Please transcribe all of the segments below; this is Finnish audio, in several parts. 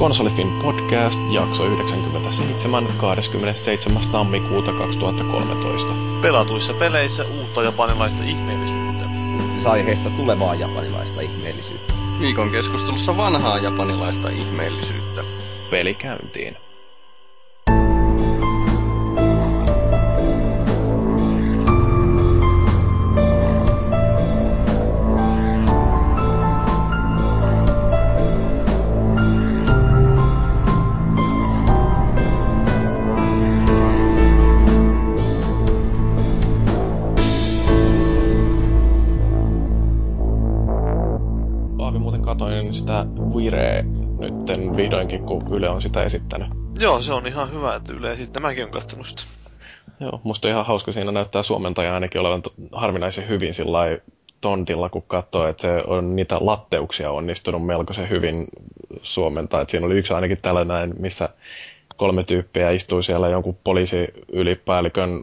Konsolifin podcast, jakso 97, 27. tammikuuta 2013. Pelatuissa peleissä uutta japanilaista ihmeellisyyttä. Aiheessa tulevaa japanilaista ihmeellisyyttä. Viikon keskustelussa vanhaa japanilaista ihmeellisyyttä. Peli käyntiin. Yle on sitä esittänyt. Joo, se on ihan hyvä, että Yle esittää. Mäkin on kattonut sitä. Joo, musta on ihan hauska. Siinä näyttää suomentaja ainakin olevan harvinaisen hyvin sillä tontilla, kun katsoo, että se on niitä latteuksia onnistunut melkoisen hyvin suomentaa. Että siinä oli yksi ainakin tällainen, missä kolme tyyppiä istuu siellä jonkun poliisiylipäällikön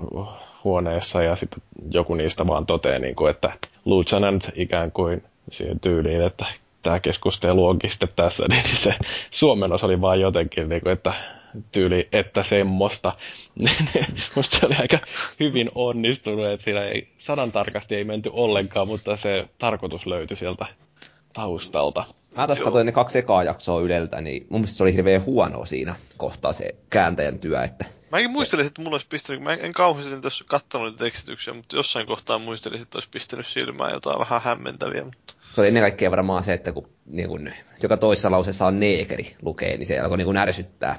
huoneessa ja sitten joku niistä vaan toteaa, niin kuin, että lieutenant ikään kuin siihen tyyliin, että tämä keskustelu onkin sitten tässä, niin se Suomen osa oli vaan jotenkin, niin kuin, että tyyli, että semmoista. Musta se oli aika hyvin onnistunut, että siinä ei, sanan tarkasti ei menty ollenkaan, mutta se tarkoitus löytyi sieltä taustalta. Mä taas katsoin ne kaksi ekaa jaksoa Yleltä, niin mun mielestä se oli hirveän huono siinä kohtaa se kääntäjän työ, että Mäkin muistelin, että mulla olisi pistänyt, mä en, en kauheasti tässä katsonut niitä tekstityksiä, mutta jossain kohtaa muistelin, että olisi pistänyt silmään jotain vähän hämmentäviä, mutta se oli ennen kaikkea varmaan se, että kun, niin kun joka toisessa lauseessa on neekeri lukee, niin se alkoi niin kun ärsyttää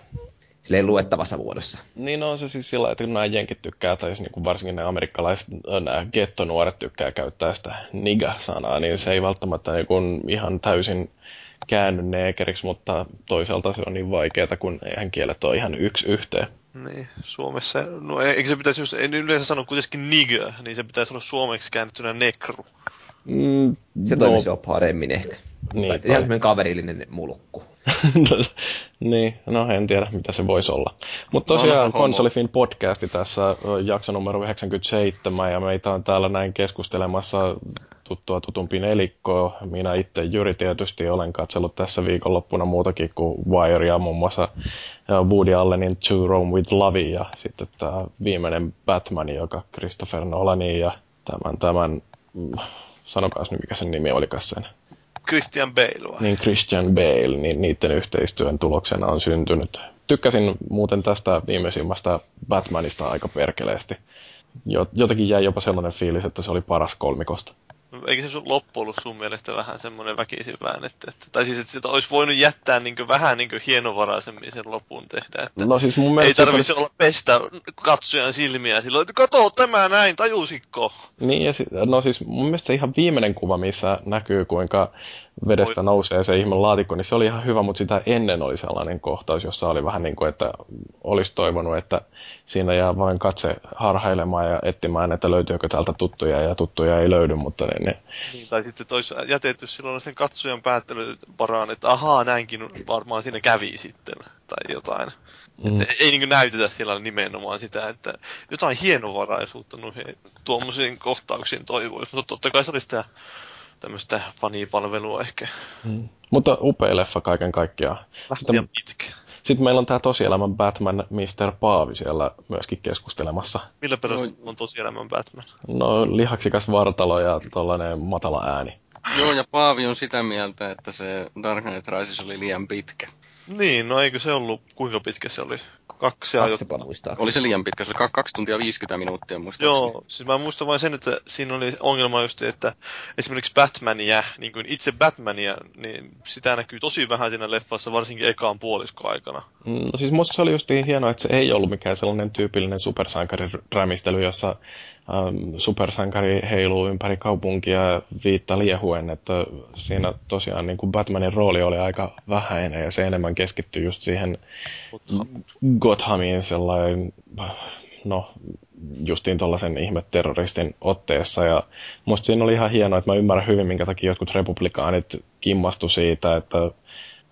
silleen luettavassa muodossa. Niin on se siis sillä, että kun nämä jenkit tykkää, tai siis niin kuin varsinkin ne amerikkalaiset, nämä gettonuoret tykkää käyttää sitä niga-sanaa, niin se ei välttämättä niin kuin ihan täysin käänny neekeriksi, mutta toisaalta se on niin vaikeaa, kun eihän kielet ole ihan yksi yhteen. Niin, Suomessa, no eikö se pitäisi, jos en yleensä sano kuitenkin nigger, niin se pitäisi olla suomeksi käännettynä nekru. Mm, Se no, toimisi jo paremmin ehkä. Niin, tai ihan semmoinen kaverillinen mulkku. niin, no en tiedä mitä se voisi olla. Mutta tosiaan Vanha homo. Konsolifin podcasti tässä jakso numero 97 ja meitä on täällä näin keskustelemassa tuttua tutumpi nelikkoa. Minä itse Jyri tietysti olen katsellut tässä viikonloppuna muutakin kuin Wire ja muun muassa Woody Allenin To Rome with Love ja sitten tämä viimeinen Batman, joka Christopher Nolanin ja tämän, tämän mm, sanokaas nyt mikä sen nimi olikas sen Christian Bale vai? niin Christian Bale, niin niiden yhteistyön tuloksena on syntynyt. Tykkäsin muuten tästä viimeisimmästä Batmanista aika perkeleesti. Jo- Jotenkin jäi jopa sellainen fiilis, että se oli paras kolmikosta. Eikö se sun loppu ollut sun mielestä vähän semmoinen väkisin väännetty? Että, tai siis, että sitä olisi voinut jättää niin vähän niin hienovaraisemmin sen lopun tehdä. Että No siis mun ei mielestä... se tarvitse olla pestä katsojan silmiä silloin, että kato tämä näin, tajusikko? Niin, ja si- no siis mun mielestä se ihan viimeinen kuva, missä näkyy kuinka vedestä Oi. nousee se ihme laatikko, niin se oli ihan hyvä, mutta sitä ennen oli sellainen kohtaus, jossa oli vähän niin kuin, että olisi toivonut, että siinä jää vain katse harhailemaan ja etsimään, että löytyykö täältä tuttuja ja tuttuja ei löydy, mutta ne, ne Niin, tai sitten olisi jätetty silloin sen katsojan päättelyt varaan, että ahaa, näinkin varmaan siinä kävi sitten, tai jotain. Mm. Että ei niin näytetä siellä nimenomaan sitä, että jotain hienovaraisuutta noihin tuommoisiin kohtauksiin toivoisi, mutta totta kai se olisi sitä tämmöistä fanipalvelua ehkä. Mm. Mutta upea leffa kaiken kaikkiaan. Sitten, pitkä. sitten meillä on tämä tosielämän Batman Mr. Paavi siellä myöskin keskustelemassa. Millä perusteella on tosielämän Batman? No lihaksikas vartalo ja tollainen matala ääni. Joo, ja Paavi on sitä mieltä, että se Dark Knight Rises oli liian pitkä. Niin, no eikö se ollut, kuinka pitkä se oli? Kaksi ja Kaksi muistaa. Oli se liian pitkä, se oli 2 tuntia 50 minuuttia muistaakseni. Joo, siis mä muistan vain sen, että siinä oli ongelma just, että esimerkiksi Batmania, niin kuin itse Batmania, niin sitä näkyy tosi vähän siinä leffassa, varsinkin ekaan puoliskoaikana. Mm, No siis musta se oli just niin hienoa, että se ei ollut mikään sellainen tyypillinen supersankarirämistely, jossa ähm, supersankari heiluu ympäri kaupunkia viitta liehuen, että siinä tosiaan niin kuin Batmanin rooli oli aika vähäinen ja se enemmän keskittyi just siihen Mutta Gothamiin sellainen, no justiin tuollaisen ihmetterroristin otteessa. Ja musta siinä oli ihan hienoa, että mä ymmärrän hyvin, minkä takia jotkut republikaanit kimmastu siitä, että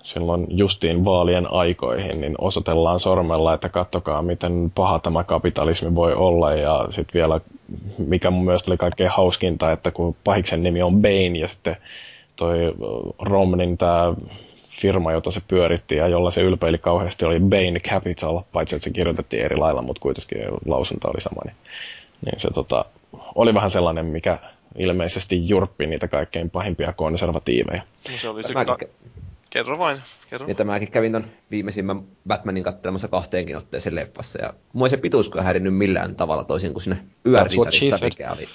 silloin justiin vaalien aikoihin, niin osoitellaan sormella, että kattokaa, miten paha tämä kapitalismi voi olla. Ja sitten vielä, mikä mun mielestä oli kaikkein hauskinta, että kun pahiksen nimi on Bane ja sitten toi Romnin tämä firma, jota se pyöritti ja jolla se ylpeili kauheasti, oli Bain Capital, paitsi että se kirjoitettiin eri lailla, mutta kuitenkin lausunta oli sama. Niin, niin se tota, oli vähän sellainen, mikä ilmeisesti jurppi niitä kaikkein pahimpia konservatiiveja. No se oli se ka- Kerro vain, kerro. ja tämäkin kävin ton viimeisimmän Batmanin katselemassa kahteenkin otteeseen leffassa. Ja mua ei se pituuskaan häirinnyt millään tavalla toisin kuin sinne yöritarissa, mikä oli.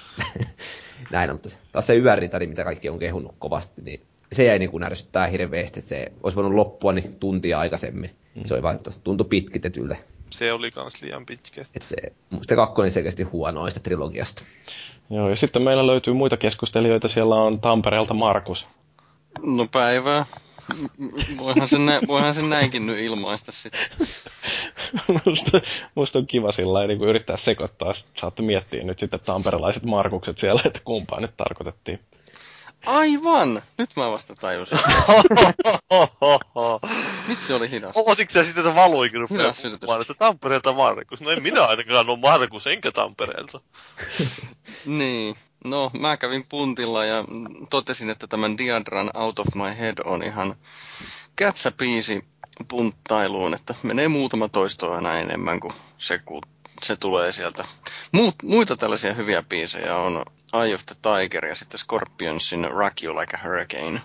Näin on, mutta se- taas se yöritari, mitä kaikki on kehunut kovasti, niin se jäi niin kuin ärsyttää hirveästi, että se olisi voinut loppua niin tuntia aikaisemmin. Mm. Se oli vain, tuntui pitkitetyltä. Se oli kans liian pitkä. Että se, musta kakkonen selkeästi huonoista trilogiasta. Joo, ja sitten meillä löytyy muita keskustelijoita. Siellä on Tampereelta Markus. No päivää. Voihan sen, nä- voihan sen näinkin nyt ilmaista sitten. musta, musta on kiva sillä lailla, niin kuin yrittää sekoittaa. Sitten saatte miettiä nyt sitten tamperelaiset Markukset siellä, että kumpaa nyt tarkoitettiin. Aivan! Nyt mä vasta tajusin. Vitsi oli hidas. Ootitko sä sitten, että valoikin rupeaa puhumaan, että Tampereelta Markus? No en minä ainakaan ole Markus, enkä Tampereelta. Niin. No, mä kävin puntilla ja totesin, että tämän Diadran Out of My Head on ihan kätsäpiisi punttailuun, että menee muutama toisto aina enemmän kuin se, kun se tulee sieltä. Muut, muita tällaisia hyviä biisejä on Eye of the Tiger ja sitten Scorpionsin Rock You Like a Hurricane.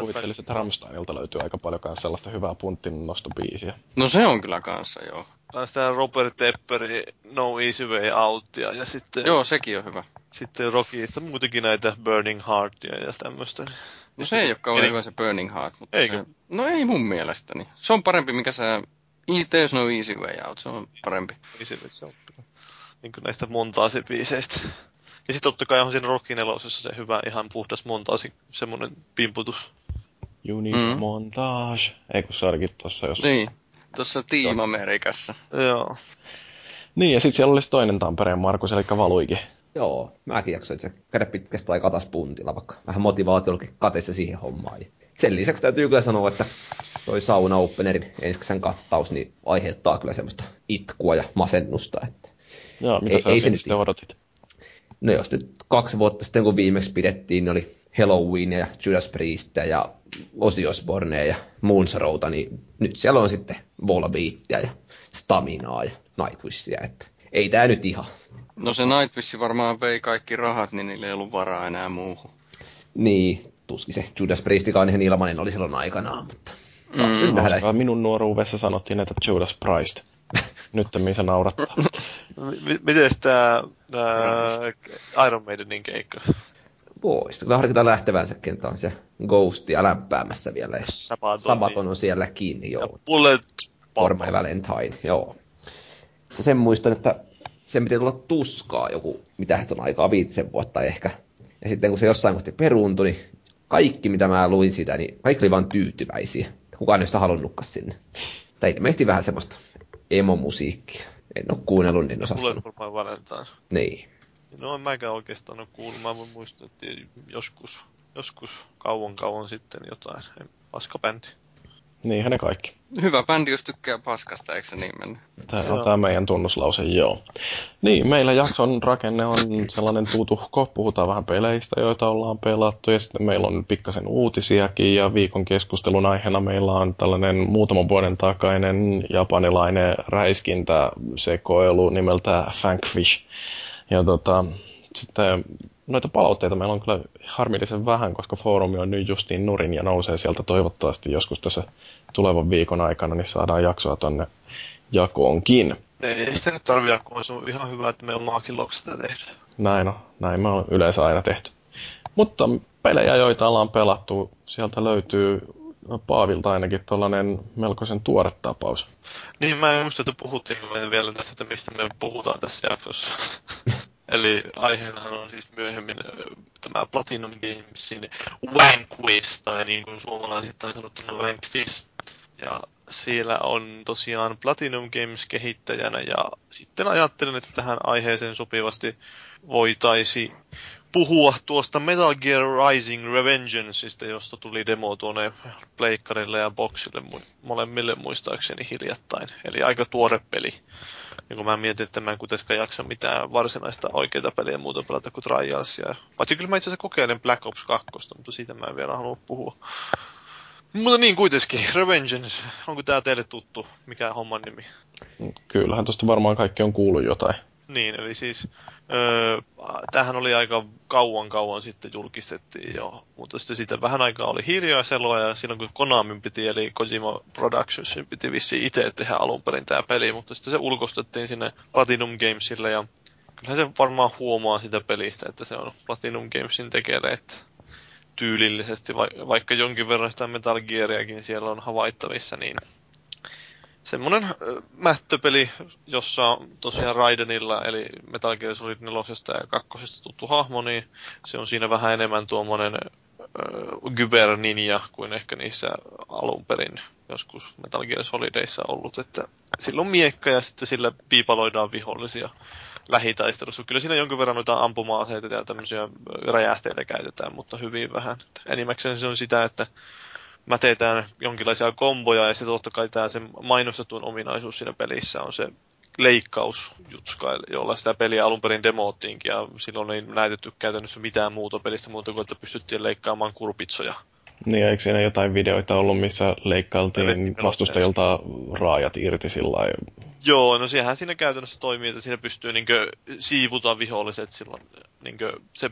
Kuvittelisin, että Rammsteinilta löytyy aika paljon myös sellaista hyvää punttin nostobiisiä. No se on kyllä kanssa, joo. Kans tää Robert Tepperi, No Easy Way Outia ja sitten, Joo, sekin on hyvä. sitten Rockista muutenkin näitä Burning Heartia ja tämmöistä. No se ei ole kauhean hyvä se Burning Heart, mutta Eikö? se, no ei mun mielestäni. Se on parempi, mikä sä... There's no easy way out, se on parempi. Easy Way se on kyllä. Niin kuin näistä montaasibiiseistä. Ja sitten totta kai on siinä Rockin elosessa se hyvä ihan puhdas montaasi, semmonen pimputus. Need Mm. montage. Ei kun se olikin tuossa jos... Niin, tuossa Team Amerikassa. Joo. Niin, ja sitten siellä olisi toinen Tampereen Markus, eli Valuikin. Joo, mäkin jaksoin itse käydä pitkästä aikaa taas puntilla, vaikka vähän motivaatiollakin kateessa siihen hommaan. Ja sen lisäksi täytyy kyllä sanoa, että toi Sauna Openerin ensi kesän kattaus niin aiheuttaa kyllä semmoista itkua ja masennusta. Että Joo, mitä Ei- sä ei se nyt sitten ihan- odotit? No jos nyt kaksi vuotta sitten, kun viimeksi pidettiin, niin oli Halloween ja Judas Priest ja Ozzy Osbourne ja Moonsarouta, niin nyt siellä on sitten Volbeatia ja Staminaa ja Nightwishia, että ei tää nyt ihan. No se Nightwish varmaan vei kaikki rahat, niin niillä ei ollut varaa enää muuhun. Niin, tuskin se Judas Priestikaan ihan ilmanen oli silloin aikanaan, mutta Mm, nähdä. Minun nuoruudessa sanottiin, että Judas Priest. Nyt se naurattaa. M- mites tää, tää Iron Maidenin keikka? Voisi kyllä harkita lähtevänsäkin taas ja Ghostia lämpäämässä vielä. Ja Sabaton. Sabaton on siellä kiinni, Ja joo. Bullet For my Valentine, joo. Se sen muistan, että sen piti tulla tuskaa joku, mitä on aikaa viitisen vuotta ehkä. Ja sitten kun se jossain kohti peruuntui, niin kaikki mitä mä luin sitä, niin kaikki oli vaan tyytyväisiä. Kukaan ei sitä halunnutkaan sinne. Tai ilmeisesti vähän semmoista emo-musiikkia. En ole kuunnellut, niin osaa for my Valentine. Niin. No en mäkään oikeastaan ole kuullut. Mä voin muistaa, että joskus, joskus kauan kauan sitten jotain. En- Paska bändi. Niinhän ne kaikki. Hyvä bändi, jos tykkää paskasta, eikö se niin mennyt? Tämä Joo. on tämä meidän tunnuslause, joo. Niin, meillä jakson rakenne on sellainen tutuhko. Puhutaan vähän peleistä, joita ollaan pelattu, ja sitten meillä on pikkasen uutisiakin, ja viikon keskustelun aiheena meillä on tällainen muutaman vuoden takainen japanilainen räiskintäsekoilu nimeltä Fankfish. Ja tota, sitten noita palautteita meillä on kyllä harmillisen vähän, koska foorumi on nyt justiin nurin ja nousee sieltä toivottavasti joskus tässä tulevan viikon aikana, niin saadaan jaksoa tonne jakoonkin. Ei sitä nyt tarvitse, kun se on ihan hyvä, että me ollaan loksi sitä tehdä. Näin on, näin me on yleensä aina tehty. Mutta pelejä, joita ollaan pelattu, sieltä löytyy Paavilta ainakin tuollainen melkoisen tuore tapaus. Niin, mä en muista, että puhuttiinko me vielä tästä, että mistä me puhutaan tässä jaksossa. Eli aiheenahan on siis myöhemmin tämä Platinum Gamesin Wankwiz, tai niin kuin suomalaiset on sanottuna Wankfish. Ja siellä on tosiaan Platinum Games kehittäjänä, ja sitten ajattelin, että tähän aiheeseen sopivasti voitaisi puhua tuosta Metal Gear Rising Revengeanceista, josta tuli demo tuonne Pleikkarille ja Boxille mu- molemmille muistaakseni hiljattain. Eli aika tuore peli. Ja kun mä mietin, että mä en kuitenkaan jaksa mitään varsinaista oikeita peliä muuta pelata kuin Trialsia. Paitsi kyllä mä itse asiassa kokeilen Black Ops 2, mutta siitä mä en vielä halua puhua. Mutta niin kuitenkin, Revengeance, onko tämä teille tuttu? Mikä homman nimi? Kyllähän tuosta varmaan kaikki on kuullut jotain. Niin, eli siis öö, tämähän oli aika kauan kauan sitten julkistettiin jo, mutta sitten siitä vähän aikaa oli hiljaiselua ja silloin kun Konamin piti, eli Kojima Productionsin piti vissiin itse tehdä alun perin tämä peli, mutta sitten se ulkostettiin sinne Platinum Gamesille ja kyllähän se varmaan huomaa sitä pelistä, että se on Platinum Gamesin tekele, että tyylillisesti, vaikka jonkin verran sitä Metal Geariakin siellä on havaittavissa, niin semmoinen mättöpeli, jossa tosiaan Raidenilla, eli Metal Gear Solid 4 ja 2 tuttu hahmo, niin se on siinä vähän enemmän tuommoinen äh, Gyber Ninja kuin ehkä niissä alun perin joskus Metal Gear Solideissa ollut, että silloin miekka ja sitten sillä piipaloidaan vihollisia lähitaistelussa. Kyllä siinä jonkin verran noita ampuma-aseita ja tämmöisiä räjähteitä käytetään, mutta hyvin vähän. Enimmäkseen se on sitä, että mätetään jonkinlaisia komboja ja sitten totta kai tämä se mainostetun ominaisuus siinä pelissä on se leikkausjutska, jolla sitä peliä alun perin demoottiinkin ja silloin ei näytetty käytännössä mitään muuta pelistä muuta kuin, että pystyttiin leikkaamaan kurpitsoja. Niin, eikö siinä jotain videoita ollut, missä leikkailtiin vastustajilta raajat irti sillä Joo, no sehän siinä käytännössä toimii, että siinä pystyy niinkö siivuta viholliset silloin. Niinkö se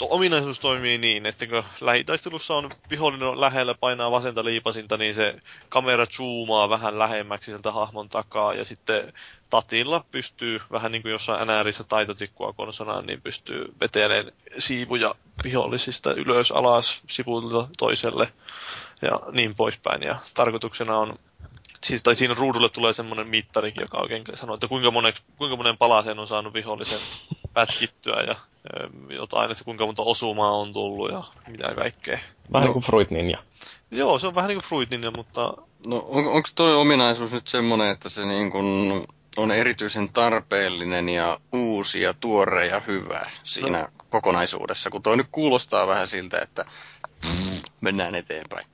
ominaisuus toimii niin, että kun lähitaistelussa on vihollinen lähellä painaa vasenta liipasinta, niin se kamera zoomaa vähän lähemmäksi sieltä hahmon takaa, ja sitten tatilla pystyy, vähän niin kuin jossain NRissä taitotikkua konsonaan, niin pystyy veteleen siivuja vihollisista ylös, alas, sivulta toiselle, ja niin poispäin. Ja tarkoituksena on siis, tai siinä ruudulle tulee semmoinen mittari, joka oikein sanoo, että kuinka, monen, kuinka monen palaseen on saanut vihollisen pätkittyä ja jotain, että kuinka monta osumaa on tullut ja mitä kaikkea. Vähän no. niin kuin Fruit Ninja. Joo, se on vähän niin kuin Fruit Ninja, mutta... No on, onko toi ominaisuus nyt semmoinen, että se niin kuin on erityisen tarpeellinen ja uusi ja tuore ja hyvä siinä no. kokonaisuudessa, kun toi nyt kuulostaa vähän siltä, että mennään eteenpäin.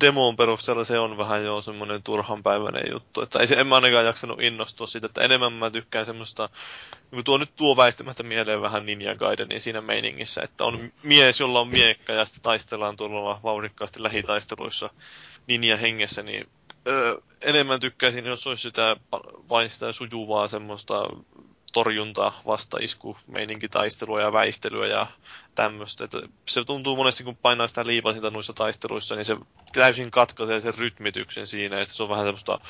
Demon perusteella se on vähän jo semmoinen turhanpäiväinen juttu. Että ei en mä ainakaan jaksanut innostua siitä, että enemmän mä tykkään semmoista, niin tuo nyt tuo väistämättä mieleen vähän Ninja Gaidenin siinä meiningissä, että on mies, jolla on miekka ja sitten taistellaan tuolla vauhdikkaasti lähitaisteluissa Ninja hengessä, niin öö, enemmän tykkäisin, jos olisi sitä vain sitä sujuvaa semmoista torjunta, vastaisku, meininki, taistelua ja väistelyä ja tämmöistä. se tuntuu monesti, kun painaa sitä liipasinta noissa taisteluissa, niin se täysin katkaisee sen rytmityksen siinä, että se on vähän semmoista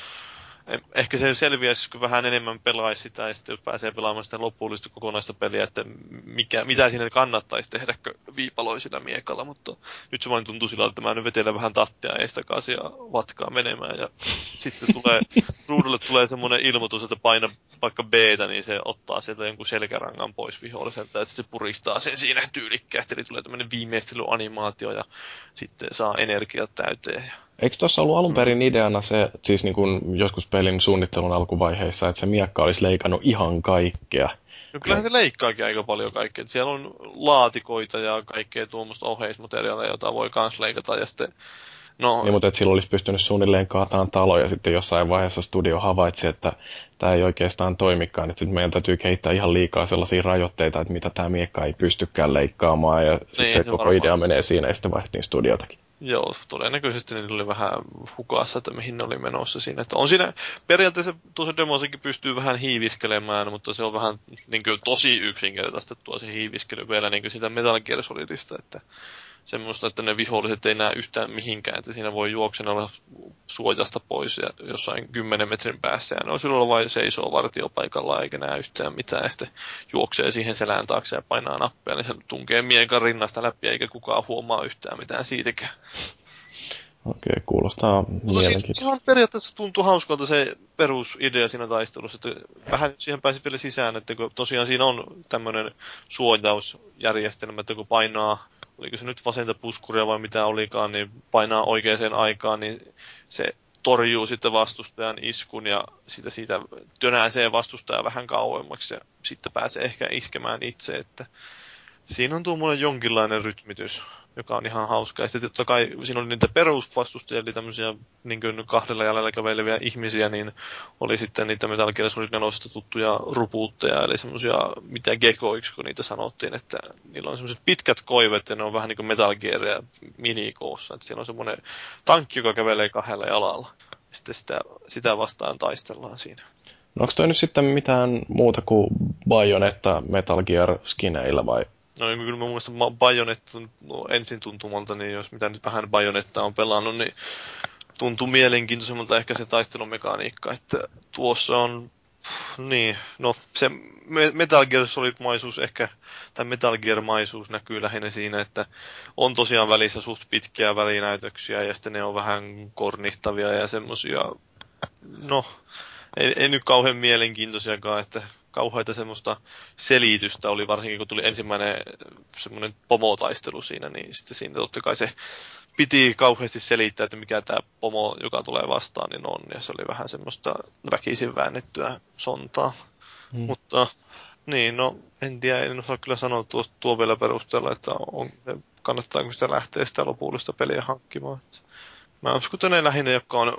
ehkä se selviäisi, kun vähän enemmän pelaisi sitä, ja sitten pääsee pelaamaan sitä loppuullista kokonaista peliä, että mikä, mitä siinä kannattaisi tehdä viipaloisilla miekalla, mutta nyt se vain tuntuu sillä että mä nyt vetelen vähän tattia ja sitä ja vatkaa menemään, ja sitten tulee, ruudulle tulee semmoinen ilmoitus, että paina vaikka b niin se ottaa sieltä jonkun selkärangan pois viholliselta, että se puristaa sen siinä tyylikkäästi, eli tulee tämmöinen viimeistelyanimaatio, ja sitten saa energiat täyteen, ja Eikö tuossa ollut alun perin ideana se, siis niin kuin joskus pelin suunnittelun alkuvaiheessa, että se miekka olisi leikannut ihan kaikkea? No kyllähän se leikkaakin aika paljon kaikkea. Siellä on laatikoita ja kaikkea tuommoista oheismateriaalia, jota voi kans leikata. Ja sitten, no... Niin, mutta että silloin olisi pystynyt suunnilleen kaataan talo ja sitten jossain vaiheessa studio havaitsi, että tämä ei oikeastaan toimikaan. Että sitten meidän täytyy kehittää ihan liikaa sellaisia rajoitteita, että mitä tämä miekka ei pystykään leikkaamaan. Ja sitten niin, se, se koko varmaan. idea menee siinä ja sitten vaihtiin studiotakin. Joo, todennäköisesti niillä oli vähän hukassa, että mihin ne oli menossa siinä. Että on siinä, periaatteessa tuossa demossakin pystyy vähän hiiviskelemään, mutta se on vähän niin kuin, tosi yksinkertaistettua se hiiviskely vielä niin kuin sitä Metal Gear Solidista, että semmoista, että ne viholliset ei näe yhtään mihinkään, että siinä voi juoksenella suojasta pois ja jossain 10 metrin päässä ja ne on silloin vain seisoo vartiopaikalla eikä näe yhtään mitään ja sitten juoksee siihen selään taakse ja painaa nappia, niin se tunkee miekan rinnasta läpi eikä kukaan huomaa yhtään mitään siitäkään. Okei, kuulostaa mielenkiintoista. Ihan periaatteessa tuntuu hauskalta se perusidea siinä taistelussa, että vähän siihen pääsi vielä sisään, että kun tosiaan siinä on tämmöinen suojausjärjestelmä, että kun painaa oliko se nyt vasenta puskuria vai mitä olikaan, niin painaa oikeaan aikaan, niin se torjuu sitten vastustajan iskun ja sitä siitä tönäisee vastustaja vähän kauemmaksi ja sitten pääsee ehkä iskemään itse, että siinä on tuommoinen jonkinlainen rytmitys, joka on ihan hauska. Ja sitten totta kai siinä oli niitä perusvastustajia, eli tämmöisiä niin kuin kahdella jäljellä käveleviä ihmisiä, niin oli sitten niitä Metal Gear Solid 4 tuttuja rupuutteja, eli semmoisia, mitä gekoiksi, kun niitä sanottiin, että niillä on semmoiset pitkät koivet, ja ne on vähän niin kuin Metal Gearia minikoossa. Että siellä on semmoinen tankki, joka kävelee kahdella jalalla. Sitten sitä, sitä vastaan taistellaan siinä. No onko toi nyt sitten mitään muuta kuin Bayonetta Metal Gear skineillä vai No niin kyllä mä muistan Bayonetta no, ensin tuntumalta, niin jos mitä nyt vähän Bayonetta on pelannut, niin tuntuu mielenkiintoisemmalta ehkä se taistelumekaniikka, että tuossa on niin, no se Metal Gear Solid-maisuus ehkä, tai Metal Gear-maisuus näkyy lähinnä siinä, että on tosiaan välissä suht pitkiä välinäytöksiä ja sitten ne on vähän kornihtavia ja semmosia, no ei, ei nyt kauhean mielenkiintoisiakaan, että kauheita semmoista selitystä oli, varsinkin kun tuli ensimmäinen semmoinen pomotaistelu siinä, niin sitten siinä totta kai se piti kauheasti selittää, että mikä tämä pomo, joka tulee vastaan, niin on, ja se oli vähän semmoista väkisin väännettyä sontaa. Hmm. Mutta niin, no en tiedä, en osaa kyllä sanoa tuosta tuo vielä perusteella, että on, kannattaako sitä lähteä sitä lopullista peliä hankkimaan. Mä uskon, että ne lähinnä, jotka on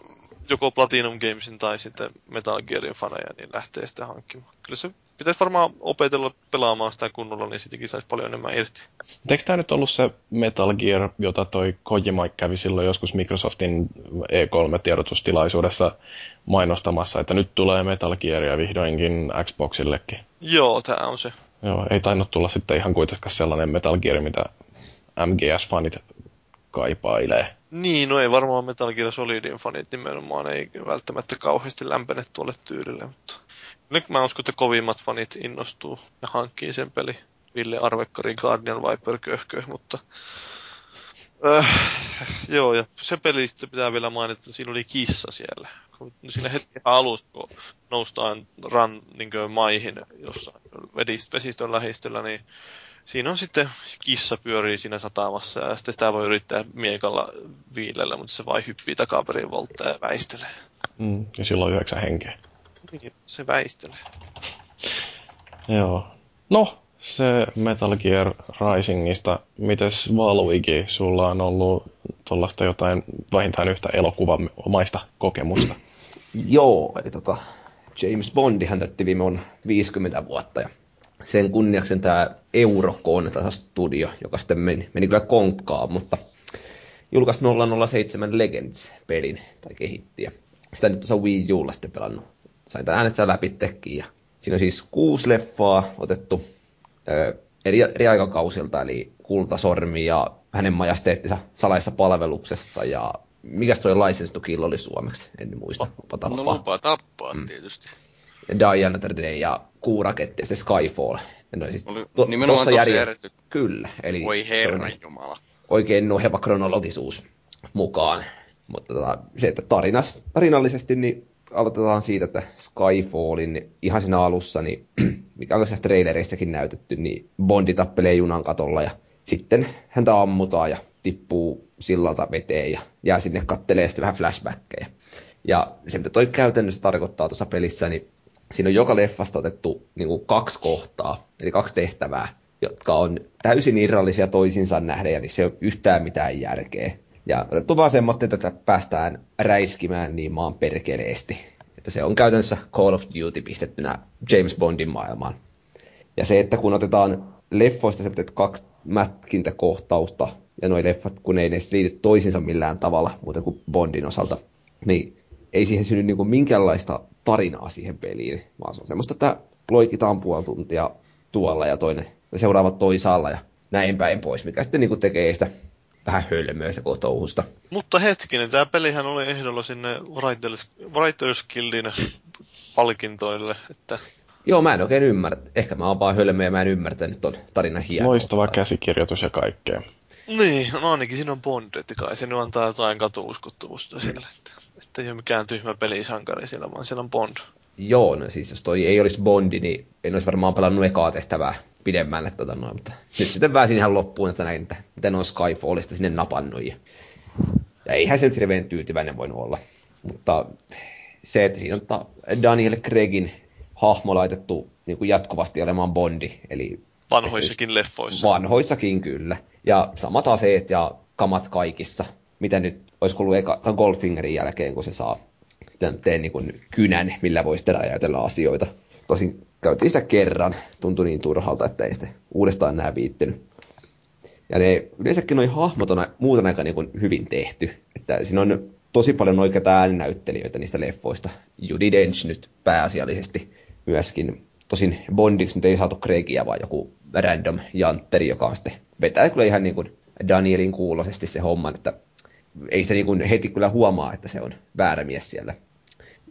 joko Platinum Gamesin tai sitten Metal Gearin faneja, niin lähtee sitä hankkimaan. Kyllä se pitäisi varmaan opetella pelaamaan sitä kunnolla, niin sittenkin saisi paljon enemmän irti. Eikö tämä nyt ollut se Metal Gear, jota toi Kojima kävi silloin joskus Microsoftin E3-tiedotustilaisuudessa mainostamassa, että nyt tulee Metal Gearia vihdoinkin Xboxillekin? Joo, tämä on se. Joo, ei tainnut tulla sitten ihan kuitenkaan sellainen Metal Gear, mitä MGS-fanit kaipailee. Niin, no ei varmaan Metal Gear Solidin fanit nimenomaan ei välttämättä kauheasti lämpene tuolle tyylille, mutta nyt mä uskon, että kovimmat fanit innostuu ja hankkii sen peli. Ville Arvekkari, Guardian Viper, köhkö, mutta äh, joo, ja se peli sitten pitää vielä mainita, että siinä oli kissa siellä. Siinä hetki alussa, kun noustaan ran, niin maihin jossain vesistön lähistöllä, niin siinä on sitten kissa pyörii siinä satamassa ja sitten sitä voi yrittää miekalla viilellä, mutta se vain hyppii takaperin volttaa ja väistelee. Mm, ja silloin yhdeksän henkeä. Niin, se väistelee. Joo. No, se Metal Gear Risingista. Mites Valviki, sulla on ollut tuollaista jotain vähintään yhtä elokuvamaista kokemusta? Joo, eli tota, James Bondihan täytti viime on 50 vuotta ja sen kunniaksen tämä tämä studio, joka sitten meni, meni kyllä konkkaan, mutta julkaisi 007 Legends-pelin tai kehitti. Ja sitä nyt tuossa Wii Ulla sitten pelannut. Sain tämän äänestää läpi tekkiin. Ja siinä on siis kuusi leffaa otettu ö, eri, eri aikakausilta, eli Kultasormi ja hänen majesteettinsa salaisessa palveluksessa ja mikä toi License to Kill oli suomeksi? En muista. Lupa tappaa. No lupa tappaa mm. tietysti. Die Another Day ja Kuuraketti ja sitten Skyfall. No, siis Oli to, nimenomaan tossa järjesty... Kyllä. Eli Voi herran jumala. Oikein noheva kronologisuus mukaan. Mutta tota, se, että tarinas, tarinallisesti niin aloitetaan siitä, että Skyfallin niin ihan siinä alussa, niin, mikä on tässä trailereissakin näytetty, niin Bondi tappelee junan katolla ja sitten häntä ammutaan ja tippuu sillalta veteen ja jää sinne kattelee sitten vähän flashbackkejä. Ja se, mitä toi käytännössä tarkoittaa tuossa pelissä, niin siinä on joka leffasta otettu niin kuin kaksi kohtaa, eli kaksi tehtävää, jotka on täysin irrallisia toisinsa nähden, ja se ei ole yhtään mitään järkeä. Ja otettu vaan semmoinen, että päästään räiskimään niin maan perkeleesti. Että se on käytännössä Call of Duty pistettynä James Bondin maailmaan. Ja se, että kun otetaan leffoista se kaksi mätkintäkohtausta, ja nuo leffat, kun ei ne liity toisinsa millään tavalla, muuten kuin Bondin osalta, niin ei siihen synny niin minkäänlaista tarinaa siihen peliin, vaan se on semmoista, että loikitaan puoli tuntia tuolla ja toinen ja seuraavat toisaalla ja näin päin pois, mikä sitten niin tekee sitä vähän hölmöistä kotouhusta. Mutta hetkinen, tämä pelihän oli ehdolla sinne Writers, Writers Guildin palkintoille, että... Joo, mä en oikein ymmärrä. Ehkä mä oon vaan hölmöä ja mä en ymmärtänyt ton tarinan hienoa. Loistava käsikirjoitus ja kaikkea. Niin, no ainakin siinä on Bond, että kai se nyt antaa jotain katuuskottavuutta siellä. Että että ei ole mikään tyhmä pelisankari siellä, vaan siellä on Bond. Joo, no siis jos toi ei olisi Bondi, niin en olisi varmaan pelannut ekaa tehtävää pidemmälle. Tota noin, mutta nyt sitten pääsin ihan loppuun, että näin, että miten on Skyfallista sinne napannut. Ja, ja eihän se nyt hirveän tyytyväinen voinut olla. Mutta se, että siinä on Daniel Craigin hahmo laitettu niin kuin jatkuvasti olemaan Bondi, eli Vanhoissakin leffoissa. Vanhoissakin kyllä. Ja samat aseet ja kamat kaikissa. Mitä nyt olisi kuullut eka, Goldfingerin jälkeen, kun se saa tee niin kuin kynän, millä voisi tehdä ajatella asioita. Tosin käytiin sitä kerran, tuntui niin turhalta, että ei sitä uudestaan enää viittynyt. Ja ne, yleensäkin noin hahmot on muuten aika niin kuin hyvin tehty. Että siinä on tosi paljon oikeita ääninäyttelijöitä niistä leffoista. Judi Dench nyt pääasiallisesti myöskin. Tosin Bondiksi nyt ei saatu Craigia, vaan joku random jantteri, joka on sitten vetää kyllä ihan niin kuin Danielin kuulosesti se homma, että ei se niin kuin heti kyllä huomaa, että se on väärä mies siellä.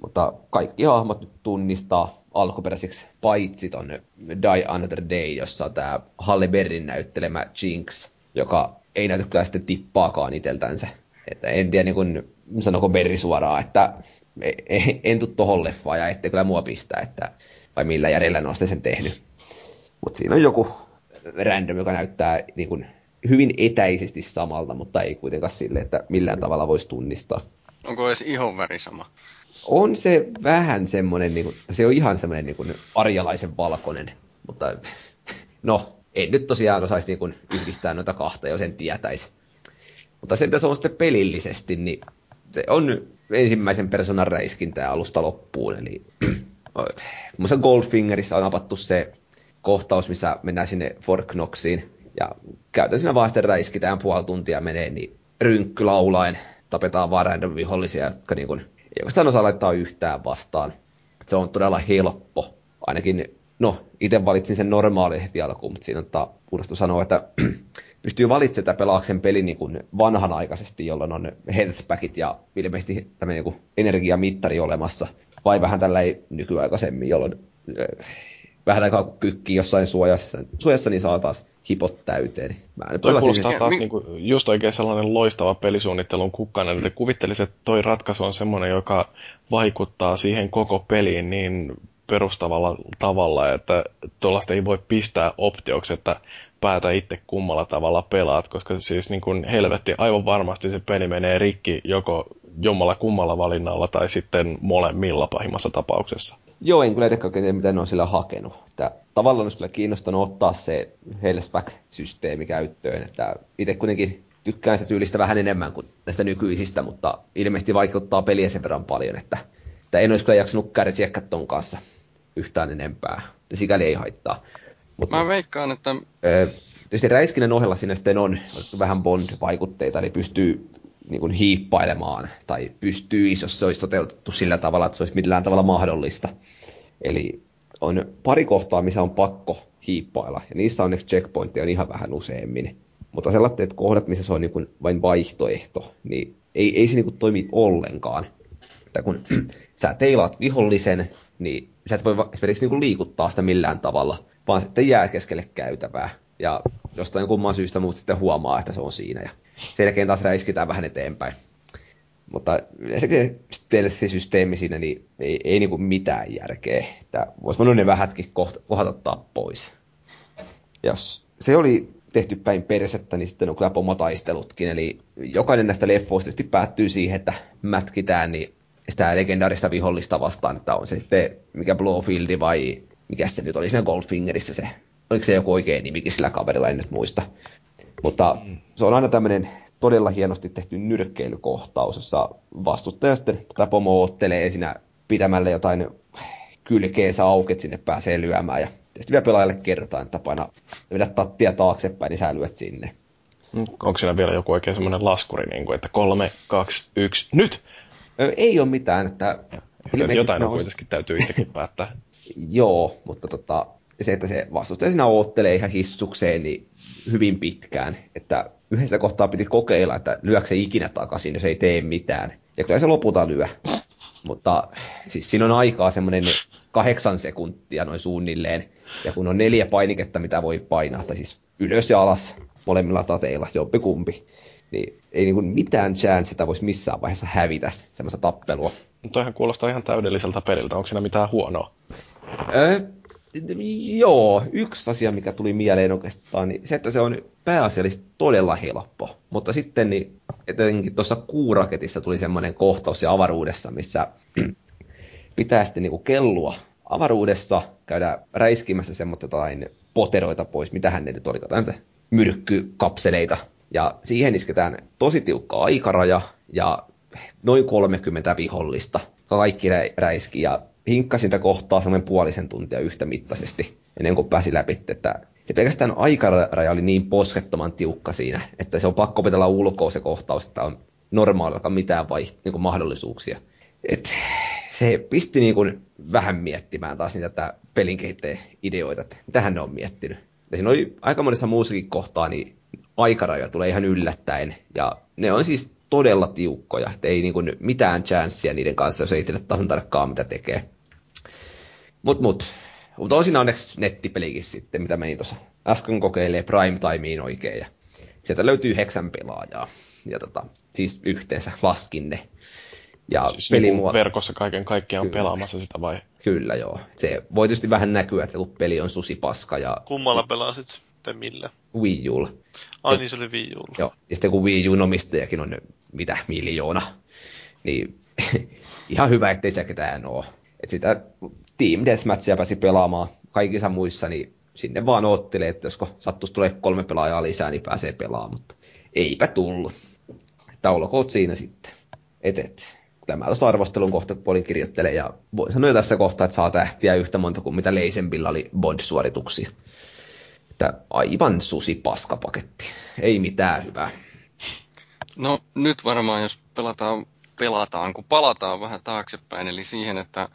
Mutta kaikki hahmot tunnistaa alkuperäiseksi, paitsi ton Die Another Day, jossa on tämä Halle Berrin näyttelemä Jinx, joka ei näytä kyllä sitten tippaakaan iteltänsä. Että en tiedä, niin kun, sanoko Berri suoraan, että e, e, en tuu tohon leffaan ja ette kyllä mua pistää, että vai millä järjellä ne sen tehnyt. Mutta siinä on joku random, joka näyttää niin kun, hyvin etäisesti samalta, mutta ei kuitenkaan sille, että millään tavalla voisi tunnistaa. Onko edes ihonväri sama? On se vähän semmoinen, niin kuin, se on ihan semmoinen niin kuin arjalaisen valkoinen, mutta no, en nyt tosiaan osaisi niin kuin yhdistää noita kahta, jos en tietäisi. Mutta se, mitä se on sitten pelillisesti, niin se on ensimmäisen persoonan räiskintää alusta loppuun. Eli muista Goldfingerissa on apattu se kohtaus, missä mennään sinne Fort Knoxiin. Ja käytännössä vaan sitten räiskitään puoli tuntia menee, niin rynkky laulaen tapetaan vaan random vihollisia, jotka niin kuin, ei oikeastaan osaa laittaa yhtään vastaan. Se on todella helppo. Ainakin, no, itse valitsin sen normaali heti alkuun, mutta siinä on unohtu sanoa, että pystyy valitsemaan pelaaksen pelin niin kuin vanhanaikaisesti, jolloin on healthpackit ja ilmeisesti tämmöinen niin energiamittari olemassa. Vai vähän tällä ei nykyaikaisemmin, jolloin äh, vähän aikaa kun kykkii jossain suojassa, suojassa niin saa taas hipot täyteen. Mä en toi kuulostaa taas niinku, just oikein sellainen loistava pelisuunnittelun kukkanen, että kuvittelisin, että toi ratkaisu on semmoinen, joka vaikuttaa siihen koko peliin niin perustavalla tavalla, että tuollaista ei voi pistää optioksi, että päätä itse kummalla tavalla pelaat, koska siis niin kuin helvetti aivan varmasti se peli menee rikki joko jommalla kummalla valinnalla tai sitten molemmilla pahimmassa tapauksessa. Joo, en kyllä itse tiedä, mitä ne on sillä hakenut. Että tavallaan olisi kyllä kiinnostanut ottaa se Hellsback-systeemi käyttöön. Että itse kuitenkin tykkään sitä tyylistä vähän enemmän kuin näistä nykyisistä, mutta ilmeisesti vaikuttaa peliä sen verran paljon, että, että en olisi kyllä jaksanut kärsiä ton kanssa yhtään enempää. Ja sikäli ei haittaa. Mutta, Mä veikkaan, että... Tietysti räiskinnän ohella siinä sitten on vähän Bond-vaikutteita, eli pystyy niin kuin hiippailemaan, tai pystyy, jos se olisi toteutettu sillä tavalla, että se olisi millään tavalla mahdollista. Eli on pari kohtaa, missä on pakko hiippailla, ja niissä on checkpointti on ihan vähän useammin. Mutta sellaiset kohdat, missä se on niin kuin vain vaihtoehto, niin ei, ei se niin kuin toimi ollenkaan. Että kun sä teilaat vihollisen, niin sä et voi esimerkiksi niin kuin liikuttaa sitä millään tavalla, vaan sitten jää keskelle käytävää. Ja jostain kumman syystä muut sitten huomaa, että se on siinä. Ja sen jälkeen taas räiskitään vähän eteenpäin. Mutta se systeemi siinä niin ei, ei kuin mitään järkeä. Että voisi voinut ne vähätkin kohdat ottaa pois. Jos se oli tehty päin persettä, niin sitten on kyllä pomotaistelutkin. Eli jokainen näistä leffoista päättyy siihen, että mätkitään niin sitä legendaarista vihollista vastaan, että on se sitten mikä Blowfieldi vai mikä se nyt oli siinä Goldfingerissä se, oliko se joku oikein nimikin sillä kaverilla, en nyt muista. Mutta se on aina tämmöinen todella hienosti tehty nyrkkeilykohtaus, jossa vastustaja sitten tätä pomo ottelee siinä pitämällä jotain kylkeensä auket sinne pääsee lyömään ja tietysti vielä pelaajalle kerrotaan, että paina vedä tattia taaksepäin, niin sä lyöt sinne. Onko siinä vielä joku oikein semmoinen laskuri, niin kuin, että kolme, kaksi, yksi, nyt? Ei ole mitään, että... Jotain on kuitenkin täytyy itsekin päättää. Joo, mutta tota, se, että se vastustaja siinä oottelee ihan hissukseen niin hyvin pitkään, että yhdessä kohtaa piti kokeilla, että lyökö se ikinä takaisin, jos ei tee mitään. Ja kyllä se lopulta lyö. Mutta siis siinä on aikaa semmoinen kahdeksan sekuntia noin suunnilleen. Ja kun on neljä painiketta, mitä voi painaa, tai siis ylös ja alas molemmilla tateilla, jompi kumpi, niin ei niin mitään chance, että voisi missään vaiheessa hävitä semmoista tappelua. Mutta toihan kuulostaa ihan täydelliseltä peliltä. Onko siinä mitään huonoa? Öö, joo, yksi asia, mikä tuli mieleen oikeastaan, niin se, että se on pääasiallisesti todella helppo. Mutta sitten niin, etenkin tuossa kuuraketissa tuli semmoinen kohtaus ja avaruudessa, missä pitää sitten niin kellua avaruudessa, käydään räiskimässä semmoista poteroita pois, mitä hän ne nyt oli, jotain myrkkykapseleita. Ja siihen isketään tosi tiukka aikaraja ja noin 30 vihollista. Kaikki rä- räiski ja hinkkasin sitä kohtaa semmoinen puolisen tuntia yhtä mittaisesti ennen kuin pääsi läpi, että se pelkästään aikaraja oli niin poskettoman tiukka siinä, että se on pakko opetella ulkoa se kohtaus, että on normaalilla mitään vai, niin kuin mahdollisuuksia. Et se pisti niin kuin vähän miettimään taas niitä pelin ideoita, että mitähän ne on miettinyt. Ja siinä oli aika monessa muussakin kohtaa, niin aikaraja tulee ihan yllättäen. Ja ne on siis todella tiukkoja, että ei niin kuin mitään chanssia niiden kanssa, jos ei tiedä tasan tarkkaan, mitä tekee. Mut, mut. Mutta on siinä onneksi nettipelikin sitten, mitä menin tuossa äsken kokeilee prime timeen oikein. Ja sieltä löytyy heksän pelaajaa. Ja tota, siis yhteensä laskin ne. Ja siis pelimuoto... Niin verkossa kaiken kaikkiaan Kyllä. pelaamassa sitä vai? Kyllä joo. Se voi tietysti vähän näkyä, että kun peli on susipaska. Ja... Kummalla pelasit sitten millä? Wii Ulla. Ai niin se oli Wii Ulla. Joo. Ja sitten kun Wii Uun omistajakin on mitä miljoona, niin ihan hyvä, ettei se ketään ole. Että sitä Team Deathmatchia pääsi pelaamaan kaikissa muissa, niin sinne vaan oottelee, että josko sattuisi tulee kolme pelaajaa lisää, niin pääsee pelaamaan, mutta eipä tullut. Että olkoot siinä sitten. Et, et. Tämä tuosta arvostelun kohta puolin kirjoittelee, ja voi sanoa tässä kohtaa, että saa tähtiä yhtä monta kuin mitä Leisempillä oli Bond-suorituksia. Että aivan susi paskapaketti. Ei mitään hyvää. No nyt varmaan, jos pelataan, pelataan, kun palataan vähän taaksepäin, eli siihen, että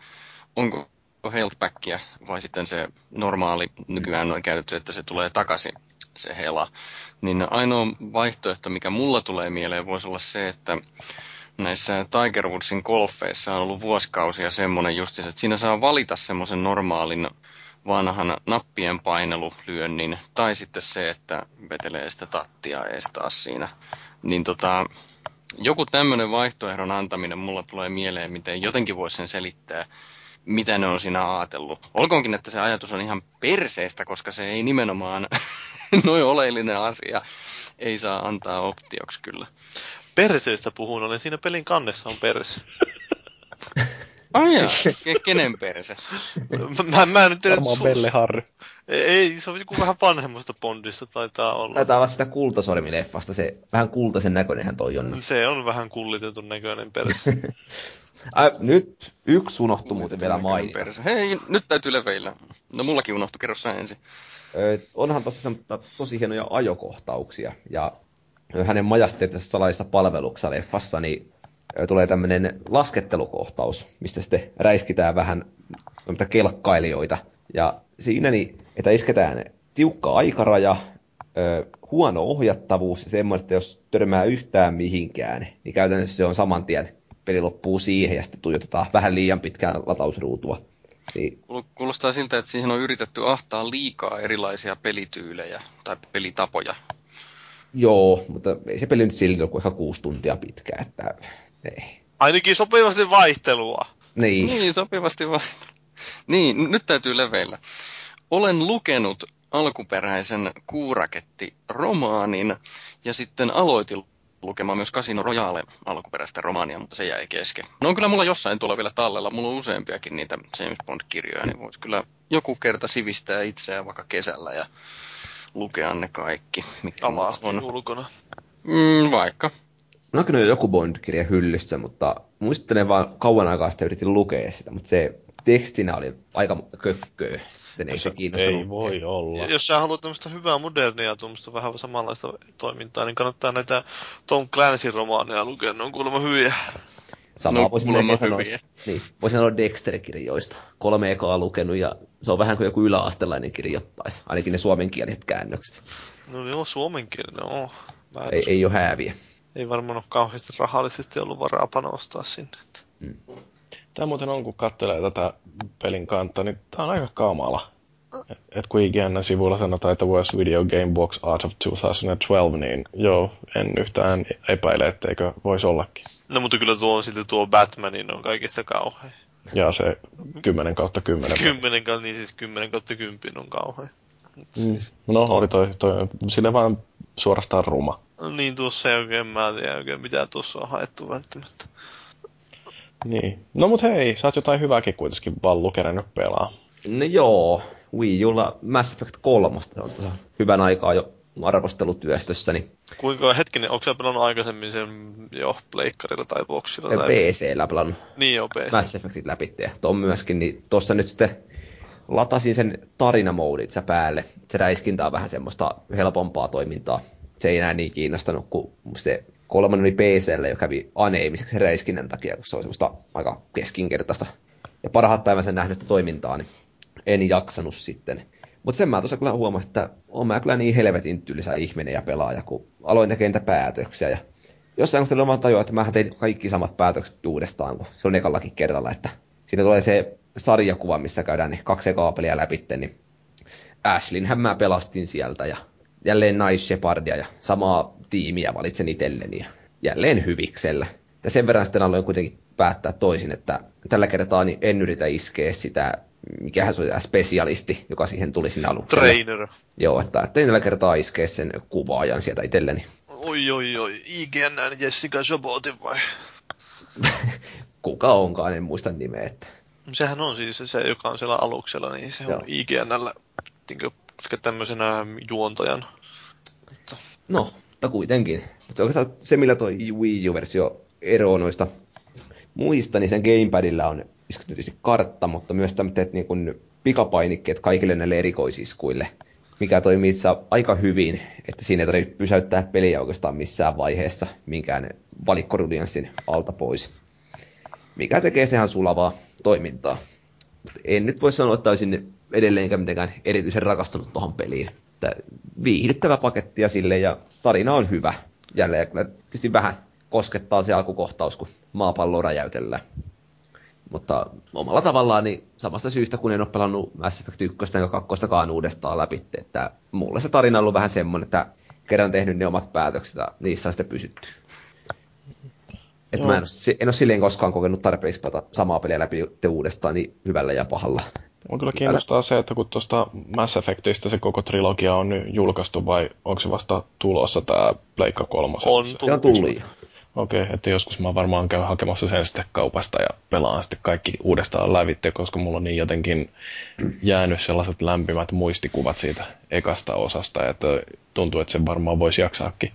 onko healthbackia vai sitten se normaali, nykyään on käytetty, että se tulee takaisin, se hela. Niin ainoa vaihtoehto, mikä mulla tulee mieleen, voisi olla se, että näissä Tiger Woodsin golfeissa on ollut vuosikausia semmoinen justiinsa, että siinä saa valita semmoisen normaalin vanhan nappien painelulyönnin, tai sitten se, että vetelee sitä tattia ees taas siinä. Niin tota, joku tämmöinen vaihtoehdon antaminen mulla tulee mieleen, miten jotenkin voisi sen selittää, mitä ne on siinä ajatellut. Olkoonkin, että se ajatus on ihan perseestä, koska se ei nimenomaan noin oleellinen asia ei saa antaa optioksi kyllä. Perseestä puhun, olen siinä pelin kannessa on perse. Ai Ke- kenen perse? mä, mä nyt tiedä, Varmaan Belle Harry. Ei, se on joku vähän vanhemmasta Bondista taitaa olla. Taitaa olla sitä kultasormileffasta, se vähän kultaisen näköinenhän toi on. Se on vähän kullitetun näköinen perse. Ai, nyt yksi unohtui muuten vielä mainita. Hei, nyt täytyy leveillä. No mullakin unohtui, kerro sä ensin. Ö, onhan tosi, tosi hienoja ajokohtauksia. Ja hänen majesteettisessa salaisessa palveluksessa leffassa, niin tulee tämmöinen laskettelukohtaus, mistä sitten räiskitään vähän kelkkailijoita. Ja siinä, niin, että isketään tiukka aikaraja, huono ohjattavuus ja semmoinen, että jos törmää yhtään mihinkään, niin käytännössä se on saman tien peli loppuu siihen ja sitten tuijotetaan vähän liian pitkään latausruutua. Niin. Kuulostaa siltä, että siihen on yritetty ahtaa liikaa erilaisia pelityylejä tai pelitapoja. Joo, mutta ei se peli nyt silti ole kuin kuusi tuntia pitkä, että ei. Ainakin sopivasti vaihtelua. Niin. Niin, sopivasti vaihtelua. Niin, nyt täytyy leveillä. Olen lukenut alkuperäisen kuuraketti-romaanin ja sitten aloitin lukemaan myös Casino Royale alkuperäistä romaania, mutta se jäi kesken. No on kyllä mulla jossain tuolla vielä tallella, mulla on useampiakin niitä James Bond-kirjoja, niin voisi kyllä joku kerta sivistää itseään vaikka kesällä ja lukea ne kaikki, mitkä on. ulkona. Mm, vaikka. Mä oon kyllä joku Bond-kirja hyllyssä, mutta muistelen vaan kauan aikaa sitten yritin lukea sitä, mutta se tekstinä oli aika kökköä. ei se kiinnostanut. Ei voi olla. Jos sä haluat tämmöistä hyvää modernia, tuommoista vähän samanlaista toimintaa, niin kannattaa näitä Tom Clancy romaaneja lukea, ne on kuulemma hyviä. Samaa no, voisin melkein sanoa, niin, voisin sanoa Dexter-kirjoista. Kolme ekaa lukenut ja se on vähän kuin joku yläastelainen kirjoittaisi. Ainakin ne suomenkieliset käännökset. No joo, suomenkielinen on. Ei, ei ole hääviä ei varmaan ole kauheasti rahallisesti ollut varaa panostaa sinne. Mm. Tämä muuten on, kun katselee tätä pelin kantaa, niin tämä on aika kamala. Et kun IGN sivulla sanotaan, että Worst Video Game Box Art of 2012, niin joo, en yhtään epäile, etteikö voisi ollakin. No mutta kyllä tuo on silti tuo Batmanin on kaikista kauhean. Ja se 10 kautta 10. 10 kautta, niin siis 10 kautta 10 on kauhean. Mm. Siis, no oli toi, toi sille vaan suorastaan ruma. Niin tuossa ei oikein, mä en tiedä oikein mitä tuossa on haettu välttämättä. Niin. No mut hei, sä oot jotain hyvääkin kuitenkin Vallu kerännyt pelaa. No joo, Wii Ulla Mass Effect 3 se on hyvän aikaa jo arvostelutyöstössä, niin Kuinka hetkinen, onko sä pelannut aikaisemmin sen jo pleikkarilla tai boksilla? Tai... PC-llä pelannut Niin joo, PC. Mass Effectit läpi ja tuon myöskin, niin tuossa nyt sitten latasin sen tarinamooditsa päälle. Se räiskintä on vähän semmoista helpompaa toimintaa. Se ei enää niin kiinnostanut, kun se kolmannen oli PClle jo kävi aneemiseksi räiskinnän takia, kun se on semmoista aika keskinkertaista ja parhaat päivänsä nähnyttä toimintaa, niin en jaksanut sitten. Mutta sen mä tuossa kyllä huomasin, että on mä kyllä niin helvetin tylsä ihminen ja pelaaja, kun aloin tekemään niitä päätöksiä. Ja jossain kohtaa vaan tajua, että mä tein kaikki samat päätökset uudestaan, kun se on ekallakin kerralla, että siinä tulee se sarjakuva, missä käydään ne kaksi kaapelia läpi, niin Ashlynhän mä pelastin sieltä ja jälleen Nice Shepardia ja samaa tiimiä valitsen itselleni ja jälleen hyviksellä. Ja sen verran sitten aloin kuitenkin päättää toisin, että tällä kertaa niin en yritä iskeä sitä, mikähän se oli spesialisti, joka siihen tuli sinne aluksi. Trainer. Joo, että ajattelin tällä kertaa iskeä sen kuvaajan sieltä itselleni. Oi, oi, oi. IGN Jessica Jobotin vai? Kuka onkaan, en muista nimeä. Että... Sehän on siis se, joka on siellä aluksella, niin se Joo. on IGNllä niin tämmöisenä juontajan. No, mutta kuitenkin. Mutta oikeastaan se, millä tuo Wii U-versio eroaa noista muista, niin sen gamepadilla on isketty tietysti kartta, mutta myös tämmöiset niin kuin pikapainikkeet kaikille näille erikoisiskuille, mikä toimii itse aika hyvin, että siinä ei tarvitse pysäyttää peliä oikeastaan missään vaiheessa minkään valikkorudianssin alta pois. Mikä tekee se ihan sulavaa toimintaa. Mut en nyt voi sanoa, että olisin edelleenkään mitenkään erityisen rakastunut tuohon peliin. Että viihdyttävä paketti ja sille ja tarina on hyvä. Jälleen kyllä tietysti vähän koskettaa se alkukohtaus, kun maapalloa räjäytellään. Mutta omalla tavallaan niin samasta syystä, kun en ole pelannut Mass Effect 1 ja 2 uudestaan läpi, että mulle se tarina on ollut vähän semmoinen, että kerran tehnyt ne omat päätökset ja niissä on sitten pysytty. Että mä en ole, en ole silleen koskaan kokenut tarpeeksi pelata samaa peliä läpi uudestaan niin hyvällä ja pahalla. On kyllä kiinnostaa se, että kun tuosta Mass Effectista se koko trilogia on nyt julkaistu vai onko se vasta tulossa tämä Pleikka 3? On Se on tullut jo. Okei, okay, että joskus mä varmaan käyn hakemassa sen sitten kaupasta ja pelaan sitten kaikki uudestaan lävitte, koska mulla on niin jotenkin jäänyt sellaiset lämpimät muistikuvat siitä ekasta osasta, että tuntuu, että se varmaan voisi jaksaakin.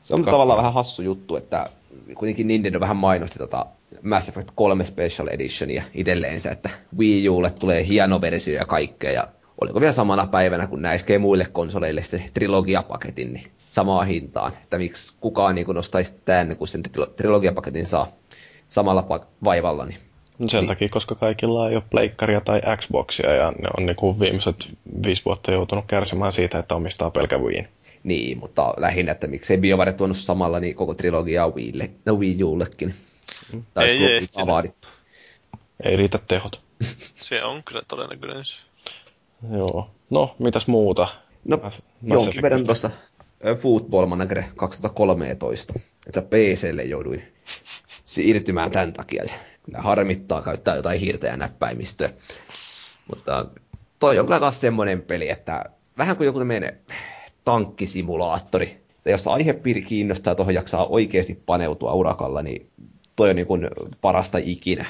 Se on tavallaan vähän hassu juttu, että kuitenkin Nintendo vähän mainosti tota Mass Effect 3 Special Editionia itselleensä, että Wii Ulle tulee hieno versio ja kaikkea, ja oliko vielä samana päivänä, kun nämä iskee muille konsoleille sitten trilogiapaketin, niin samaa hintaan, että miksi kukaan niin nostaisi tämän, kun sen trilo- trilogiapaketin saa samalla vaivalla, niin No Sen takia, koska kaikilla ei ole pleikkaria tai Xboxia ja ne on niin viimeiset viisi vuotta joutunut kärsimään siitä, että omistaa pelkä. Niin, mutta lähinnä, että miksei BioWare tuonut samalla niin koko trilogiaa Wiille, no Wii Ullekin. Tai Ei ehtinyt. vaadittu. Ei riitä tehot. Se on kyllä todennäköisyys. Joo. No, mitäs muuta? No, Mass jonkin verran tuossa Football Manager 2013, että PClle jouduin siirtymään tämän takia. Kyllä harmittaa käyttää jotain hiirtä ja näppäimistöä. Mutta toi on kyllä taas semmoinen peli, että vähän kuin joku tämmöinen tankkisimulaattori. Ja jos aihepiiri kiinnostaa tuohon jaksaa oikeasti paneutua urakalla, niin toi on niin kuin parasta ikinä.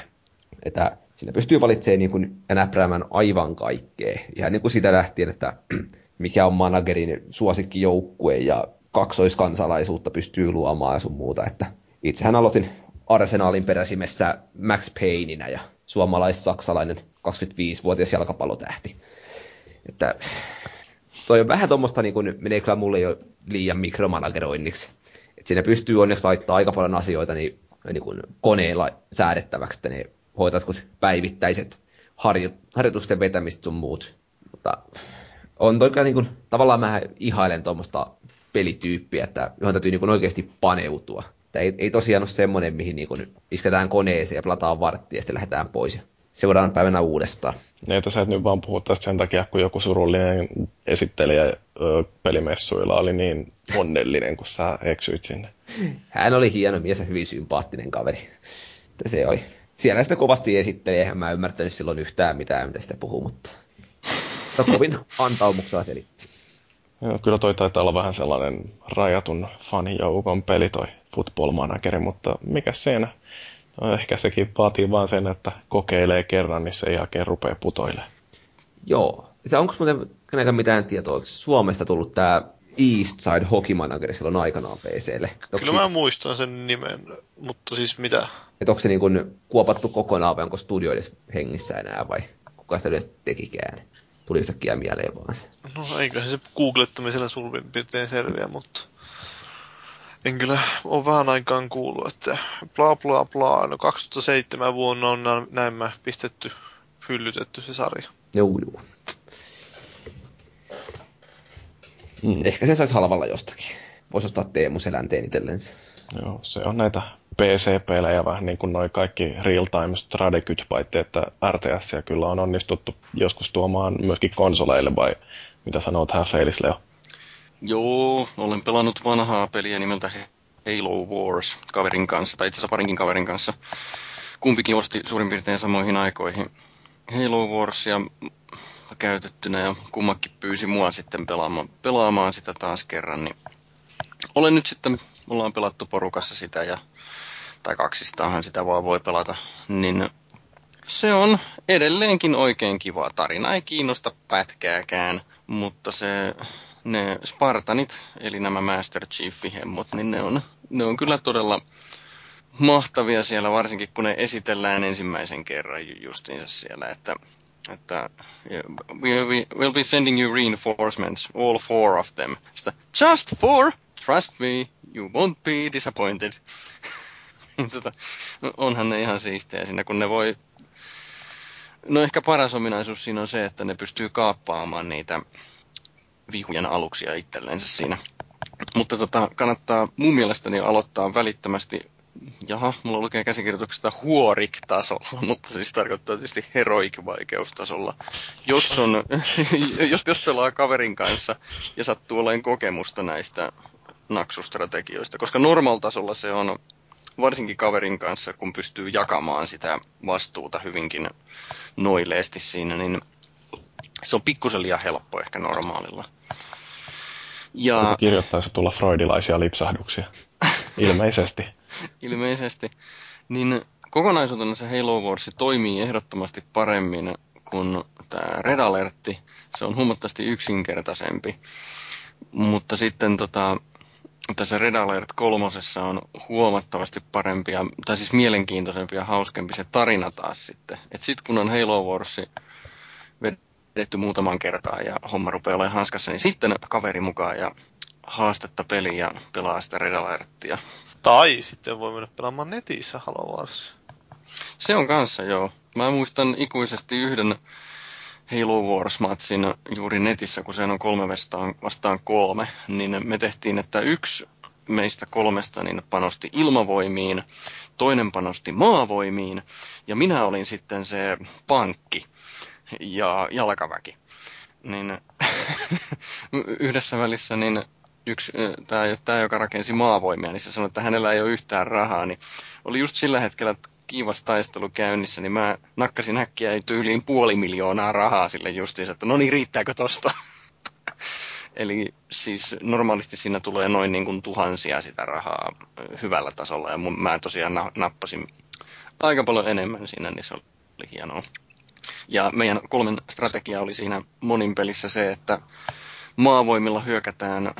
Että siinä pystyy valitsemaan niin kuin näpräämään aivan kaikkea. Ihan niin kuin sitä lähtien, että mikä on managerin suosikkijoukkue ja kaksoiskansalaisuutta pystyy luomaan ja sun muuta. Että itsehän aloitin Arsenalin peräsimessä Max Payneina ja suomalais-saksalainen 25-vuotias jalkapallotähti. Että toi on vähän tuommoista, niin kun menee kyllä mulle jo liian mikromanageroinniksi. Et siinä pystyy onneksi laittaa aika paljon asioita niin, niin kun koneella säädettäväksi, että ne hoitat kun päivittäiset harjo, harjoitusten vetämistä sun muut. Mutta on toi kyllä niin kun, tavallaan mä ihailen tuommoista pelityyppiä, että johon täytyy niin kun oikeasti paneutua. Että ei, ei tosiaan ole semmoinen, mihin niin kun isketään koneeseen ja pelataan varttia ja sitten lähdetään pois. ja Seuraavana päivänä uudestaan. Niin, että sä et nyt vaan puhu tästä sen takia, kun joku surullinen esittelijä ö, pelimessuilla oli niin onnellinen, kun sä eksyit sinne. Hän oli hieno mies ja hyvin sympaattinen kaveri. Että se oli. Siellä sitä kovasti esitteli, eihän mä ymmärtänyt silloin yhtään mitään, mitä sitä puhuu, mutta mutta kovin antaumuksella selitti. Joo, kyllä toi taitaa olla vähän sellainen rajatun fanijoukon peli toi Football Manager, mutta mikä siinä? No, ehkä sekin vaatii vaan sen, että kokeilee kerran, niin sen jälkeen rupeaa putoilemaan. Joo. Se onko muuten mitään tietoa, onko Suomesta tullut tämä East Side Hockey Manager silloin aikanaan PClle? Onko Kyllä mä muistan sen nimen, mutta siis mitä? Että onko se niin kuin kuopattu kokonaan vai onko studio edes hengissä enää vai kuka sitä yleensä tekikään? Tuli yhtäkkiä mieleen vaan se. No eiköhän se googlettamisella suurin piirtein selviä, mutta en kyllä ole vähän aikaan kuullut, että bla bla bla. No 2007 vuonna on nä- näin mä pistetty, hyllytetty se sarja. Joo, joo. Mm. Ehkä se saisi halvalla jostakin. Voisi ostaa Teemu Selänteen itsellensä. Joo, se on näitä PC-pelejä vähän niin kuin noi kaikki real-time strategy, paitsi että RTS kyllä on onnistuttu joskus tuomaan myöskin konsoleille, vai mitä sanot Häfeilis, Leo? Joo, olen pelannut vanhaa peliä nimeltä Halo Wars kaverin kanssa, tai itse asiassa parinkin kaverin kanssa. Kumpikin osti suurin piirtein samoihin aikoihin Halo Warsia käytettynä ja kummakin pyysi mua sitten pelaamaan, pelaamaan sitä taas kerran, niin olen nyt sitten, ollaan pelattu porukassa sitä ja tai kaksistaahan sitä vaan voi pelata, niin se on edelleenkin oikein kiva. Tarina ei kiinnosta pätkääkään, mutta se, ne Spartanit, eli nämä Master Chief-hemmot, niin ne on, ne on kyllä todella mahtavia siellä, varsinkin kun ne esitellään ensimmäisen kerran justiinsa siellä, että että we, we'll be sending you reinforcements, all four of them. Sitä, just four? Trust me, you won't be disappointed. Niin tota, onhan ne ihan siistejä siinä, kun ne voi... No ehkä paras ominaisuus siinä on se, että ne pystyy kaappaamaan niitä vihujen aluksia itsellensä siinä. Mutta tota, kannattaa mun mielestäni aloittaa välittömästi jaha, mulla lukee käsikirjoituksesta huorik-tasolla, mutta siis tarkoittaa tietysti heroik-vaikeustasolla. Jos, on, jos, jos pelaa kaverin kanssa ja sattuu olemaan kokemusta näistä naksustrategioista, koska normal-tasolla se on varsinkin kaverin kanssa, kun pystyy jakamaan sitä vastuuta hyvinkin noileesti siinä, niin se on pikkusen liian helppo ehkä normaalilla. Ja... Kirjoittaisi tulla freudilaisia lipsahduksia. Ilmeisesti. Ilmeisesti. Niin kokonaisuutena se Halo Wars toimii ehdottomasti paremmin kuin tämä Red Alertti. Se on huomattavasti yksinkertaisempi. Mutta sitten tota, tässä Red Alert kolmosessa on huomattavasti parempia, tai siis mielenkiintoisempi ja hauskempi se tarina taas sitten. Et sit kun on Halo Wars vedetty muutaman kertaa ja homma rupeaa olemaan hanskassa, niin sitten kaveri mukaan ja haastetta peliä ja pelaa sitä Red Alerttia. Tai sitten voi mennä pelaamaan netissä Halo Wars. Se on kanssa, joo. Mä muistan ikuisesti yhden Halo Wars-matsin juuri netissä, kun se on kolme vastaan, vastaan kolme, niin me tehtiin, että yksi meistä kolmesta niin panosti ilmavoimiin, toinen panosti maavoimiin, ja minä olin sitten se pankki ja jalkaväki. Niin yhdessä välissä niin yksi, tämä, tämä, joka rakensi maavoimia, niin se sanoi, että hänellä ei ole yhtään rahaa, niin oli just sillä hetkellä kiivas taistelu käynnissä, niin mä nakkasin äkkiä tyyliin puoli miljoonaa rahaa sille justiinsa, että no niin, riittääkö tosta? Eli siis normaalisti siinä tulee noin niin kuin tuhansia sitä rahaa hyvällä tasolla, ja mun, mä tosiaan nappasin aika paljon enemmän siinä, niin se oli hienoa. Ja meidän kolmen strategia oli siinä monin pelissä se, että maavoimilla hyökätään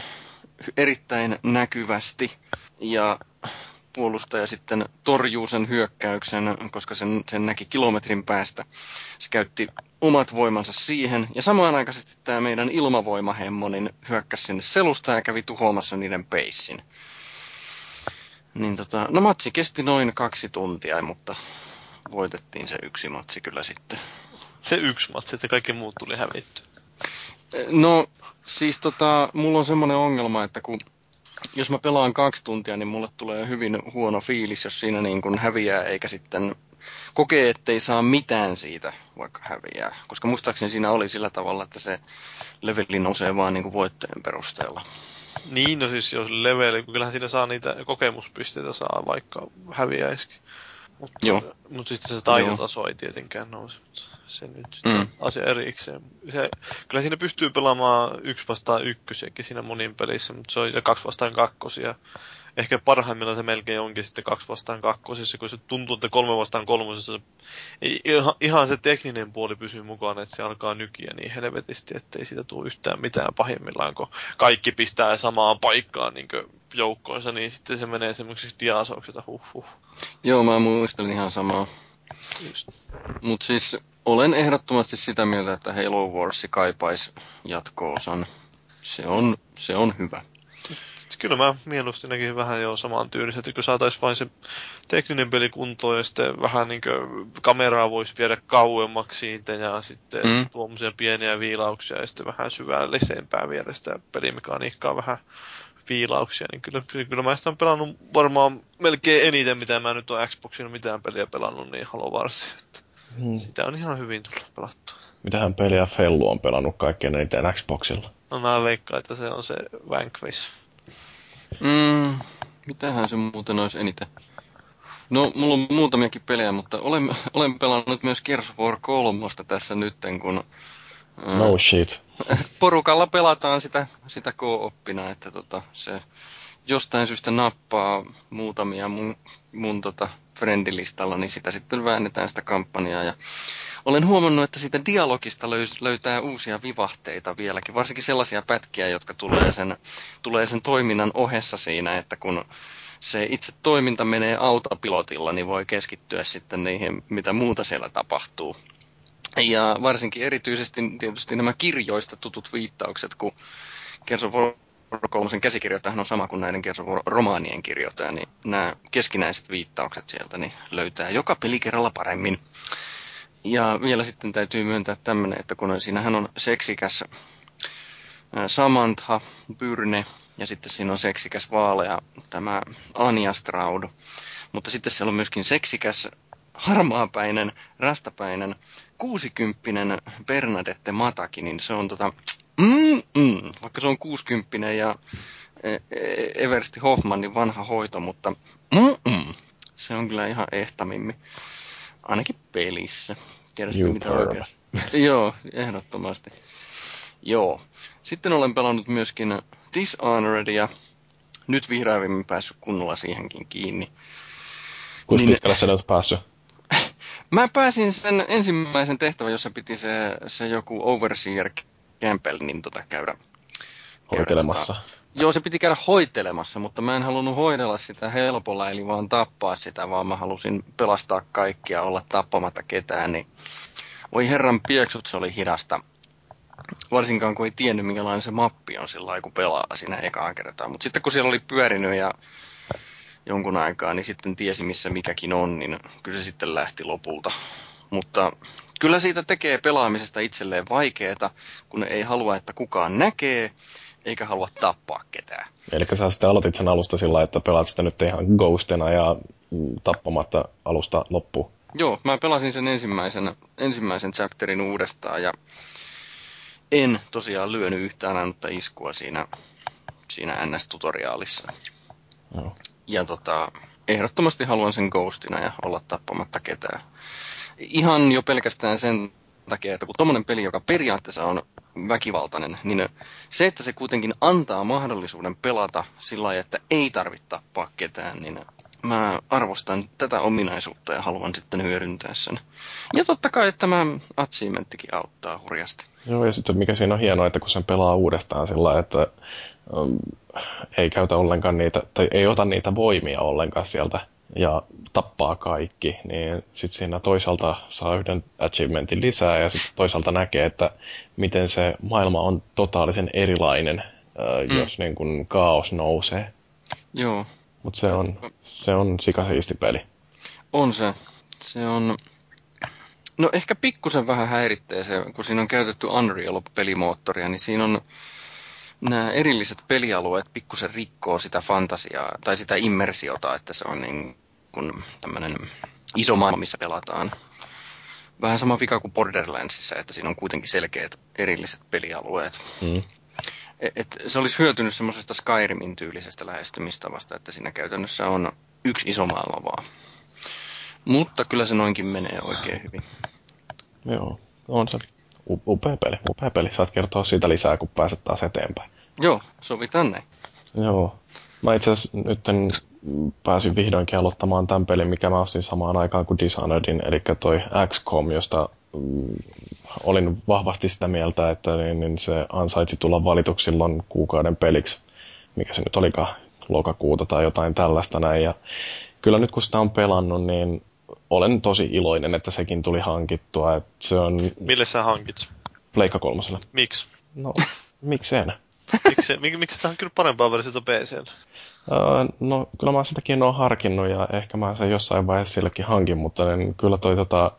erittäin näkyvästi ja puolustaja sitten torjuu sen hyökkäyksen, koska sen, sen näki kilometrin päästä. Se käytti omat voimansa siihen, ja samanaikaisesti tämä meidän ilmavoimahemmo niin hyökkäsi sinne selusta ja kävi tuhoamassa niiden peissin. Niin tota, no matsi kesti noin kaksi tuntia, mutta voitettiin se yksi matsi kyllä sitten. Se yksi matsi, että kaikki muut tuli hävitty. No, siis tota, mulla on semmoinen ongelma, että kun jos mä pelaan kaksi tuntia, niin mulle tulee hyvin huono fiilis, jos siinä niin kuin häviää, eikä sitten kokee, ettei saa mitään siitä, vaikka häviää. Koska muistaakseni siinä oli sillä tavalla, että se leveli nousee vaan niin kuin voittojen perusteella. Niin, no siis jos leveli, kyllähän siinä saa niitä kokemuspisteitä saa, vaikka häviäisikin. Mutta, Joo. mutta sitten se taitotaso Joo. ei tietenkään nouse. Se nyt sitten mm. asia erikseen. Se, kyllä siinä pystyy pelaamaan yksi vastaan ykkösiäkin siinä monin pelissä, mutta se on ja kaksi vastaan kakkosia ehkä parhaimmillaan se melkein onkin sitten kaksi vastaan kakkosissa, kun se tuntuu, että kolme vastaan kolmosessa ei, ihan, ihan se tekninen puoli pysyy mukana, että se alkaa nykiä niin helvetisti, ettei siitä tule yhtään mitään pahimmillaan, kun kaikki pistää samaan paikkaan niin joukkoonsa, niin sitten se menee semmoiseksi diasoukseksi, että huh, huh. Joo, mä muistelin ihan samaa. Mutta siis olen ehdottomasti sitä mieltä, että Halo Wars kaipaisi jatko-osan. Se on, se on hyvä. Kyllä mä mieluusti näkin vähän jo samaan tyylissä, että kun saataisiin vain se tekninen peli kuntoon ja sitten vähän niin kameraa voisi viedä kauemmaksi siitä ja sitten mm. tuommoisia pieniä viilauksia ja sitten vähän syvällisempää viedä sitä pelimekaniikkaa vähän viilauksia, niin kyllä, kyllä mä sitä on pelannut varmaan melkein eniten, mitä mä nyt on Xboxin mitään peliä pelannut, niin Halo Wars. Hmm. Sitä on ihan hyvin tullut pelattua. Mitähän peliä Fellu on pelannut kaikkein eniten Xboxilla? No mä veikkaan, että se on se Vanquish. Mm, mitähän se muuten olisi eniten? No, mulla on muutamiakin pelejä, mutta olen, olen pelannut myös Gears of War 3 tässä nytten, kun No shit. Porukalla pelataan sitä, sitä co-oppina, että tota, se jostain syystä nappaa muutamia mun, mun tota, friendilistalla, niin sitä sitten väännetään sitä kampanjaa. Ja olen huomannut, että siitä dialogista löys, löytää uusia vivahteita vieläkin, varsinkin sellaisia pätkiä, jotka tulee sen, tulee sen toiminnan ohessa siinä, että kun se itse toiminta menee autopilotilla, niin voi keskittyä sitten niihin, mitä muuta siellä tapahtuu. Ja varsinkin erityisesti tietysti nämä kirjoista tutut viittaukset, kun Gears kolmosen käsikirjoittajahan on sama kuin näiden romaanien kirjoittaja, niin nämä keskinäiset viittaukset sieltä niin löytää joka pelikerralla paremmin. Ja vielä sitten täytyy myöntää tämmöinen, että kun siinähän on seksikäs Samantha, Byrne ja sitten siinä on seksikäs vaalea tämä Anja Straud. Mutta sitten siellä on myöskin seksikäs harmaapäinen, rastapäinen, kuusikymppinen Bernadette Mataki, niin se on tota, mm, mm, vaikka se on kuusikymppinen ja e, e, Eversti Hoffmannin vanha hoito, mutta mm, mm, se on kyllä ihan ehtamimmi. Ainakin pelissä. Tiedätkö mitä oikein? Joo, ehdottomasti. Joo. Sitten olen pelannut myöskin Dishonored ja nyt vihreävimmin päässyt kunnolla siihenkin kiinni. Kuinka niin, pitkällä sä olet päässyt? Mä pääsin sen ensimmäisen tehtävän, jossa piti se, se joku Overseer Campbell niin tota käydä. Hoitelemassa. Käydä, tota, joo, se piti käydä hoitelemassa, mutta mä en halunnut hoidella sitä helpolla, eli vaan tappaa sitä, vaan mä halusin pelastaa kaikkia, olla tappamatta ketään, niin voi herran pieksut, se oli hidasta. Varsinkaan kun ei tiennyt, minkälainen se mappi on sillä kun pelaa siinä ekaan kertaa. Mutta sitten kun siellä oli pyörinyt ja jonkun aikaa, niin sitten tiesi missä mikäkin on, niin kyllä se sitten lähti lopulta. Mutta kyllä siitä tekee pelaamisesta itselleen vaikeeta, kun ei halua, että kukaan näkee, eikä halua tappaa ketään. Eli sä sitten aloitit sen alusta sillä että pelaat sitä nyt ihan ghostina ja mm, tappamatta alusta loppuun. Joo, mä pelasin sen ensimmäisen, ensimmäisen chapterin uudestaan ja en tosiaan lyönyt yhtään ainutta iskua siinä, siinä NS-tutoriaalissa. Joo. Ja tota, ehdottomasti haluan sen ghostina ja olla tappamatta ketään. Ihan jo pelkästään sen takia, että kun tuommoinen peli, joka periaatteessa on väkivaltainen, niin se, että se kuitenkin antaa mahdollisuuden pelata sillä lailla, että ei tarvitse tappaa ketään, niin mä arvostan tätä ominaisuutta ja haluan sitten hyödyntää sen. Ja totta kai tämä achievementtikin auttaa hurjasti. Joo, ja sitten mikä siinä on hienoa, että kun sen pelaa uudestaan sillä että ei käytä ollenkaan niitä, tai ei ota niitä voimia ollenkaan sieltä ja tappaa kaikki, niin sitten siinä toisaalta saa yhden achievementin lisää ja sitten toisaalta näkee, että miten se maailma on totaalisen erilainen, mm. jos niin kun kaos nousee. Joo. Mutta se on, se on sikasiisti peli. On se. Se on... No ehkä pikkusen vähän häiritsee se, kun siinä on käytetty Unreal-pelimoottoria, niin siinä on nämä erilliset pelialueet pikkusen rikkoo sitä fantasiaa tai sitä immersiota, että se on niin kuin tämmöinen iso maailma, missä pelataan. Vähän sama vika kuin Borderlandsissa, että siinä on kuitenkin selkeät erilliset pelialueet. Mm. Et se olisi hyötynyt semmoisesta Skyrimin tyylisestä lähestymistavasta, että siinä käytännössä on yksi iso maailma vaan. Mutta kyllä se noinkin menee oikein hyvin. Joo, on se upea peli, upea peli. Saat kertoa siitä lisää, kun pääset taas eteenpäin. Joo, sovitaan näin. Joo. Mä itse asiassa nyt pääsin vihdoinkin aloittamaan tämän pelin, mikä mä ostin samaan aikaan kuin Dishonoredin, eli toi XCOM, josta mm, olin vahvasti sitä mieltä, että niin, niin se ansaitsi tulla valituksi silloin kuukauden peliksi, mikä se nyt olikaan, lokakuuta tai jotain tällaista näin. Ja kyllä nyt kun sitä on pelannut, niin olen tosi iloinen, että sekin tuli hankittua. Että se on... Mille sä hankit? Pleikka kolmoselle. Miksi? No, mikseen? miksi, mik, miksi sitä on kyllä parempaa versiota PCllä? Uh, no, kyllä mä sitäkin olen harkinnut ja ehkä mä sen jossain vaiheessa sillekin hankin, mutta niin kyllä toi tota,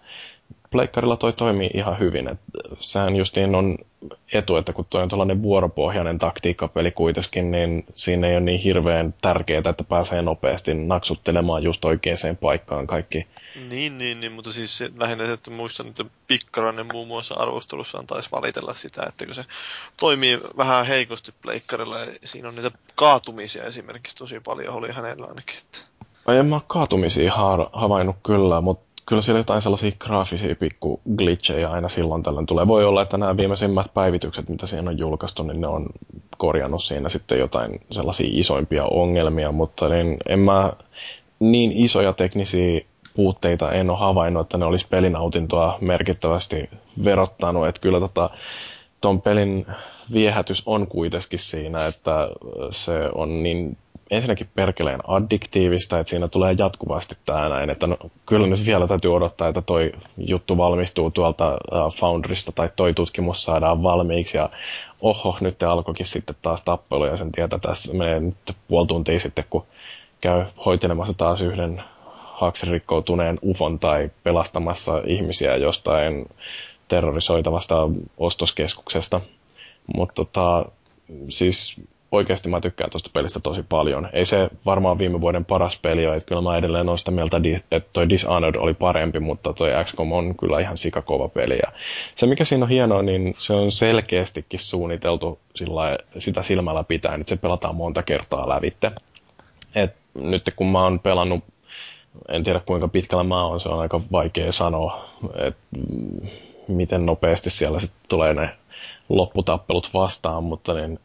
pleikkarilla toi toimii ihan hyvin. Et sehän justiin on etu, että kun toi on tällainen vuoropohjainen taktiikkapeli kuitenkin, niin siinä ei ole niin hirveän tärkeää, että pääsee nopeasti naksuttelemaan just oikeaan paikkaan kaikki. Niin, niin, niin mutta siis lähinnä, että muistan, että Pikkarainen muun muassa arvostelussaan taisi valitella sitä, että kun se toimii vähän heikosti pleikkarilla ja siinä on niitä kaatumisia esimerkiksi tosi paljon, oli hänellä ainakin. Että... En mä kaatumisia havainnut kyllä, mutta kyllä siellä jotain sellaisia graafisia pikku glitchejä aina silloin tällöin tulee. Voi olla, että nämä viimeisimmät päivitykset, mitä siinä on julkaistu, niin ne on korjannut siinä sitten jotain sellaisia isoimpia ongelmia, mutta niin en mä niin isoja teknisiä puutteita en ole havainnut, että ne olisi pelinautintoa merkittävästi verottanut. Että kyllä tota, ton pelin viehätys on kuitenkin siinä, että se on niin ensinnäkin perkeleen addiktiivista, että siinä tulee jatkuvasti tämä näin, että no, kyllä nyt vielä täytyy odottaa, että toi juttu valmistuu tuolta uh, Foundrysta tai toi tutkimus saadaan valmiiksi ja oho, nyt te alkoikin sitten taas tappelu ja sen tietä tässä menee nyt puoli tuntia sitten, kun käy hoitelemassa taas yhden haaksirikkoutuneen ufon tai pelastamassa ihmisiä jostain terrorisoitavasta ostoskeskuksesta. Mutta tota, siis oikeasti mä tykkään tuosta pelistä tosi paljon. Ei se varmaan viime vuoden paras peli ole, että kyllä mä edelleen olen sitä mieltä, että toi Dishonored oli parempi, mutta toi XCOM on kyllä ihan sikakova peli. Ja se mikä siinä on hienoa, niin se on selkeästikin suunniteltu sillä, sitä silmällä pitäen, että se pelataan monta kertaa lävitte. Et nyt kun mä oon pelannut en tiedä kuinka pitkällä mä oon, se on aika vaikea sanoa, että miten nopeasti siellä sitten tulee ne lopputappelut vastaan, mutta niin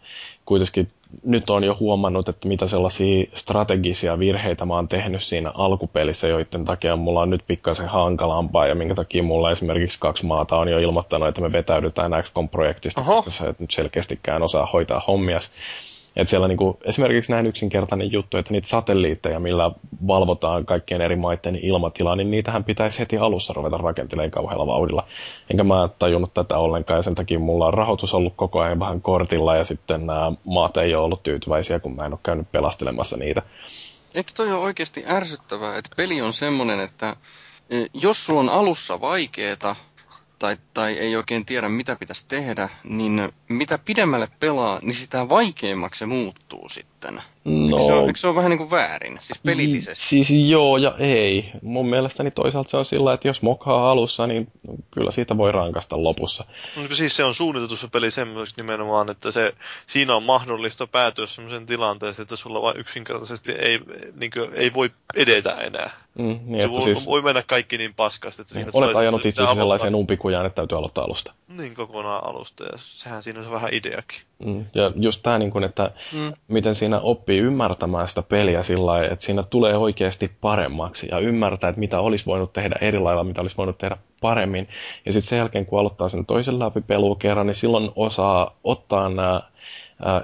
kuitenkin nyt on jo huomannut, että mitä sellaisia strategisia virheitä mä oon tehnyt siinä alkupelissä, joiden takia mulla on nyt pikkasen hankalampaa ja minkä takia mulla esimerkiksi kaksi maata on jo ilmoittanut, että me vetäydytään XCOM-projektista, koska se et nyt selkeästikään osaa hoitaa hommias. Et siellä niinku, esimerkiksi näin yksinkertainen juttu, että niitä satelliitteja, millä valvotaan kaikkien eri maiden ilmatilaa, niin niitähän pitäisi heti alussa ruveta rakentelemaan kauhealla vauhdilla. Enkä mä tajunnut tätä ollenkaan ja sen takia mulla on rahoitus ollut koko ajan vähän kortilla ja sitten nämä maat ei ole ollut tyytyväisiä, kun mä en ole käynyt pelastelemassa niitä. Eikö toi ole oikeasti ärsyttävää, että peli on semmoinen, että e, jos sulla on alussa vaikeeta, tai, tai ei oikein tiedä, mitä pitäisi tehdä, niin mitä pidemmälle pelaa, niin sitä vaikeammaksi se muuttuu sitten. No, eikö, se ole, eikö se ole vähän niin kuin väärin, siis pelillisesti? Siis joo ja ei. Mun mielestäni toisaalta se on sillä, että jos mokaa alussa, niin kyllä siitä voi rankasta lopussa. No, siis se on suunniteltu se peli semmoiseksi nimenomaan, että se, siinä on mahdollista päätyä semmoisen tilanteeseen, että sulla vain yksinkertaisesti ei, niin kuin, ei voi edetä enää. Mm, niin, se voi, siis... voi mennä kaikki niin paskasti, että siinä Olet ajanut itse sellaiseen umpikujaan, että täytyy aloittaa alusta. Niin, kokonaan alusta, ja sehän siinä on vähän ideakin. Mm, ja just tämä, niin että mm. miten siinä oppii ymmärtämään sitä peliä sillä lailla, että siinä tulee oikeasti paremmaksi ja ymmärtää, että mitä olisi voinut tehdä eri lailla, mitä olisi voinut tehdä paremmin. Ja sitten sen jälkeen, kun aloittaa sen toisen läpipelun kerran, niin silloin osaa ottaa nämä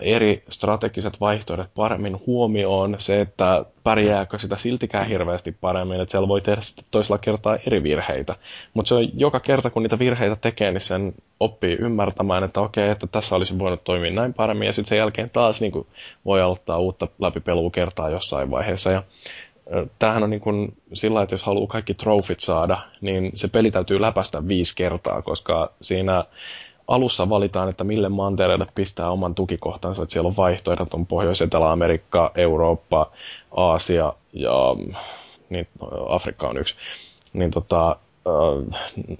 eri strategiset vaihtoehdot paremmin huomioon, se, että pärjääkö sitä siltikään hirveästi paremmin, että siellä voi tehdä sitten toisella kertaa eri virheitä. Mutta se on joka kerta, kun niitä virheitä tekee, niin sen oppii ymmärtämään, että okei, että tässä olisi voinut toimia näin paremmin, ja sitten sen jälkeen taas niin kuin, voi aloittaa uutta läpipelua kertaa jossain vaiheessa. Ja tämähän on niin kuin sillä, että jos haluaa kaikki trofit saada, niin se peli täytyy läpäistä viisi kertaa, koska siinä alussa valitaan, että mille mantereelle pistää oman tukikohtansa, että siellä on vaihtoehdot, on Pohjois- Etelä-Amerikka, Eurooppa, Aasia ja niin, Afrikka on yksi. Niin tota,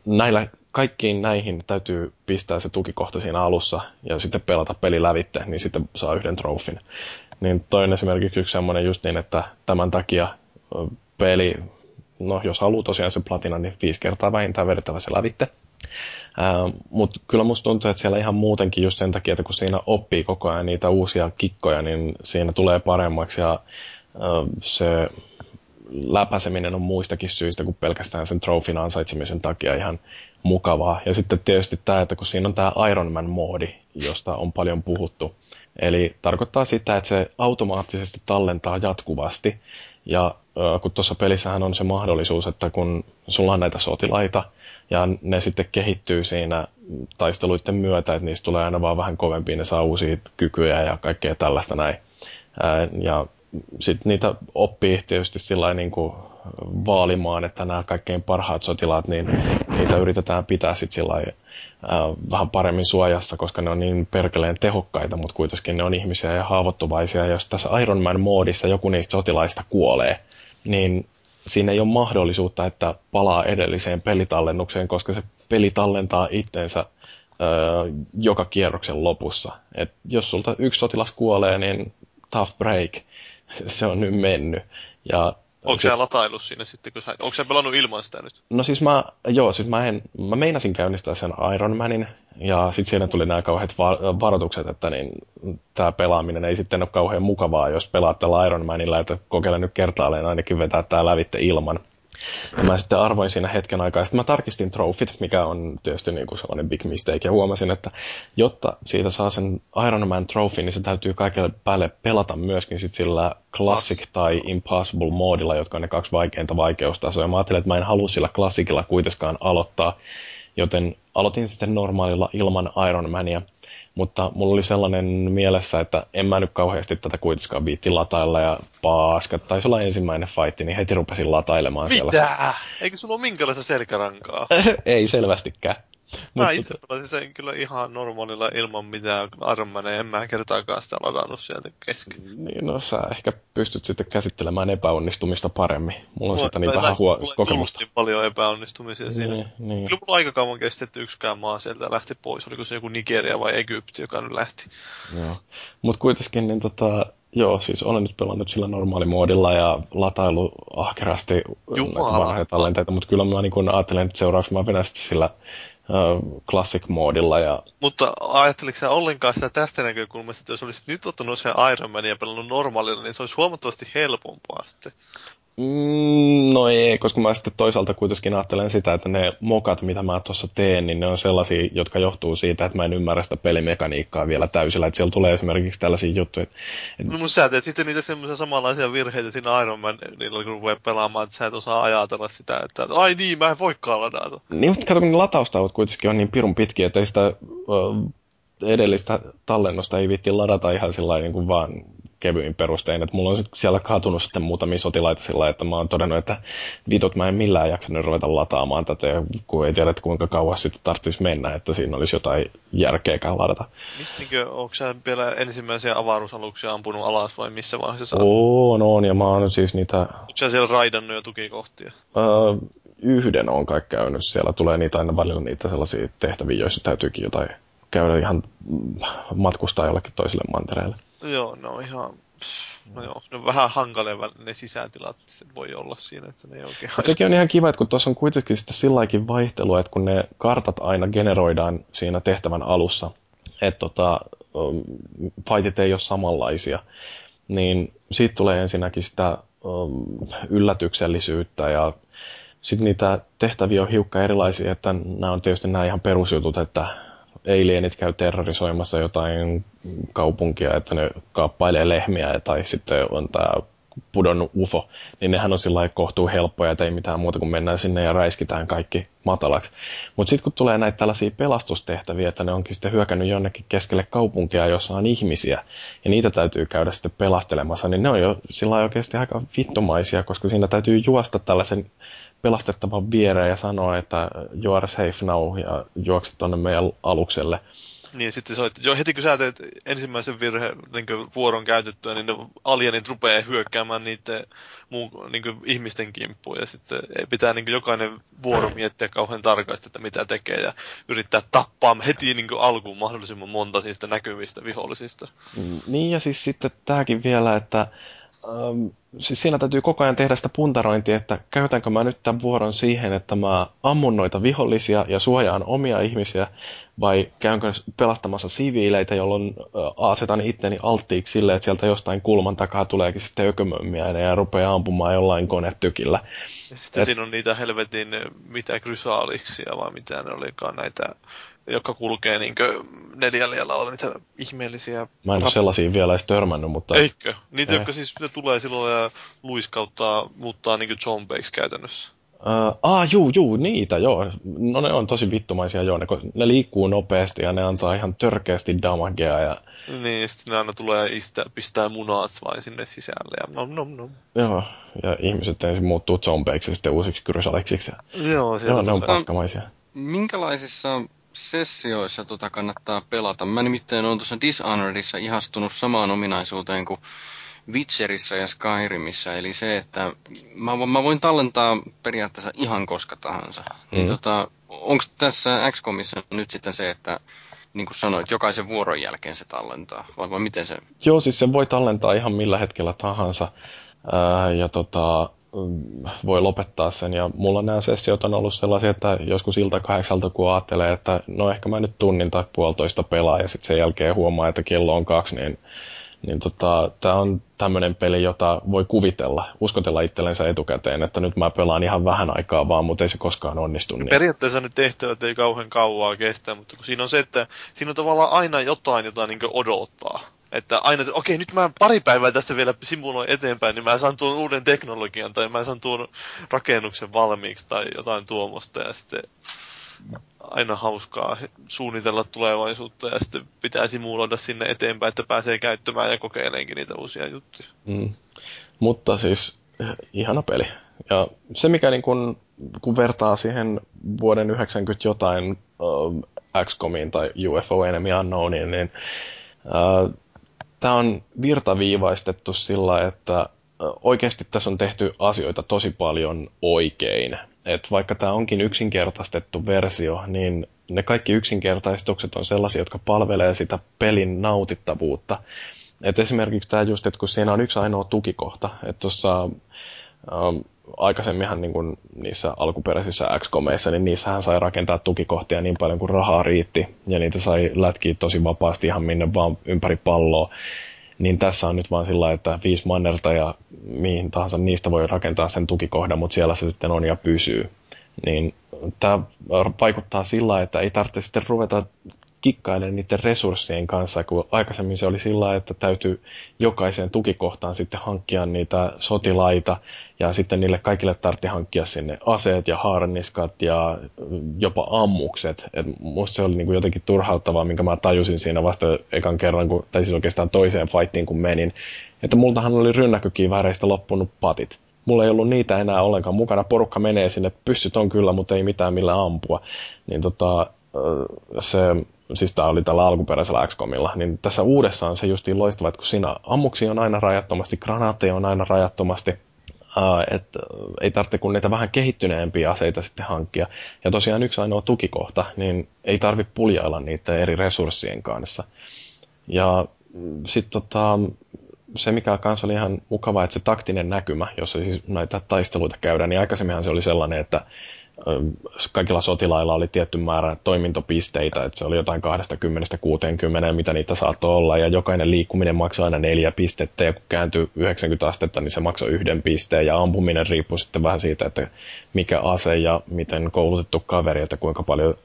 näillä, kaikkiin näihin täytyy pistää se tukikohta siinä alussa ja sitten pelata peli lävitte, niin sitten saa yhden trofin. Niin toi on esimerkiksi yksi semmoinen just niin, että tämän takia peli, no jos haluaa tosiaan se platina, niin viisi kertaa vähintään vedettävä se lävitte Mutta kyllä musta tuntuu, että siellä ihan muutenkin just sen takia, että kun siinä oppii koko ajan niitä uusia kikkoja, niin siinä tulee paremmaksi ja se läpäiseminen on muistakin syistä kuin pelkästään sen trofin ansaitsemisen takia ihan mukavaa. Ja sitten tietysti tämä, että kun siinä on tämä Iron Man-moodi, josta on paljon puhuttu. Eli tarkoittaa sitä, että se automaattisesti tallentaa jatkuvasti. Ja kun tuossa pelissähän on se mahdollisuus, että kun sulla on näitä sotilaita, ja ne sitten kehittyy siinä taisteluiden myötä, että niistä tulee aina vaan vähän kovempia, ne saa uusia kykyjä ja kaikkea tällaista näin. Ja sitten niitä oppii tietysti sillä niin kuin vaalimaan, että nämä kaikkein parhaat sotilaat, niin niitä yritetään pitää sitten sillä äh, vähän paremmin suojassa, koska ne on niin perkeleen tehokkaita, mutta kuitenkin ne on ihmisiä ja haavoittuvaisia. Ja jos tässä Iron Man-moodissa joku niistä sotilaista kuolee, niin siinä ei ole mahdollisuutta, että palaa edelliseen pelitallennukseen, koska se peli tallentaa itsensä äh, joka kierroksen lopussa. Et jos sulta yksi sotilas kuolee, niin tough break se on nyt mennyt. Ja Onko se latailu siinä sitten, kun sä, onko sä pelannut ilman sitä nyt? No siis mä, joo, siis mä, en, mä meinasin käynnistää sen Iron Manin, ja sitten siinä tuli nämä kauheat va- varoitukset, että niin, tämä pelaaminen ei sitten ole kauhean mukavaa, jos pelaat tällä Iron Manilla, että kokeile nyt kertaalleen ainakin vetää tämä lävitte ilman. Ja mä sitten arvoin siinä hetken aikaa. Sitten mä tarkistin trofit, mikä on tietysti niin kuin sellainen big mistake. Ja huomasin, että jotta siitä saa sen Iron Man trophy, niin se täytyy kaikille päälle pelata myöskin sit sillä Classic tai Impossible moodilla, jotka on ne kaksi vaikeinta vaikeustasoa. Ja mä ajattelin, että mä en halua sillä Classicilla kuitenkaan aloittaa. Joten aloitin sitten normaalilla ilman Iron Mania. Mutta mulla oli sellainen mielessä, että en mä nyt kauheasti tätä kuitenkaan viitti latailla ja paska. Taisi olla ensimmäinen fight, niin heti rupesin latailemaan Mitä? siellä. Mitä? Eikö sulla ole minkälaista selkärankaa? Ei selvästikään. Mä Mutta... itse pelasin sen kyllä ihan normaalilla ilman mitään armeneja. En mä kertaakaan sitä ladannut sieltä kesken. Niin, no sä ehkä pystyt sitten käsittelemään epäonnistumista paremmin. Mulla on siitä niin vähän huo- kokemusta. Niin paljon epäonnistumisia niin, siinä. Niin. Kyllä mulla aika kauan kesti, että yksikään maa sieltä lähti pois. Oliko se joku Nigeria vai Egypti, joka nyt lähti. Joo. Mut kuitenkin niin tota, Joo, siis olen nyt pelannut sillä normaalimoodilla ja latailu ahkerasti vanhoja tallenteita, mutta kyllä mä niin ajattelen, että seuraavaksi mä vedän sillä classic-moodilla. Ja... Mutta ajatteliko sä ollenkaan sitä tästä näkökulmasta, että jos olisit nyt ottanut sen Iron Man ja pelannut normaalilla, niin se olisi huomattavasti helpompaa sitten? Mm, no ei, koska mä sitten toisaalta kuitenkin ajattelen sitä, että ne mokat, mitä mä tuossa teen, niin ne on sellaisia, jotka johtuu siitä, että mä en ymmärrä sitä pelimekaniikkaa vielä täysillä. Että siellä tulee esimerkiksi tällaisia juttuja. Että, No mutta sä teet sitten niitä semmoisia samanlaisia virheitä siinä Iron Man, niillä kun rupeaa pelaamaan, että sä et osaa ajatella sitä, että ai niin, mä en voikaan ladata. Niin, mutta kato, kun ne lataustaut kuitenkin on niin pirun pitkiä, että ei sitä edellistä tallennusta ei viitti ladata ihan sillä niin kuin vaan kevyin perustein. Että mulla on siellä kaatunut sitten muutamia sotilaita sillä että mä oon todennut, että vitut mä en millään jaksanut ruveta lataamaan tätä, kun ei tiedä, että kuinka kauas sitten tarvitsisi mennä, että siinä olisi jotain järkeäkään ladata. Mistä niin onko sä vielä ensimmäisiä avaruusaluksia ampunut alas vai missä vaiheessa sä On, on, ja mä oon siis niitä... Onko sä siellä raidannut jo tukikohtia? Öö, yhden on kai käynyt. Siellä tulee niitä aina välillä niitä sellaisia tehtäviä, joissa täytyykin jotain käydä ihan matkustaa jollekin toiselle mantereelle. Joo, no ihan... No joo, ne on vähän hankalia ne sisätilat se voi olla siinä, että ne ei oikein Sekin on ihan kiva, että kun tuossa on kuitenkin sitä silläkin vaihtelua, että kun ne kartat aina generoidaan siinä tehtävän alussa, että tota, um, fightit ei ole samanlaisia, niin siitä tulee ensinnäkin sitä um, yllätyksellisyyttä ja sitten niitä tehtäviä on hiukka erilaisia, että nämä on tietysti nämä ihan perusjutut, että alienit käy terrorisoimassa jotain kaupunkia, että ne kaappailee lehmiä tai sitten on tämä pudonnut UFO, niin nehän on sillä kohtuu helppoja, että ei mitään muuta kuin mennään sinne ja räiskitään kaikki matalaksi. Mutta sitten kun tulee näitä tällaisia pelastustehtäviä, että ne onkin sitten hyökännyt jonnekin keskelle kaupunkia, jossa on ihmisiä, ja niitä täytyy käydä sitten pelastelemassa, niin ne on jo sillä oikeasti aika vittumaisia, koska siinä täytyy juosta tällaisen pelastettavan viereen ja sanoa, että you are safe now ja juokset tuonne meidän alukselle. Niin, sitten se jo heti kun sä teet ensimmäisen virhe, niin vuoron käytettyä, niin ne alienit rupeaa hyökkäämään niiden muu, niin ihmisten kimppuun. Ja sitten pitää niin jokainen vuoro miettiä kauhean tarkasti, että mitä tekee. Ja yrittää tappaa heti niin alkuun mahdollisimman monta niistä näkyvistä vihollisista. Niin, ja siis sitten tämäkin vielä, että ähm, siis siinä täytyy koko ajan tehdä sitä puntarointia, että käytänkö mä nyt tämän vuoron siihen, että mä ammun noita vihollisia ja suojaan omia ihmisiä, vai käynkö pelastamassa siviileitä, jolloin asetan itteni alttiiksi silleen, että sieltä jostain kulman takaa tuleekin sitten ökömömmiäinen ja rupeaa ampumaan jollain konetykillä. Ja sitten Et... siinä on niitä helvetin mitä krysaaliksia vai mitä ne olikaan näitä joka kulkee niin neljällä jalalla niitä ihmeellisiä... Mä en ole sellaisia vielä edes törmännyt, mutta... Eikö? Niitä, ei. jotka siis ne tulee silloin ja luiskauttaa, muuttaa niin zombeiksi käytännössä. Uh, ah, juu, juu, niitä, joo. No ne on tosi vittumaisia, joo. Ne, ne liikkuu nopeasti ja ne antaa ihan törkeästi damagea. Ja... Niin, sitten ne aina tulee istä, pistää munat vain sinne sisälle ja nom nom nom. Joo, ja ihmiset ensin muuttuu zombeiksi ja sitten uusiksi krysaliksiksi. Joo, joo ne on paskamaisia. Minkälaisissa sessioissa tota kannattaa pelata. Mä nimittäin olen tuossa Dishonoredissa ihastunut samaan ominaisuuteen kuin Witcherissa ja Skyrimissä, eli se, että mä, mä voin tallentaa periaatteessa ihan koska tahansa. Niin mm. Niin tota, onko tässä XCOMissa nyt sitten se, että niin kuin sanoit, jokaisen vuoron jälkeen se tallentaa, vai, vai miten se? Joo, siis se voi tallentaa ihan millä hetkellä tahansa. Ää, ja tota, voi lopettaa sen. Ja mulla nämä sessiot on ollut sellaisia, että joskus ilta kahdeksalta kun ajattelee, että no ehkä mä nyt tunnin tai puolitoista pelaa ja sitten sen jälkeen huomaa, että kello on kaksi, niin, niin tota, tämä on tämmöinen peli, jota voi kuvitella, uskotella itsellensä etukäteen, että nyt mä pelaan ihan vähän aikaa vaan, mutta ei se koskaan onnistu. Niin. Periaatteessa ne tehtävät ei kauhean kauaa kestä, mutta kun siinä on se, että siinä on tavallaan aina jotain, jota niin odottaa. Että aina, okei, nyt mä pari päivää tästä vielä simuloin eteenpäin, niin mä saan tuon uuden teknologian tai mä saan tuon rakennuksen valmiiksi tai jotain tuomosta ja sitten aina hauskaa suunnitella tulevaisuutta ja sitten pitää simuloida sinne eteenpäin, että pääsee käyttämään ja kokeileenkin niitä uusia juttuja. Mm. Mutta siis ihana peli. Ja se mikä niin kun, kun vertaa siihen vuoden 90 jotain uh, XCOMiin tai UFO Enemy Unknowniin, niin uh, tämä on virtaviivaistettu sillä, että oikeasti tässä on tehty asioita tosi paljon oikein. Et vaikka tämä onkin yksinkertaistettu versio, niin ne kaikki yksinkertaistukset on sellaisia, jotka palvelee sitä pelin nautittavuutta. Et esimerkiksi tämä just, että kun siinä on yksi ainoa tukikohta, että tuossa aikaisemminhan niin kuin niissä alkuperäisissä X-komeissa, niin niissähän sai rakentaa tukikohtia niin paljon kuin rahaa riitti, ja niitä sai lätkiä tosi vapaasti ihan minne vaan ympäri palloa. Niin tässä on nyt vaan sillä että viisi mannerta ja mihin tahansa niistä voi rakentaa sen tukikohdan, mutta siellä se sitten on ja pysyy. Niin tämä vaikuttaa sillä että ei tarvitse sitten ruveta kikkailemaan niiden resurssien kanssa, kun aikaisemmin se oli sillä että täytyy jokaiseen tukikohtaan sitten hankkia niitä sotilaita, ja sitten niille kaikille tarvitsi hankkia sinne aseet ja harniskat ja jopa ammukset. Et musta se oli niinku jotenkin turhauttavaa, minkä mä tajusin siinä vasta ekan kerran, kun, tai siis oikeastaan toiseen fightiin kun menin, että multahan oli rynnäkkökivääreistä loppunut patit mulla ei ollut niitä enää ollenkaan mukana. Porukka menee sinne, pyssyt on kyllä, mutta ei mitään millä ampua. Niin tota, se siis tämä oli tällä alkuperäisellä XCOMilla, niin tässä uudessa on se justiin loistava, että kun siinä ammuksia on aina rajattomasti, granaatteja on aina rajattomasti, että ei tarvitse kun niitä vähän kehittyneempiä aseita sitten hankkia. Ja tosiaan yksi ainoa tukikohta, niin ei tarvitse puljailla niitä eri resurssien kanssa. Ja sitten tota, se, mikä kanssa oli ihan mukava, että se taktinen näkymä, jossa siis näitä taisteluita käydään, niin aikaisemminhan se oli sellainen, että kaikilla sotilailla oli tietty määrä toimintopisteitä, että se oli jotain 20-60, mitä niitä saattoi olla, ja jokainen liikkuminen maksoi aina neljä pistettä, ja kun kääntyi 90 astetta, niin se maksoi yhden pisteen, ja ampuminen riippui sitten vähän siitä, että mikä ase ja miten koulutettu kaveri, että kuinka paljon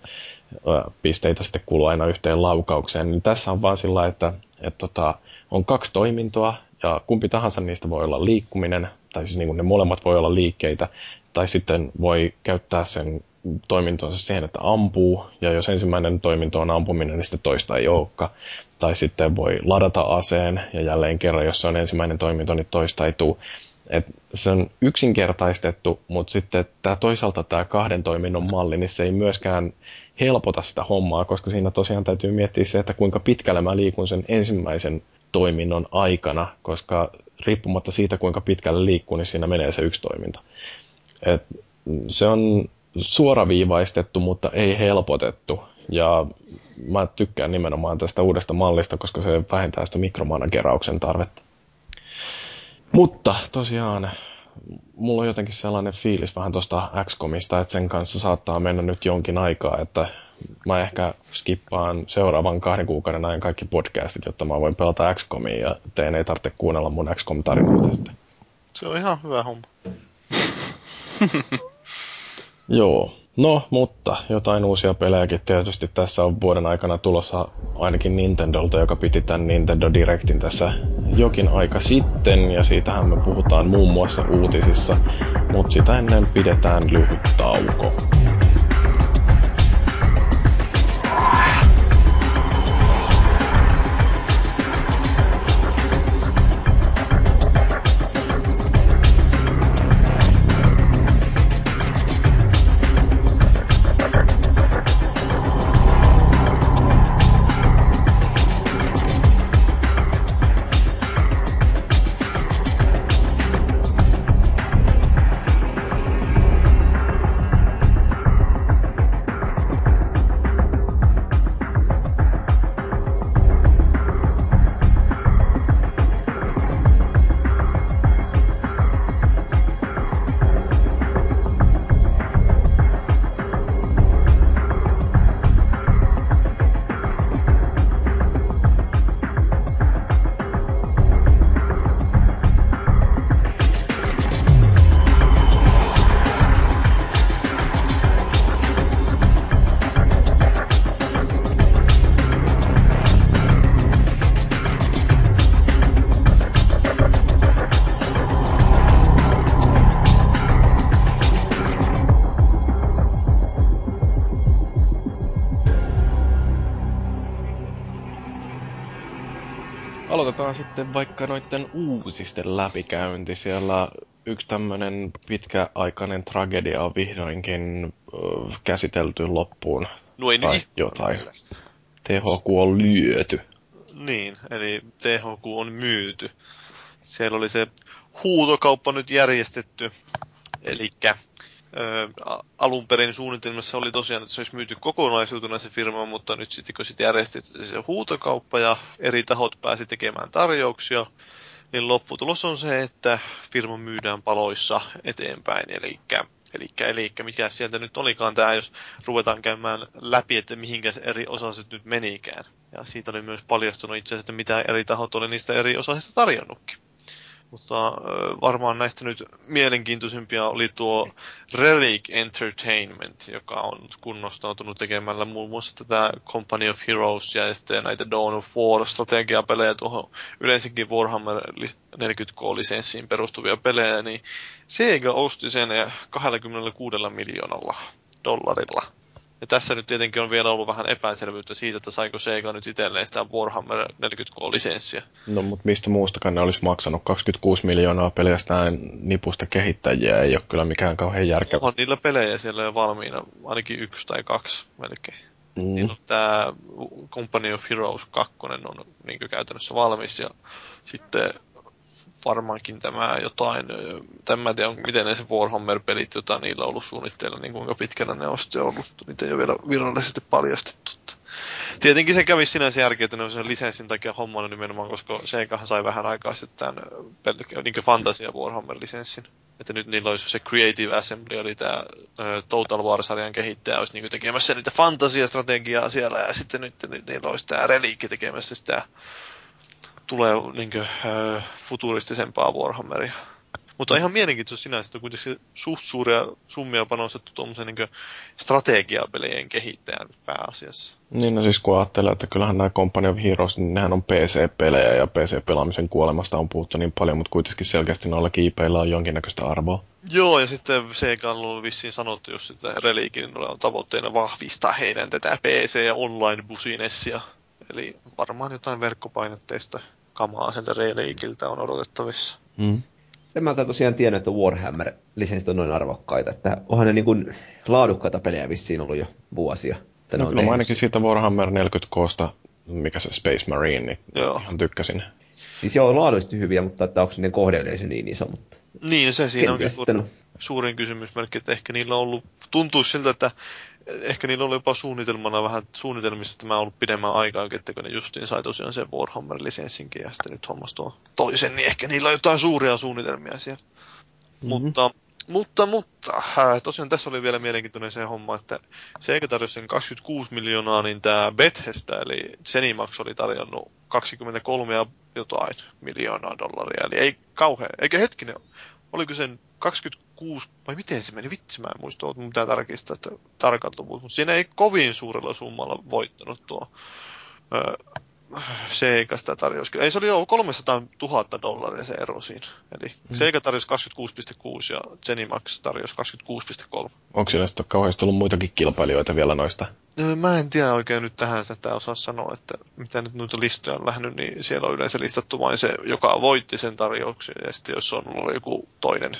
pisteitä sitten kuluu aina yhteen laukaukseen, niin tässä on vaan sillä, että, että tota, on kaksi toimintoa, ja kumpi tahansa niistä voi olla liikkuminen, tai siis niin kuin ne molemmat voi olla liikkeitä, tai sitten voi käyttää sen toimintonsa siihen, että ampuu, ja jos ensimmäinen toiminto on ampuminen, niin sitten toista ei olekaan. Tai sitten voi ladata aseen, ja jälleen kerran, jos se on ensimmäinen toiminto, niin toista ei tule. Et se on yksinkertaistettu, mutta sitten tämä toisaalta tämä kahden toiminnon malli, niin se ei myöskään helpota sitä hommaa, koska siinä tosiaan täytyy miettiä se, että kuinka pitkälle mä liikun sen ensimmäisen toiminnon aikana, koska riippumatta siitä, kuinka pitkälle liikkuu, niin siinä menee se yksi toiminto. Et se on suoraviivaistettu, mutta ei helpotettu. Ja mä tykkään nimenomaan tästä uudesta mallista, koska se vähentää sitä mikromanagerauksen tarvetta. Mutta tosiaan, mulla on jotenkin sellainen fiilis vähän tuosta XCOMista, että sen kanssa saattaa mennä nyt jonkin aikaa, että mä ehkä skippaan seuraavan kahden kuukauden ajan kaikki podcastit, jotta mä voin pelata XCOMia ja teen ei tarvitse kuunnella mun XCOM-tarinoita sitten. Se on ihan hyvä homma. Joo. No, mutta jotain uusia pelejäkin tietysti tässä on vuoden aikana tulossa ainakin Nintendolta, joka piti tämän Nintendo Directin tässä jokin aika sitten, ja siitähän me puhutaan muun muassa uutisissa, mutta sitä ennen pidetään lyhyt tauko. Aloitetaan sitten vaikka noiden uusisten läpikäynti. Siellä yksi tämmöinen pitkäaikainen tragedia on vihdoinkin äh, käsitelty loppuun. Noin tai ihme- jotain. THQ on lyöty. Niin, eli THQ on myyty. Siellä oli se huutokauppa nyt järjestetty. Eli alun perin suunnitelmassa oli tosiaan, että se olisi myyty kokonaisuutena se firma, mutta nyt sitten kun sitten järjestettiin se huutokauppa ja eri tahot pääsi tekemään tarjouksia, niin lopputulos on se, että firma myydään paloissa eteenpäin. Eli Eli, eli mikä sieltä nyt olikaan tämä, jos ruvetaan käymään läpi, että mihinkä eri osaset nyt menikään. Ja siitä oli myös paljastunut itse asiassa, että mitä eri tahot oli niistä eri osasista tarjonnutkin. Mutta varmaan näistä nyt mielenkiintoisimpia oli tuo Relic Entertainment, joka on kunnostautunut tekemällä muun muassa tätä Company of Heroes ja sitten näitä Dawn of War strategiapelejä tuohon yleensäkin Warhammer 40K-lisenssiin perustuvia pelejä, niin Sega osti sen 26 miljoonalla dollarilla. Ja tässä nyt tietenkin on vielä ollut vähän epäselvyyttä siitä, että saiko Sega nyt itselleen sitä Warhammer 40K-lisenssiä. No, mutta mistä muustakaan ne olisi maksanut 26 miljoonaa pelkästään nipusta kehittäjiä, ei ole kyllä mikään kauhean järkevä. On niillä pelejä siellä jo valmiina, ainakin yksi tai kaksi melkein. Mm. Niin tämä Company of Heroes 2 on niin käytännössä valmis ja sitten varmaankin tämä jotain, en tiedä, miten ne se Warhammer-pelit, joita niillä on ollut suunnitteilla, niin kuinka pitkänä ne on sitten ollut, niitä ei ole vielä virallisesti paljastettu. Tietenkin se kävi sinänsä järkeä, että ne on sen lisenssin takia hommannut nimenomaan, koska Segahan sai vähän aikaa sitten tämän niin Fantasia Warhammer-lisenssin. Että nyt niillä olisi se Creative Assembly, eli tämä Total War-sarjan kehittäjä olisi niin tekemässä niitä fantasiastrategiaa siellä, ja sitten nyt niillä olisi tämä Reliikki tekemässä sitä tulee niin kuin, äh, futuristisempaa Warhammeria. Mutta ihan mielenkiintoista sinänsä, että kuitenkin suht suuria summia panostettu tuommoisen niin strategiapelien kehittäjän pääasiassa. Niin, no siis kun ajattelee, että kyllähän nämä Company of Heroes, niin nehän on PC-pelejä ja PC-pelaamisen kuolemasta on puhuttu niin paljon, mutta kuitenkin selkeästi noilla kiipeillä on jonkinnäköistä arvoa. Joo, ja sitten Sega on vissiin sanottu, jos sitä Reliikin on tavoitteena vahvistaa heidän tätä PC- ja online-businessia. Eli varmaan jotain verkkopainotteista kamaa sieltä Reliikiltä on odotettavissa. Mm. En mä tosiaan tiennyt, että Warhammer-lisenssit on noin arvokkaita. Että onhan ne niin kuin laadukkaita pelejä vissiin ollut jo vuosia. Että no, kyllä ainakin siitä Warhammer 40 koosta, mikä se Space Marine, niin joo. ihan tykkäsin. Siis joo, laadullisesti hyviä, mutta että onko ne kohdeyleisö niin iso. Mutta niin, se siinä on. Sitten suurin kysymysmerkki, että ehkä niillä on ollut, tuntuu siltä, että ehkä niillä oli jopa suunnitelmana vähän suunnitelmissa, että mä ollut pidemmän aikaa, että kun ne justiin sai tosiaan sen Warhammer-lisenssinkin ja sitten nyt hommas tuo toisen, niin ehkä niillä on jotain suuria suunnitelmia siellä. Mm-hmm. Mutta mutta, mutta, äh, tosiaan tässä oli vielä mielenkiintoinen se homma, että Sega tarjosi sen 26 miljoonaa, niin tämä Bethesda, eli Zenimax oli tarjonnut 23 ja jotain miljoonaa dollaria, eli ei kauhean, eikä hetkinen, oliko sen 26, vai miten se meni, vitsi mä en muista, mutta pitää tarkistaa että tarkalta mutta siinä ei kovin suurella summalla voittanut tuo sitä tarjosi. Ei se oli jo 300 000 dollaria se ero siinä. Eli mm. Sega tarjosi 26,6 ja Zenimax tarjosi 26,3. Onko siellä sitten kauheasti ollut muitakin kilpailijoita vielä noista? Mä en tiedä oikein nyt tähän että osaa sanoa, että mitä nyt noita listoja on lähnyt, niin siellä on yleensä listattu vain se, joka voitti sen tarjouksen, ja sitten jos on ollut joku toinen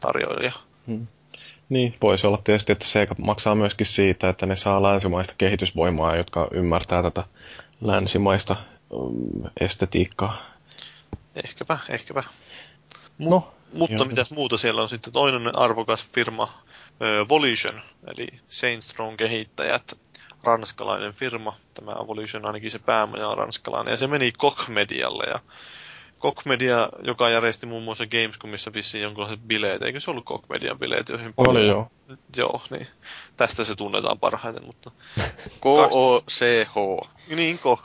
tarjoilija. Hmm. Niin, voisi olla tietysti, että Sega maksaa myöskin siitä, että ne saa länsimaista kehitysvoimaa, jotka ymmärtää tätä länsimaista um, estetiikkaa. Ehkäpä, ehkäpä. Mut, no, mutta joo. mitäs muuta siellä on sitten? Toinen arvokas firma, äh, Volition, eli Saints Row kehittäjät, ranskalainen firma. Tämä Volition ainakin se päämaja on ranskalainen, ja se meni Koch Medialle, ja Koch Media, joka järjesti muun muassa Gamescomissa vissiin jonkinlaiset bileet. Eikö se ollut Koch Median bileet? Joihin Oli joo. Joo, niin. Tästä se tunnetaan parhaiten, mutta... K-O-C-H. Niin, Koch.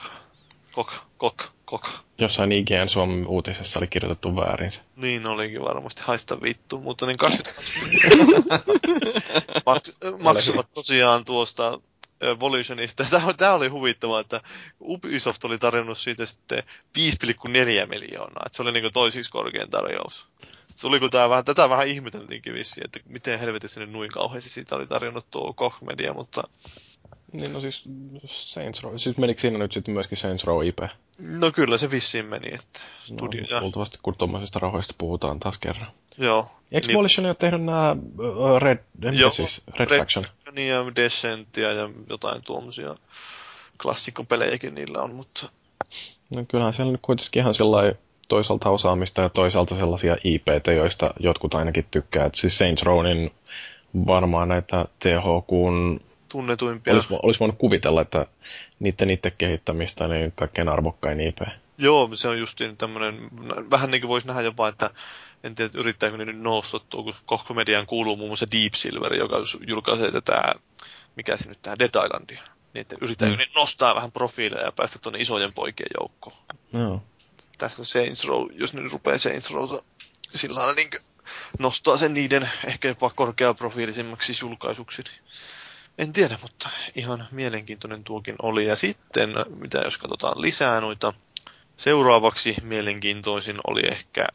Koch, Koch, Koch. Jossain IGN Suomen uutisessa oli kirjoitettu väärin se. Niin olikin varmasti, haista vittu, mutta niin 20... maksavat tosiaan tuosta Volitionista. Tämä, tämä oli huvittavaa, että Ubisoft oli tarjonnut siitä sitten 5,4 miljoonaa. Että se oli niin toisiksi korkein tarjous. Tuliko tämä vähän, tätä vähän ihmeteltiinkin vissiin, että miten helvetissä ne noin kauheasti siitä oli tarjonnut tuo Koch Media, mutta niin no siis Saints Row, siis menikö siinä nyt sitten myöskin Saints Row IP? No kyllä se vissiin meni, että studio no. Luultavasti kun tuommoisista rahoista puhutaan taas kerran. Joo. Eikö niin... Volition ole tehnyt nämä Red, Joo, siis, Red, Red Faction? ja Descentia ja jotain tuommoisia klassikkopelejäkin niillä on, mutta... No kyllähän siellä nyt kuitenkin ihan sellainen toisaalta osaamista ja toisaalta sellaisia IPtä, joista jotkut ainakin tykkää. Et siis Saints Rownin varmaan näitä THQn tunnetuimpia. Olisi, olisi voinut kuvitella, että niiden itse kehittämistä niin kaikkein arvokkain IP. Joo, se on justiin tämmöinen, vähän niin kuin voisi nähdä jopa, että en tiedä, yrittääkö ne nyt nostottua, kun Koch Median kuuluu muun muassa Deep Silver, joka julkaisee tätä, mikä se nyt tähän Dead Islandia. Niin, että yrittääkö mm. ne nostaa vähän profiileja ja päästä tuonne isojen poikien joukkoon. Joo. Tässä on Saints Row, jos ne rupeaa Saints Rowta sillä lailla niin nostaa sen niiden ehkä jopa korkeaprofiilisimmaksi julkaisuksi. Niin en tiedä, mutta ihan mielenkiintoinen tuokin oli. Ja sitten, mitä jos katsotaan lisää noita, seuraavaksi mielenkiintoisin oli ehkä,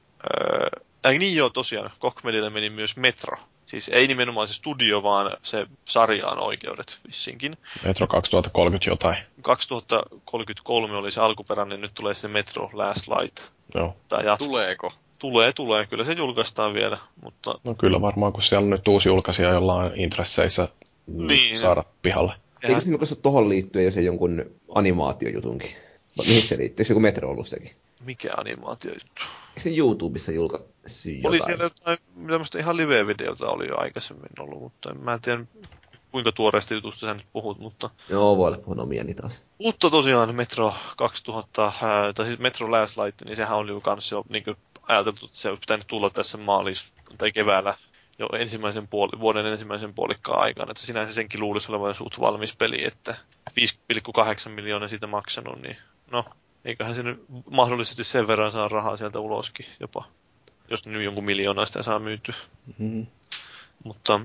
ää, niin joo tosiaan, Kochmedille meni myös Metro. Siis ei nimenomaan se studio, vaan se sarjaan oikeudet vissinkin. Metro 2030 jotain. 2033 oli se alkuperäinen, nyt tulee se Metro Last Light. Joo. Tai Tuleeko? Tulee, tulee. Kyllä se julkaistaan vielä, mutta... No kyllä varmaan, kun siellä on nyt uusi julkaisija, jolla on intresseissä niin. saada pihalle. Eikö se julkaistu tuohon liittyen jo se jonkun animaatiojutunkin? Mihin se liittyy? joku Metro ollut sekin? Mikä animaatiojuttu? Eikö se YouTubessa julkaistu jotain? Oli siellä jotain, tämmöistä ihan live-videota oli jo aikaisemmin ollut, mutta en mä tiedä kuinka tuoreesta jutusta sä nyt puhut, mutta... Joo, voi olla puhun omiani taas. Mutta tosiaan Metro 2000, tai siis Metro Last Light, niin sehän oli jo kans jo niin ajateltu, että se olisi pitänyt tulla tässä maalis- tai keväällä jo ensimmäisen puoli, vuoden ensimmäisen puolikkaan aikana, että sinänsä senkin luulisi olevan suht valmis peli, että 5,8 miljoonaa siitä maksanut, niin no, eiköhän nyt mahdollisesti sen verran saa rahaa sieltä uloskin jopa, jos nyt jonkun miljoonaa sitä saa myyty. Mm-hmm. Mutta,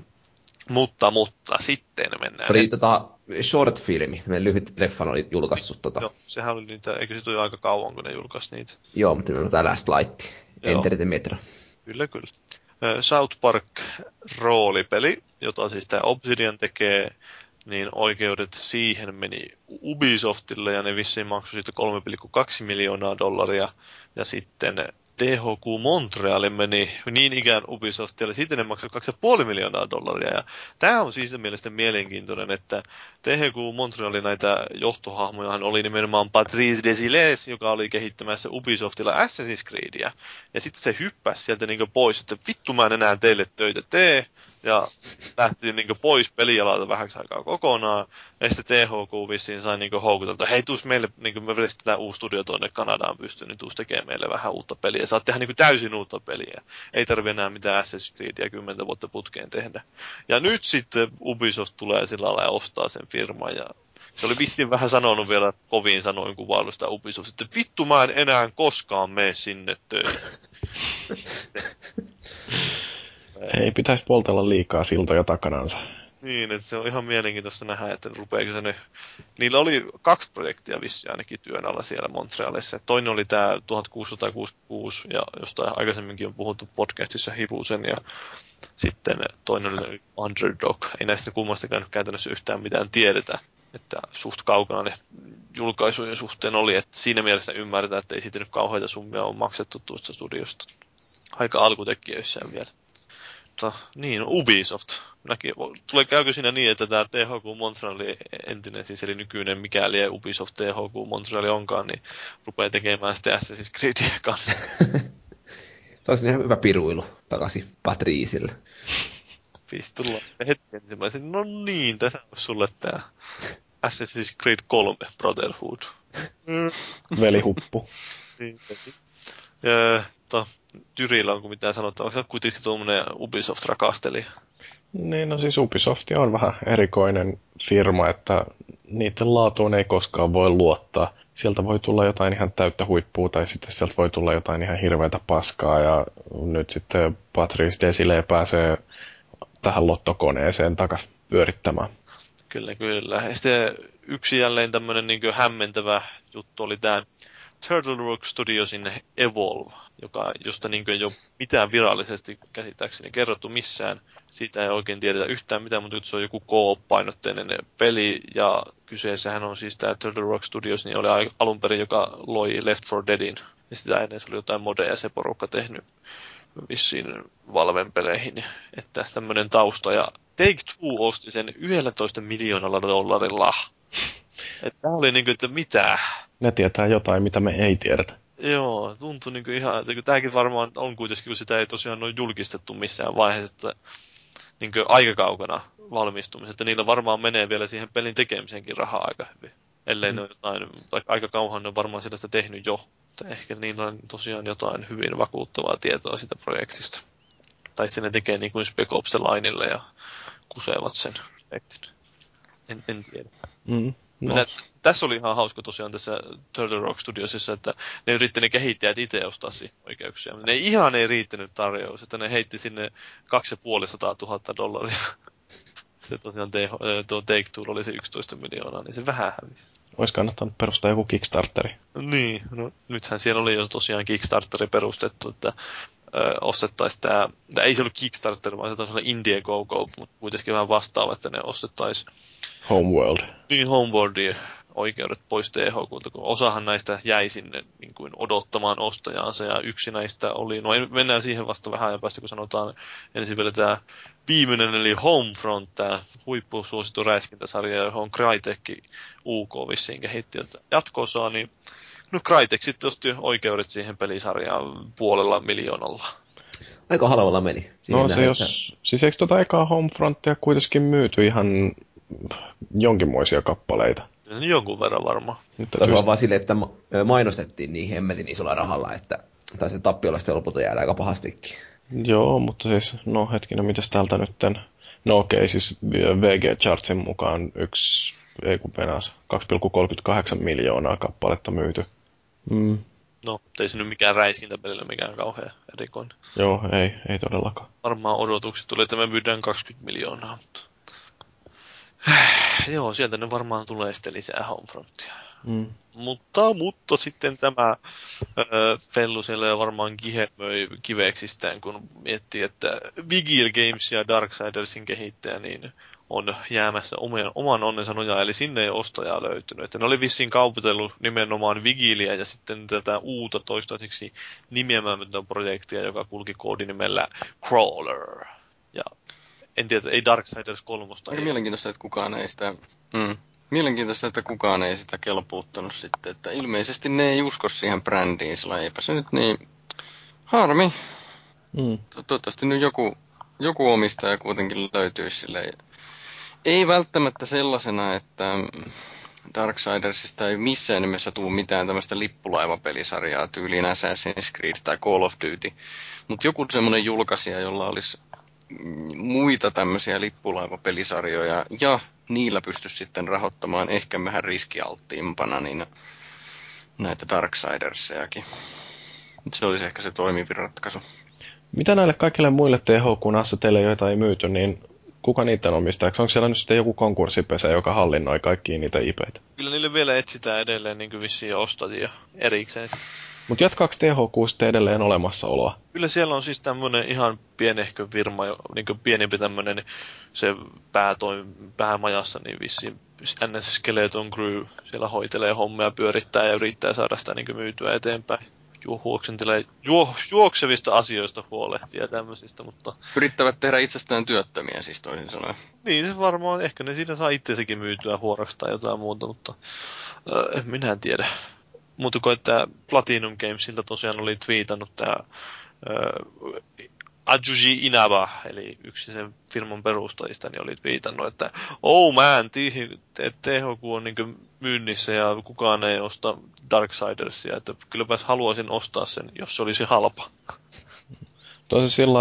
mutta, mutta, sitten mennään. Se oli tota short-filmi, meidän lyhyt leffa oli julkaissut. Tota. Joo, sehän oli niitä, eikö se aika kauan, kun ne julkaisi niitä? Joo, mutta me tämä Last Light, Enter the Metro. Kyllä, kyllä. South Park roolipeli, jota siis tämä Obsidian tekee, niin oikeudet siihen meni Ubisoftille ja ne vissiin maksoi siitä 3,2 miljoonaa dollaria. Ja sitten THQ Montrealin meni niin ikään Ubisoftille, sitten ne maksoi 2,5 miljoonaa dollaria. Ja tämä on siis mielestäni mielenkiintoinen, että THQ Montrealin näitä johtohahmoja oli nimenomaan Patrice Desiles, joka oli kehittämässä Ubisoftilla Assassin's Creedia. Ja sitten se hyppäsi sieltä niin pois, että vittu mä en enää teille töitä tee, ja lähti niin pois pelialalta vähäksi aikaa kokonaan. Ja sitten THQ vissiin sai niin houkutelta, hei tuus meille, niin me veristetään uusi studio tuonne Kanadaan pystyyn, niin tuus tekee meille vähän uutta peliä. Saat tehdä niin täysin uutta peliä. Ei tarvi enää mitään Assassin's Creedia kymmentä vuotta putkeen tehdä. Ja nyt sitten Ubisoft tulee sillä lailla ja ostaa sen firman ja se oli vissiin vähän sanonut vielä kovin sanoin kuvailusta Ubisoft, että vittu mä en enää koskaan mene sinne töihin. Ei pitäisi poltella liikaa siltoja takanansa. Niin, että se on ihan mielenkiintoista nähdä, että rupeeko se ne... Niillä oli kaksi projektia vissi ainakin työn alla siellä Montrealissa. Toinen oli tämä 1666, ja jostain aikaisemminkin on puhuttu podcastissa Hivusen, ja sitten toinen oli Underdog. Ei näistä kummastakaan käytännössä yhtään mitään tiedetä. Että suht kaukana ne julkaisujen suhteen oli, että siinä mielessä ymmärretään, että ei siitä nyt kauheita summia on maksettu tuosta studiosta. Aika alkutekijöissään vielä mutta niin, Ubisoft. Näki, tulee käykö siinä niin, että tämä THQ Montreal entinen, siis eli nykyinen mikäli Ubisoft THQ Montreal onkaan, niin rupeaa tekemään sitten Assassin's Creedia kanssa. Se olisi ihan hyvä piruilu takaisin Patriisille. Pistä tulla hetken ensimmäisen, no niin, tässä on sulle tämä Assassin's Creed 3 Brotherhood. Velihuppu. niin, ja, to, Tyrillä onko mitään sanottua? Onko se kuitenkin tuommoinen Ubisoft-rakasteli? Niin, no siis Ubisoft on vähän erikoinen firma, että niiden laatuun ei koskaan voi luottaa. Sieltä voi tulla jotain ihan täyttä huippua tai sitten sieltä voi tulla jotain ihan hirveätä paskaa ja nyt sitten Patrice Desile pääsee tähän lottokoneeseen takas pyörittämään. Kyllä, kyllä. Ja sitten yksi jälleen tämmöinen niin hämmentävä juttu oli tämä Turtle Rock Studiosin Evolve, joka, josta niin ei ole mitään virallisesti käsittääkseni kerrottu missään. Siitä ei oikein tiedetä yhtään mitään, mutta se on joku co-painotteinen peli, ja kyseessähän on siis tämä Turtle Rock Studios, niin oli alun perin, joka loi Left 4 Deadin, ja sitä ennen se oli jotain modeja se porukka tehnyt vissiin Valven peleihin, että tämmöinen tausta, ja Take-Two osti sen 11 miljoonalla dollarilla. Että oli niinku, että mitä? Ne tietää jotain, mitä me ei tiedetä. Joo, tuntui niinku ihan, että tämäkin varmaan on kuitenkin, kun sitä ei tosiaan ole julkistettu missään vaiheessa, että niinku aika kaukana valmistumisesta. Että niillä varmaan menee vielä siihen pelin tekemiseenkin rahaa aika hyvin. Ellei mm. ne jotain, tai aika kauhan ne on varmaan sitä tehnyt jo. Että ehkä niillä on tosiaan jotain hyvin vakuuttavaa tietoa siitä projektista. Tai sitten ne tekee niin kuin Spec Ops ja kusevat sen projektin. En, en tiedä. Mm. No. Nä, tässä oli ihan hauska tosiaan tässä Turtle Rock Studiosissa, että ne yritti ne kehittäjät itse ostaa oikeuksia. Ne ihan ei riittänyt tarjous, että ne heitti sinne 2500 000 dollaria. Se tosiaan te, tuo Take Two oli se 11 miljoonaa, niin se vähän hävisi. Olisi kannattanut perustaa joku Kickstarteri. Niin, no nythän siellä oli jo tosiaan Kickstarteri perustettu, että ostettaisiin tämä, tämä ei se ollut Kickstarter, vaan se taisi olla Indiegogo, mutta kuitenkin vähän vastaava, että ne ostettaisiin Homeworld. Niin, Homeworldin oikeudet pois THQlta, kun osahan näistä jäi sinne niin kuin odottamaan ostajaansa, ja yksi näistä oli, no mennään siihen vasta vähän ajan päästä, kun sanotaan ensin vielä tämä viimeinen, eli Homefront, tämä huippusuosittu räiskintäsarja, johon on Crytek UK vissiin kehitti jatko niin No Crytek sitten osti oikeudet siihen pelisarjaan puolella miljoonalla. Aika halvalla meni. Siihen no se jos, että... siis eikö tuota ekaa Homefrontia kuitenkin myyty ihan jonkinmoisia kappaleita? Jonkun verran varmaan. Nyt on vaan silleen, että mainostettiin niin hemmetin isolla rahalla, että tai se tappiolla sitten lopulta jäädä aika pahastikin. Joo, mutta siis, no hetkinen, mitäs täältä nyt No okei, okay, siis VG Chartsin mukaan yksi, ei kun penas, 2,38 miljoonaa kappaletta myyty. Mm. No, ei se nyt mikään räiskintäpelillä mikään kauhean erikoinen. Joo, ei, ei todellakaan. Varmaan odotukset tulee, että me myydään 20 miljoonaa, mutta... Joo, sieltä ne varmaan tulee sitten lisää Homefrontia. Mm. Mutta, mutta sitten tämä öö, Fellu siellä varmaan kihemöi kiveksistään, kun miettii, että Vigil Games ja Darksidersin kehittäjä, niin on jäämässä oman, oman onnensa nojaa, eli sinne ei ostajaa löytynyt. Että ne oli vissiin kauputellut nimenomaan Vigilia ja sitten tätä uutta toistaiseksi nimeämätöntä projektia, joka kulki koodinimellä Crawler. Ja en tiedä, ei Darksiders 3. Aika mielenkiintoista, että kukaan ei sitä... Mm. Mielenkiintoista, että kukaan ei sitä kelpuuttanut sitten, että ilmeisesti ne ei usko siihen brändiin, sillä eipä se nyt niin... Harmi. Mm. Toivottavasti nyt joku, joku omistaja kuitenkin löytyisi sille. Ei välttämättä sellaisena, että Darksidersista ei missään nimessä tule mitään tämmöistä lippulaivapelisarjaa tyyliin Assassin's Creed tai Call of Duty, mutta joku semmoinen julkaisija, jolla olisi muita tämmöisiä lippulaivapelisarjoja ja niillä pystyisi sitten rahoittamaan ehkä vähän riskialttiimpana niin näitä Darksidersiakin. Se olisi ehkä se toimivin ratkaisu. Mitä näille kaikille muille THQ-asseteille, joita ei myyty, niin kuka niiden omistaa? Onko siellä nyt sitten joku konkurssipesä, joka hallinnoi kaikkia niitä IPitä? Kyllä niille vielä etsitään edelleen niin vissiin ostajia erikseen. Mutta jatkaako THQ edelleen olemassaoloa? Kyllä siellä on siis tämmöinen ihan pienehkö firma, niin pienempi tämmöinen se päätoim, päämajassa, niin vissiin NS Skeleton Crew siellä hoitelee hommia, pyörittää ja yrittää saada sitä niin myytyä eteenpäin juoksentelee juo, juoksevista asioista huolehtia ja tämmöisistä, mutta... Yrittävät tehdä itsestään työttömiä siis toisin sanoen. Niin, se varmaan, ehkä ne siinä saa itsesäkin myytyä huoraksi tai jotain muuta, mutta äh, minä en tiedä. Mutta kun että Platinum Gamesilta tosiaan oli twiitannut tämä äh, Ajuji Inaba, eli yksi sen firman perustajista, niin oli viitannut, että oh man, THQ on niin myynnissä ja kukaan ei osta Darksidersia, että kylläpäs haluaisin ostaa sen, jos se olisi halpa. Tosi sillä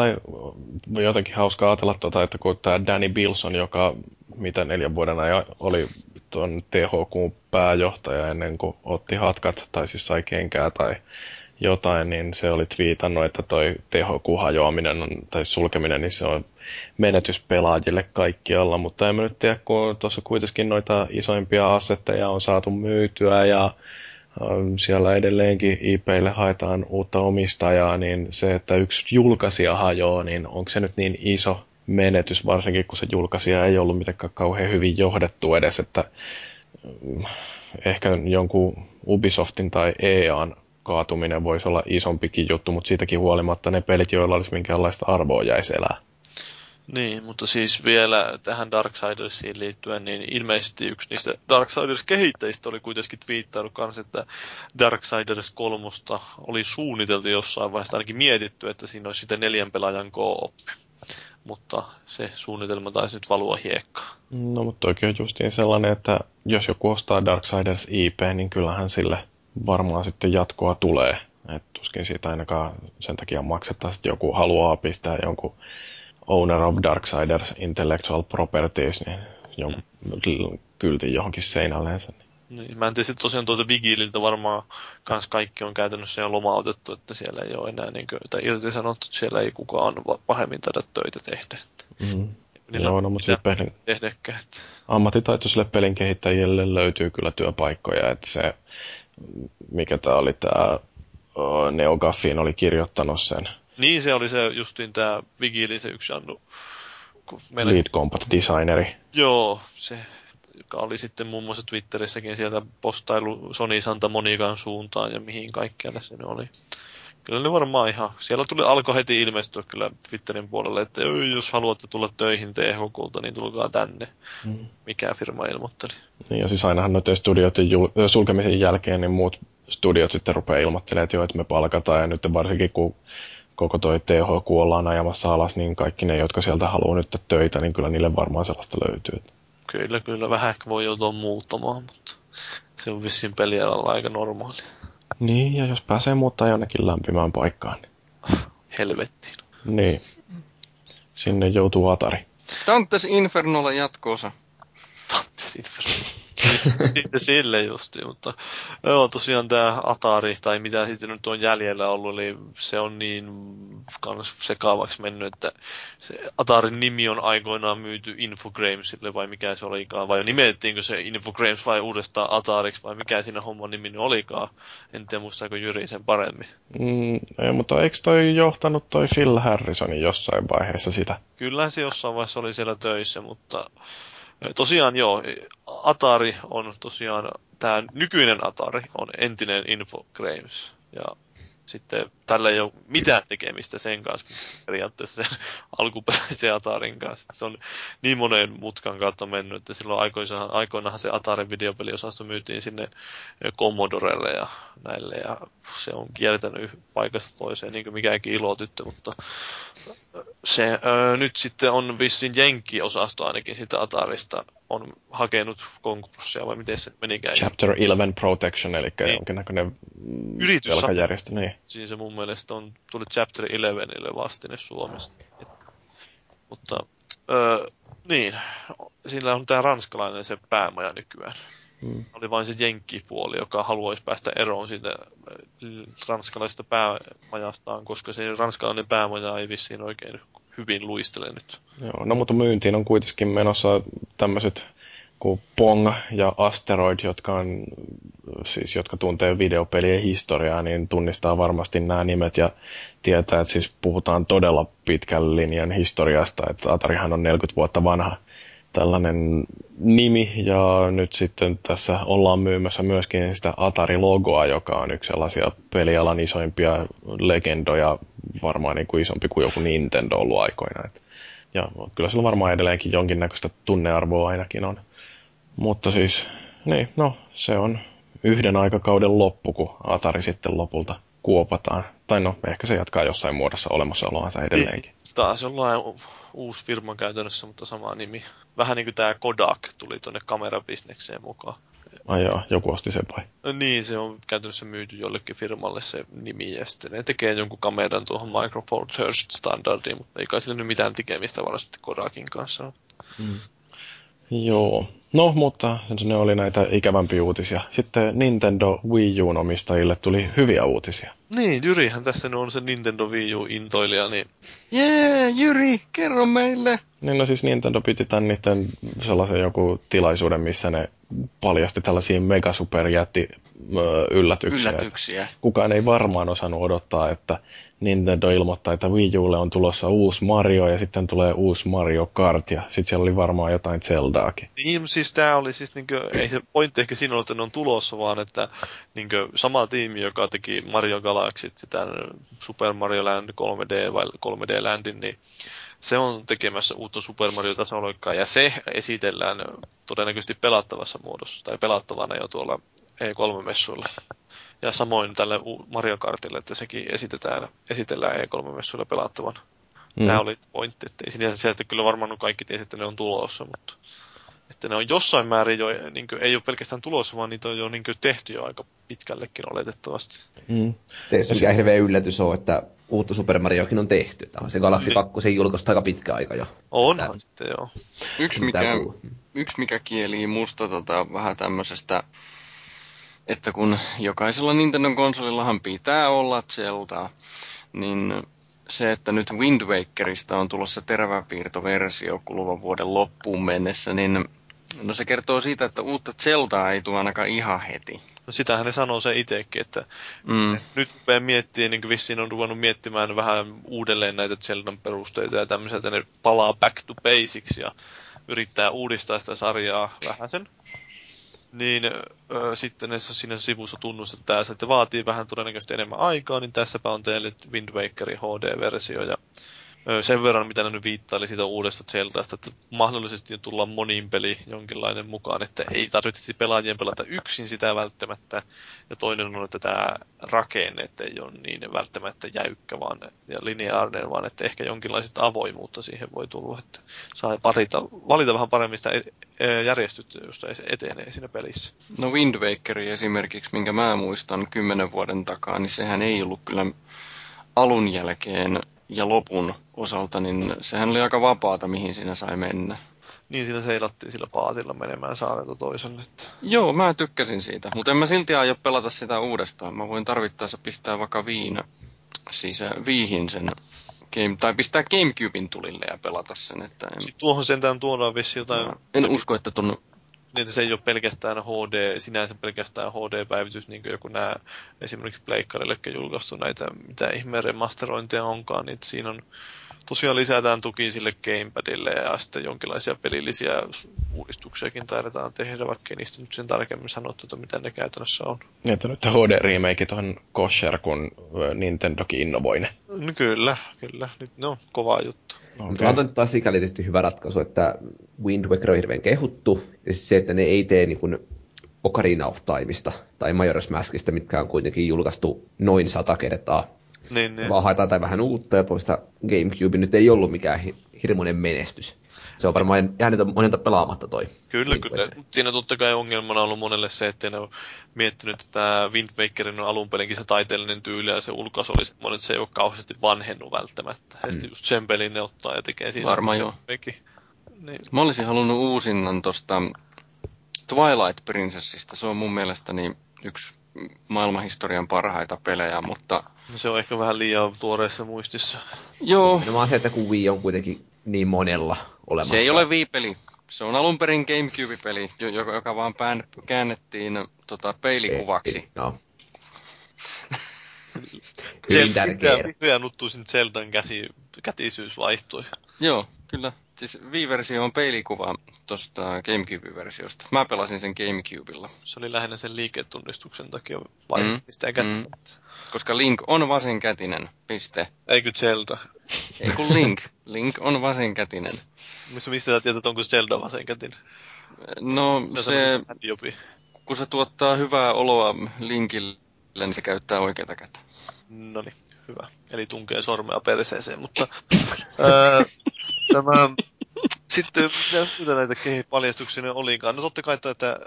jotenkin hauska ajatella, tuota, että kun tämä Danny Bilson, joka mitä neljän vuoden ajan oli tuon THQ pääjohtaja ennen kuin otti hatkat tai siis sai kenkää tai jotain, niin se oli twiitannut, että toi THQ-hajoaminen on, tai sulkeminen, niin se on menetys pelaajille kaikkialla, mutta en mä nyt tiedä, kun tuossa kuitenkin noita isoimpia assetteja on saatu myytyä ja ähm, siellä edelleenkin IPille haetaan uutta omistajaa, niin se, että yksi julkaisija hajoaa, niin onko se nyt niin iso menetys, varsinkin kun se julkaisija ei ollut mitenkään kauhean hyvin johdettu edes, että ähm, ehkä jonkun Ubisoftin tai EAN kaatuminen voisi olla isompikin juttu, mutta siitäkin huolimatta ne pelit, joilla olisi minkäänlaista arvoa jäisi elää. Niin, mutta siis vielä tähän Darksidersiin liittyen, niin ilmeisesti yksi niistä Darksiders-kehittäjistä oli kuitenkin twiittailu kanssa, että Darksiders 3 oli suunniteltu jossain vaiheessa, ainakin mietitty, että siinä olisi sitten neljän pelaajan kooppi. Mutta se suunnitelma taisi nyt valua hiekkaan. No, mutta oikein justiin sellainen, että jos joku ostaa Darksiders IP, niin kyllähän sille varmaan sitten jatkoa tulee. Et tuskin siitä ainakaan sen takia maksetaan, että joku haluaa pistää jonkun Owner of Darksiders Intellectual Properties, niin jonkun mm. kyltin johonkin seinälleensä. Niin, mä en tiedä, tosiaan tuolta Vigililtä varmaan kans kaikki on käytännössä jo lomautettu, että siellä ei ole enää, niin kuin, tai irtisanottu, että siellä ei kukaan pahemmin taida töitä tehdä. Mm. Joo, no, mutta pelin... ammattitaitoisille pelin kehittäjille löytyy kyllä työpaikkoja, että se mikä tämä oli tämä Neogaffiin oli kirjoittanut sen. Niin se oli se justiin tämä Vigili, se yksi Annu. Meillä... Lead Combat Designeri. Joo, se joka oli sitten muun muassa Twitterissäkin sieltä postailu Sony Santa Monikan suuntaan ja mihin kaikkialle se oli. Kyllä ne varmaan ihan, siellä tuli, alkoi heti ilmestyä kyllä Twitterin puolelle, että jos haluatte tulla töihin THQlta, niin tulkaa tänne. Mm. Mikä firma ilmoitteli. Niin, ja siis ainahan noiden studioiden jul- sulkemisen jälkeen, niin muut studiot sitten rupeaa ilmoittelemaan, että joo, että me palkataan, ja nyt varsinkin kun koko toi THQ ollaan ajamassa alas, niin kaikki ne, jotka sieltä haluaa nyt töitä, niin kyllä niille varmaan sellaista löytyy. Kyllä, kyllä. Vähän ehkä voi joutua muuttamaan, mutta se on vissiin pelialalla aika normaali. Niin, ja jos pääsee muuttaa jonnekin lämpimään paikkaan. Niin... Helvettiin. Niin. Sinne joutuu Atari. Dantes Infernolla jatkoosa. Dantes Inferno. Sitten sille justi, mutta joo, tosiaan tämä Atari, tai mitä sitten nyt on jäljellä ollut, eli se on niin kans sekaavaksi mennyt, että se Atarin nimi on aikoinaan myyty Infogramesille, vai mikä se olikaan, vai nimettiinkö se Infogrames vai uudestaan Atariksi, vai mikä siinä homman nimi olikaan. En tiedä, muistaako Jyri sen paremmin. Mm, ei, mutta eikö toi johtanut toi Phil Harrisonin jossain vaiheessa sitä? Kyllä se jossain vaiheessa oli siellä töissä, mutta Tosiaan joo, Atari on tosiaan, tämä nykyinen Atari on entinen Infogrames. Ja sitten tällä ei ole mitään tekemistä sen kanssa periaatteessa sen alkuperäisen Atarin kanssa. Se on niin monen mutkan kautta mennyt, että silloin aikoinahan se Atarin videopeliosasto myytiin sinne Commodorelle ja näille, ja se on kiertänyt paikasta toiseen, niin kuin mikäkin ilotyttö, mutta se ö, nyt sitten on vissiin Jenkki-osasto ainakin sitä Atarista on hakenut konkurssia, vai miten se menikään? Chapter 11 Protection, eli niin. jonkinnäköinen Yritys velkajärjestö. Niin. Siis se mun mielestä on tullut Chapter 11 vastine Suomesta. Mutta, öö, niin, sillä on tämä ranskalainen se päämaja nykyään. Hmm. Oli vain se jenkkipuoli, joka haluaisi päästä eroon siitä ranskalaisesta päämajastaan, koska se ranskalainen päämaja ei vissiin oikein hyvin luistele nyt. Joo, no mutta myyntiin on kuitenkin menossa tämmöiset kuin Pong ja Asteroid, jotka, on, siis, jotka tuntee videopelien historiaa, niin tunnistaa varmasti nämä nimet ja tietää, että siis puhutaan todella pitkän linjan historiasta, että Atarihan on 40 vuotta vanha tällainen nimi ja nyt sitten tässä ollaan myymässä myöskin sitä Atari-logoa, joka on yksi sellaisia pelialan isoimpia legendoja, varmaan niin kuin isompi kuin joku Nintendo ollut aikoina. Ja kyllä sillä varmaan edelleenkin jonkinnäköistä tunnearvoa ainakin on. Mutta siis, niin, no, se on yhden aikakauden loppu, kun Atari sitten lopulta kuopataan. Tai no, ehkä se jatkaa jossain muodossa olemassaoloansa edelleenkin. Niin, taas jollain uusi firma käytännössä, mutta sama nimi. Vähän niin kuin tämä Kodak tuli tuonne kamerabisnekseen mukaan. Ai joo, joku osti sen vai? No niin, se on käytännössä myyty jollekin firmalle se nimi ja sitten ne tekee jonkun kameran tuohon Micro Four Thirst standardiin, mutta ei kai sillä nyt mitään tekemistä varmasti Kodakin kanssa. Mm. Joo, No, mutta ne oli näitä ikävämpiä uutisia. Sitten Nintendo Wii U omistajille tuli hyviä uutisia. Niin, Jyrihän tässä on se Nintendo Wii U-intoilija, niin... Jee, yeah, Jyri, kerro meille! Niin, no siis Nintendo piti tämän niiden sellaisen joku tilaisuuden, missä ne paljasti tällaisia mega superjätti yllätyksiä. yllätyksiä. Kukaan ei varmaan osannut odottaa, että Nintendo ilmoittaa, että Wii Ulle on tulossa uusi Mario ja sitten tulee uusi Mario Kart ja sitten siellä oli varmaan jotain Zeldaakin. Niin, siis tämä oli siis niinkö, ei se pointti ehkä siinä ole, että ne on tulossa, vaan että niinkö, sama tiimi, joka teki Mario Galaxy, sitä Super Mario Land 3D vai 3D Landin, niin se on tekemässä uutta Super Mario tasoloikkaa ja se esitellään todennäköisesti pelattavassa muodossa tai pelattavana jo tuolla E3-messuilla. Ja samoin tälle Mario Kartille, että sekin esitetään, esitellään E3-messuilla pelattavan. Mm. Tämä oli pointti, että ei sinänsä sieltä kyllä varmaan kaikki tiesi, että ne on tulossa, mutta että ne on jossain määrin jo, niin kuin, ei ole pelkästään tulossa, vaan niitä on jo niin kuin, tehty jo aika pitkällekin oletettavasti. Mm. Tietysti mikä hirveä yllätys on, että uutta Super Mariokin on tehty. Tämä on se Galaxy 2 se julkaista aika pitkä aika jo. Onhan Tämä, sitten joo. Yksi mikä, yksi mikä kieli musta tota, vähän tämmöisestä että kun jokaisella Nintendo konsolillahan pitää olla Zelda, niin se, että nyt Wind Wakerista on tulossa teräväpiirtoversio kuluvan vuoden loppuun mennessä, niin no se kertoo siitä, että uutta Zeldaa ei tule ainakaan ihan heti. No sitähän ne sanoo se itsekin, että mm. nyt rupeaa miettimään, niin vissiin on ruvennut miettimään vähän uudelleen näitä Zeldan perusteita ja tämmöisiä, että ne palaa back to basics ja yrittää uudistaa sitä sarjaa vähän sen niin ö, sitten ne siinä sivussa tunnustetaan, että vaatii vähän todennäköisesti enemmän aikaa, niin tässäpä on teille Wind Wakerin HD-versio ja sen verran, mitä ne nyt viittaili siitä uudesta Zeldasta, että mahdollisesti tulla monin peli jonkinlainen mukaan, että ei tarvitse pelaajien pelata yksin sitä välttämättä. Ja toinen on, että tämä rakenne, että ei ole niin välttämättä jäykkä vaan, ja lineaarinen, vaan että ehkä jonkinlaista avoimuutta siihen voi tulla, että saa valita, valita vähän paremmin sitä e, e, järjestystä, josta etenee siinä pelissä. No Wind Waker esimerkiksi, minkä mä muistan kymmenen vuoden takaa, niin sehän ei ollut kyllä alun jälkeen ja lopun osalta, niin sehän oli aika vapaata, mihin siinä sai mennä. Niin siinä seilattiin sillä paatilla menemään saarelta toiselle. Että... Joo, mä tykkäsin siitä, mutta en mä silti aio pelata sitä uudestaan. Mä voin tarvittaessa pistää vaikka viina, siis viihin sen game, tai pistää Gamecubein tulille ja pelata sen. Että en, Sitten tuohon sentään tuodaan vissi jotain, mä en usko, että ton niin se ei ole pelkästään HD, sinänsä pelkästään HD-päivitys, niin kuin joku nämä esimerkiksi Pleikkarillekin julkaistu näitä, mitä ihmeen remasterointia onkaan, niin siinä on tosiaan lisätään tuki sille gamepadille ja sitten jonkinlaisia pelillisiä uudistuksiakin taidetaan tehdä, vaikka ei niistä nyt sen tarkemmin sanottu, että mitä ne käytännössä on. Niin, että nyt HD-remake on kosher, kun Nintendokin innovoi ne. No kyllä, kyllä. Nyt ne on kova juttu. Mutta okay. on nyt taas sikäli tietysti hyvä ratkaisu, että Wind Waker on hirveän kehuttu, ja siis se, että ne ei tee niin kuin Ocarina of Timeista tai Majora's Maskista, mitkä on kuitenkin julkaistu noin sata kertaa. Niin, niin. Vaan haetaan tai vähän uutta, ja toista GameCube nyt ei ollut mikään hi- hirmuinen menestys. Se on varmaan jäänyt monelta pelaamatta toi. Kyllä, Wind kyllä. Waker. Siinä totta kai ongelmana on ollut monelle se, että ne on miettinyt, että tämä Wind Wakerin on alun pelinkin se taiteellinen tyyli ja se ulkaisu oli semmoinen, että se ei ole kauheasti vanhennut välttämättä. Ja sitten just sen pelin ne ottaa ja tekee siinä. Varmaan joo. Niin. Mä olisin halunnut uusinnan tosta Twilight Princessista. Se on mun mielestäni yksi maailmanhistorian parhaita pelejä, mutta se on ehkä vähän liian tuoreessa muistissa. joo, No vaan se, että kun Wii on kuitenkin niin monella olemassa. se ei ole Wii-peli. Se on alun perin Gamecube-peli, jo- joka, joka vaan pään, käännettiin tota, peilikuvaksi. Ei. Zelda- Hyvin tärkeä. Vihreä nuttuisin Zeldan käsi, kätisyys vaihtui. Joo, kyllä. Siis Wii-versio on peilikuva tuosta Gamecube-versiosta. Mä pelasin sen Gamecubella, Se oli lähinnä sen liiketunnistuksen takia vaihtui Mm. kättä. Mm. Koska Link on vasenkätinen, piste. Eikö Zelda? Ei kun Link. Link on vasenkätinen. Missä, mistä sä tiedät, onko Zelda vasenkätin? No se, Jopi. kun se tuottaa hyvää oloa Linkille, niin se käyttää oikeata kättä. No niin, hyvä. Eli tunkee sormea perseeseen, mutta ää, tämä, sitten mitä mitä näitä paljastuksia ne olikaan? No totta kai, että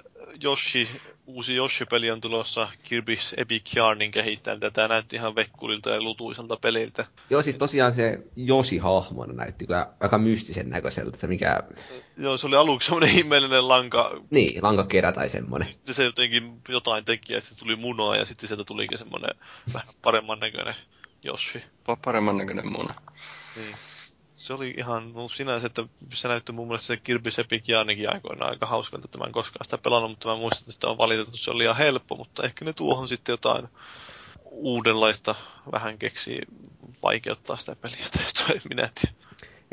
Yoshi, uusi Yoshi-peli on tulossa Kirby's Epic Yarnin kehittäjältä. Tämä näytti ihan vekkulilta ja lutuiselta peliltä. Joo, siis tosiaan se Joshi-hahmona näytti kyllä aika mystisen näköiseltä, että mikä, Joo, se oli aluksi semmoinen ihmeellinen lanka. niin, lankakerä tai semmoinen. Sitten se jotenkin jotain teki ja sitten tuli munaa ja sitten sieltä tulikin semmoinen vähän paremman näköinen Yoshi. Pa- Paremman näköinen muna. Niin. Se oli ihan sinänsä, että se näytti mun mielestä se Kirby's Epic Yarnikin aikoinaan aika hauskalta, että mä en koskaan sitä pelannut, mutta mä muistan, että sitä on valitettu, se oli liian helppo, mutta ehkä ne tuohon sitten jotain uudenlaista vähän keksii vaikeuttaa sitä peliä tai jotain, minä tiedä.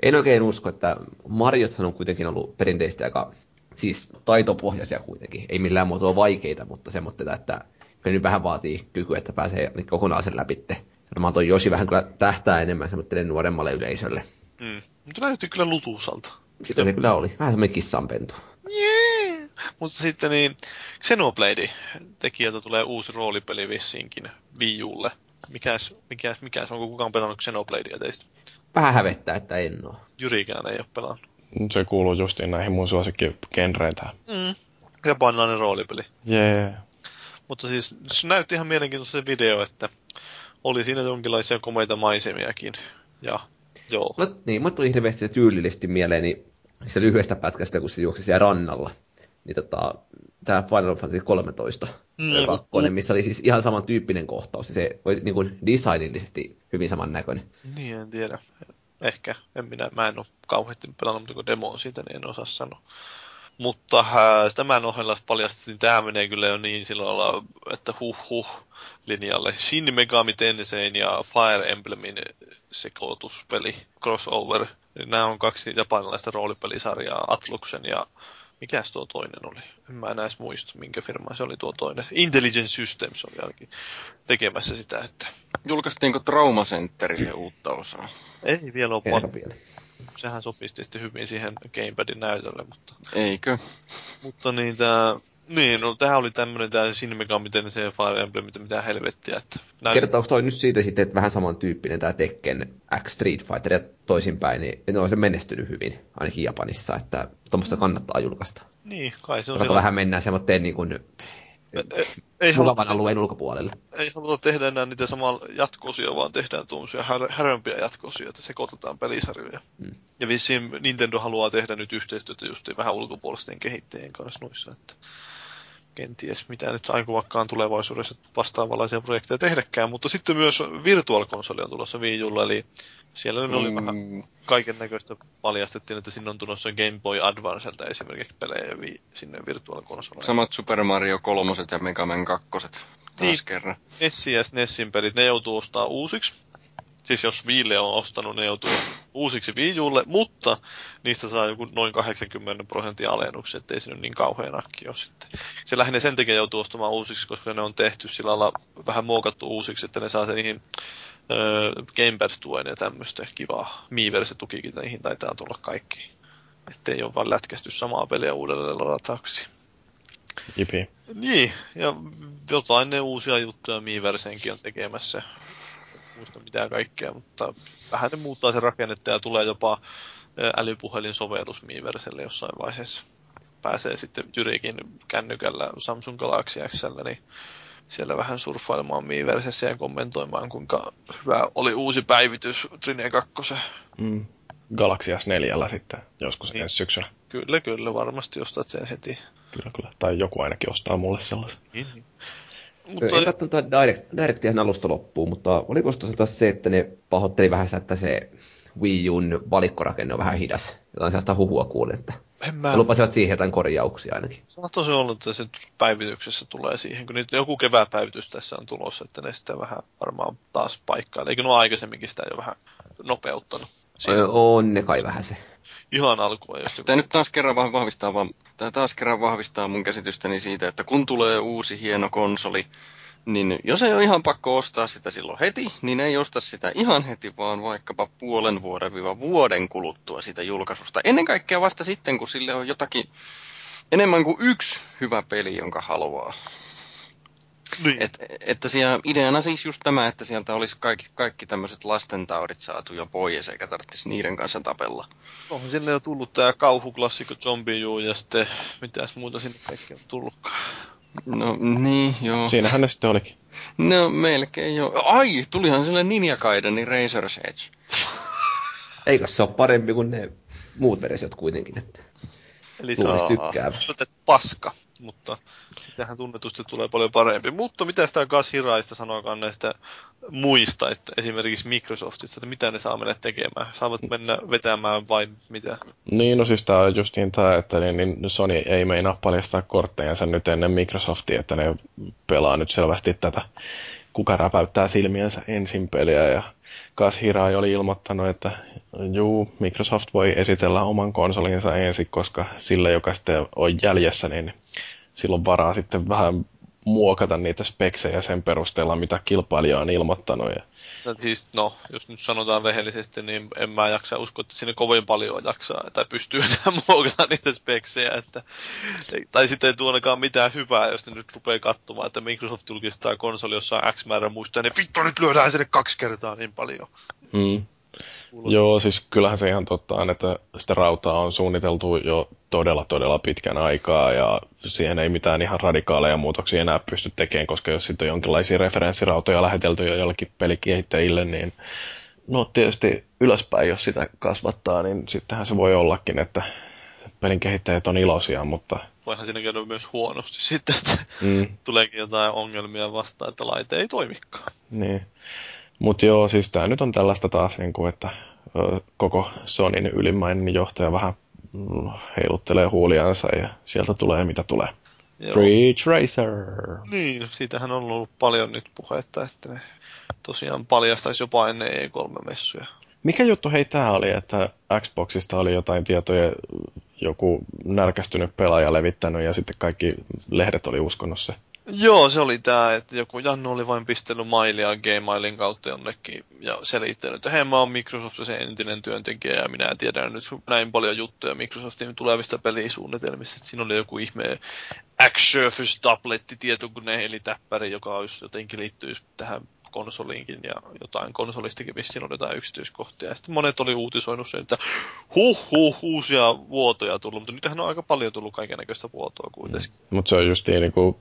En oikein usko, että Mariothan on kuitenkin ollut perinteisesti aika siis taitopohjaisia kuitenkin. Ei millään muotoa vaikeita, mutta semmoista, että kyllä nyt vähän vaatii kykyä, että pääsee kokonaan sen läpitte. Varmaan toi Josi vähän kyllä tähtää enemmän semmoiselle nuoremmalle yleisölle. Mm. Mutta näytti kyllä lutuusalta. Sitä se kyllä oli. Vähän semmoinen kissanpentu. Yeah. Mutta sitten niin, Xenoblade tekijältä tulee uusi roolipeli vissiinkin Wii Ulle. Mikäs, mikäs, mikäs, onko kukaan pelannut Xenobladea teistä? Vähän hävettää, että en oo. Jyrikään ei ole pelannut. Se kuuluu justiin näihin mun suosikkigenreihin tähän. Mm. Japanilainen roolipeli. Jee. Yeah. Mutta siis se näytti ihan mielenkiintoista se video, että oli siinä jonkinlaisia komeita maisemiakin. Ja joo. Mut, niin, mut tuli hirveästi tyylillisesti mieleen, niin se lyhyestä pätkästä, kun se juoksi siellä rannalla. Niin tota, tää Final Fantasy 13, Mm. kakkonen, missä oli siis ihan samantyyppinen kohtaus. Ja se oli niin kuin designillisesti hyvin samannäköinen. Niin, en tiedä. Ehkä. En minä, mä en ole kauheasti pelannut, mutta kun demo on siitä, niin en osaa sanoa. Mutta äh, tämän ohella paljastettiin, niin tämä menee kyllä jo niin sillä lailla, että huh huh linjalle. Shin Megami Tensein ja Fire Emblemin sekoituspeli, crossover. Nämä on kaksi japanilaista roolipelisarjaa, Atluksen ja mikäs tuo toinen oli? En mä enää edes muista, minkä firma se oli tuo toinen. Intelligent Systems oli ainakin tekemässä sitä, että Julkaistiinko Trauma Centerille uutta osaa? ei vielä ole pakko. vielä. Sehän sopisi tietysti hyvin siihen Gamepadin näytölle, mutta, Eikö? mutta niin tää, niin, no tämähän oli tämmönen tää Shin Megami Tensei Fire Emblem, mitä, mitä helvettiä, että näyt, Kertaus toi nyt siitä sitten, että vähän samantyyppinen tämä Tekken X Street Fighter ja toisinpäin, niin ne on se menestynyt hyvin, ainakin Japanissa, että tuommoista kannattaa julkaista. niin, kai se on siellä, vähän mennään semmoitteen niin kuin ei mukavan alueen ulkopuolelle. Ei haluta tehdä enää niitä samaa jatkosia, vaan tehdään tuommoisia här, härömpiä jatkosia, että sekoitetaan pelisarjoja. Hmm. Ja vissiin Nintendo haluaa tehdä nyt yhteistyötä just vähän ulkopuolisten kehittäjien kanssa noissa, että kenties mitä nyt aikomakkaan tulevaisuudessa vastaavanlaisia projekteja tehdäkään, mutta sitten myös Virtual Console on tulossa Wii Ulla, eli siellä mm. oli vähän kaiken näköistä paljastettiin, että sinne on tulossa Game Boy Advancelta esimerkiksi pelejä vi- sinne Virtual Console. Samat Super Mario 3 ja Mega Man 2 taas niin, kerran. Nessi ja Nessin pelit, ne joutuu ostaa uusiksi Siis jos Viille on ostanut, ne joutuu uusiksi Wii Ulle, mutta niistä saa joku noin 80 prosenttia alennuksia, ettei se nyt niin kauhean akki ole sitten. Se lähinnä sen takia joutuu ostamaan uusiksi, koska ne on tehty sillä lailla vähän muokattu uusiksi, että ne saa se niihin öö, Game Pass-tuen ja tämmöistä kivaa. Miiverse-tukikin niihin taitaa tulla kaikki. Että ei ole vaan lätkästy samaa peliä uudelleen latauksi. Jipi. Niin, ja jotain ne uusia juttuja Miiversenkin on tekemässä muista mitään kaikkea, mutta vähän ne muuttaa se rakennetta ja tulee jopa älypuhelinsovellus Miiverselle jossain vaiheessa. Pääsee sitten Jyrikin kännykällä Samsung Galaxy XL, niin siellä vähän surffailemaan Miiversessä ja kommentoimaan, kuinka hyvä oli uusi päivitys Trine 2. Mm. Galaxy S4 sitten joskus niin. ensi syksynä. Kyllä, kyllä, varmasti ostat sen heti. Kyllä, kyllä. Tai joku ainakin ostaa mulle sellaisen. Niin, niin. Mutta... En katsonut Direct, Directiahan alusta loppuun, mutta oliko taas se, että ne pahoitteli vähän sitä, että se Wii Un valikkorakenne on vähän hidas. Jotain sellaista huhua kuulin, että en mä... Lupasivat siihen jotain korjauksia ainakin. Saattaa se olla, että se päivityksessä tulee siihen, kun nyt joku kevätpäivitys tässä on tulossa, että ne sitä vähän varmaan taas paikkaa. Eikö nuo aikaisemminkin sitä jo vähän nopeuttanut? Siinä. On ne kai vähän se. Ihan alkua. Jos Tämä nyt taas kerran vaan vahvistaa, vaan, tämä taas kerran vahvistaa mun käsitystäni siitä, että kun tulee uusi hieno konsoli, niin jos ei ole ihan pakko ostaa sitä silloin heti, niin ei osta sitä ihan heti, vaan vaikkapa puolen vuoden viiva vuoden kuluttua sitä julkaisusta. Ennen kaikkea vasta sitten, kun sille on jotakin enemmän kuin yksi hyvä peli, jonka haluaa. Niin. Et, että siellä ideana siis just tämä, että sieltä olisi kaikki, kaikki tämmöiset lastentaudit saatu jo pois, eikä tarvitsisi niiden kanssa tapella. Onhan sinne jo tullut tämä kauhuklassikko Zombie Juu ja sitten mitäs muuta sinne kaikki on tullutkaan. No niin, joo. Siinähän ne sitten olikin. No melkein joo. Ai, tulihan sille Ninja Gaiden Razor's Edge. Eikö se ole parempi kuin ne muut versiot kuitenkin, että Eli se on tykkää. paska mutta sitähän tunnetusti tulee paljon parempi. Mutta mitä sitä Gas Hiraista sanoikaan näistä muista, että esimerkiksi Microsoftista, että mitä ne saa mennä tekemään? Saavat mennä vetämään vai mitä? Niin, no siis tämä on justiin tämä, että niin, niin Sony ei meinaa paljastaa korttejansa nyt ennen Microsoftia, että ne pelaa nyt selvästi tätä kuka räpäyttää silmiensä ensin peliä ja Gas Hirai oli ilmoittanut, että juu, Microsoft voi esitellä oman konsolinsa ensin, koska sillä, joka sitten on jäljessä, niin silloin varaa sitten vähän muokata niitä speksejä sen perusteella, mitä kilpailija on ilmoittanut. Ja... No, siis, no, jos nyt sanotaan rehellisesti, niin en mä jaksa uskoa, että sinne kovin paljon jaksaa tai pystyy enää muokata niitä speksejä. Että, tai sitten ei tuonakaan mitään hyvää, jos ne nyt rupeaa katsomaan, että Microsoft julkistaa konsoli, jossa on X määrä muista, niin vittu nyt lyödään sinne kaksi kertaa niin paljon. Mm. Kuulostaa. Joo, siis kyllähän se ihan totta on, että sitä rautaa on suunniteltu jo todella, todella pitkän aikaa ja siihen ei mitään ihan radikaaleja muutoksia enää pysty tekemään, koska jos sitten on jonkinlaisia referenssirautoja lähetelty jo jollekin pelikehittäjille, niin no tietysti ylöspäin, jos sitä kasvattaa, niin sittenhän se voi ollakin, että pelin kehittäjät on iloisia, mutta... Voihan siinä käydä myös huonosti sitten, että mm. tuleekin jotain ongelmia vastaan, että laite ei toimikaan. Niin. Mutta joo, siis tämä nyt on tällaista taas, niin kuin, että koko Sonin ylimmäinen johtaja vähän mm, heiluttelee huuliansa ja sieltä tulee mitä tulee. Joo. Free Tracer! Niin, siitähän on ollut paljon nyt puhetta, että ne tosiaan paljastaisi jopa ennen E3-messuja. Mikä juttu hei tää oli, että Xboxista oli jotain tietoja, joku närkästynyt pelaaja levittänyt ja sitten kaikki lehdet oli uskonut se? Joo, se oli tää, että joku Jannu oli vain pistellyt mailia Gmailin kautta jonnekin ja selittänyt, että hei mä oon Microsoftissa entinen työntekijä ja minä tiedän nyt näin paljon juttuja Microsoftin tulevista pelisuunnitelmista. Että siinä oli joku ihme X-Surface tabletti tietokone eli täppäri, joka olisi jotenkin liittyy tähän konsoliinkin ja jotain konsolistakin vissiin oli jotain yksityiskohtia. Ja sitten monet oli uutisoinut sen, että huh huh, uusia vuotoja tullut, mutta nytähän on aika paljon tullut kaiken näköistä vuotoa kuitenkin. Mm. Mutta se on just niin kuin,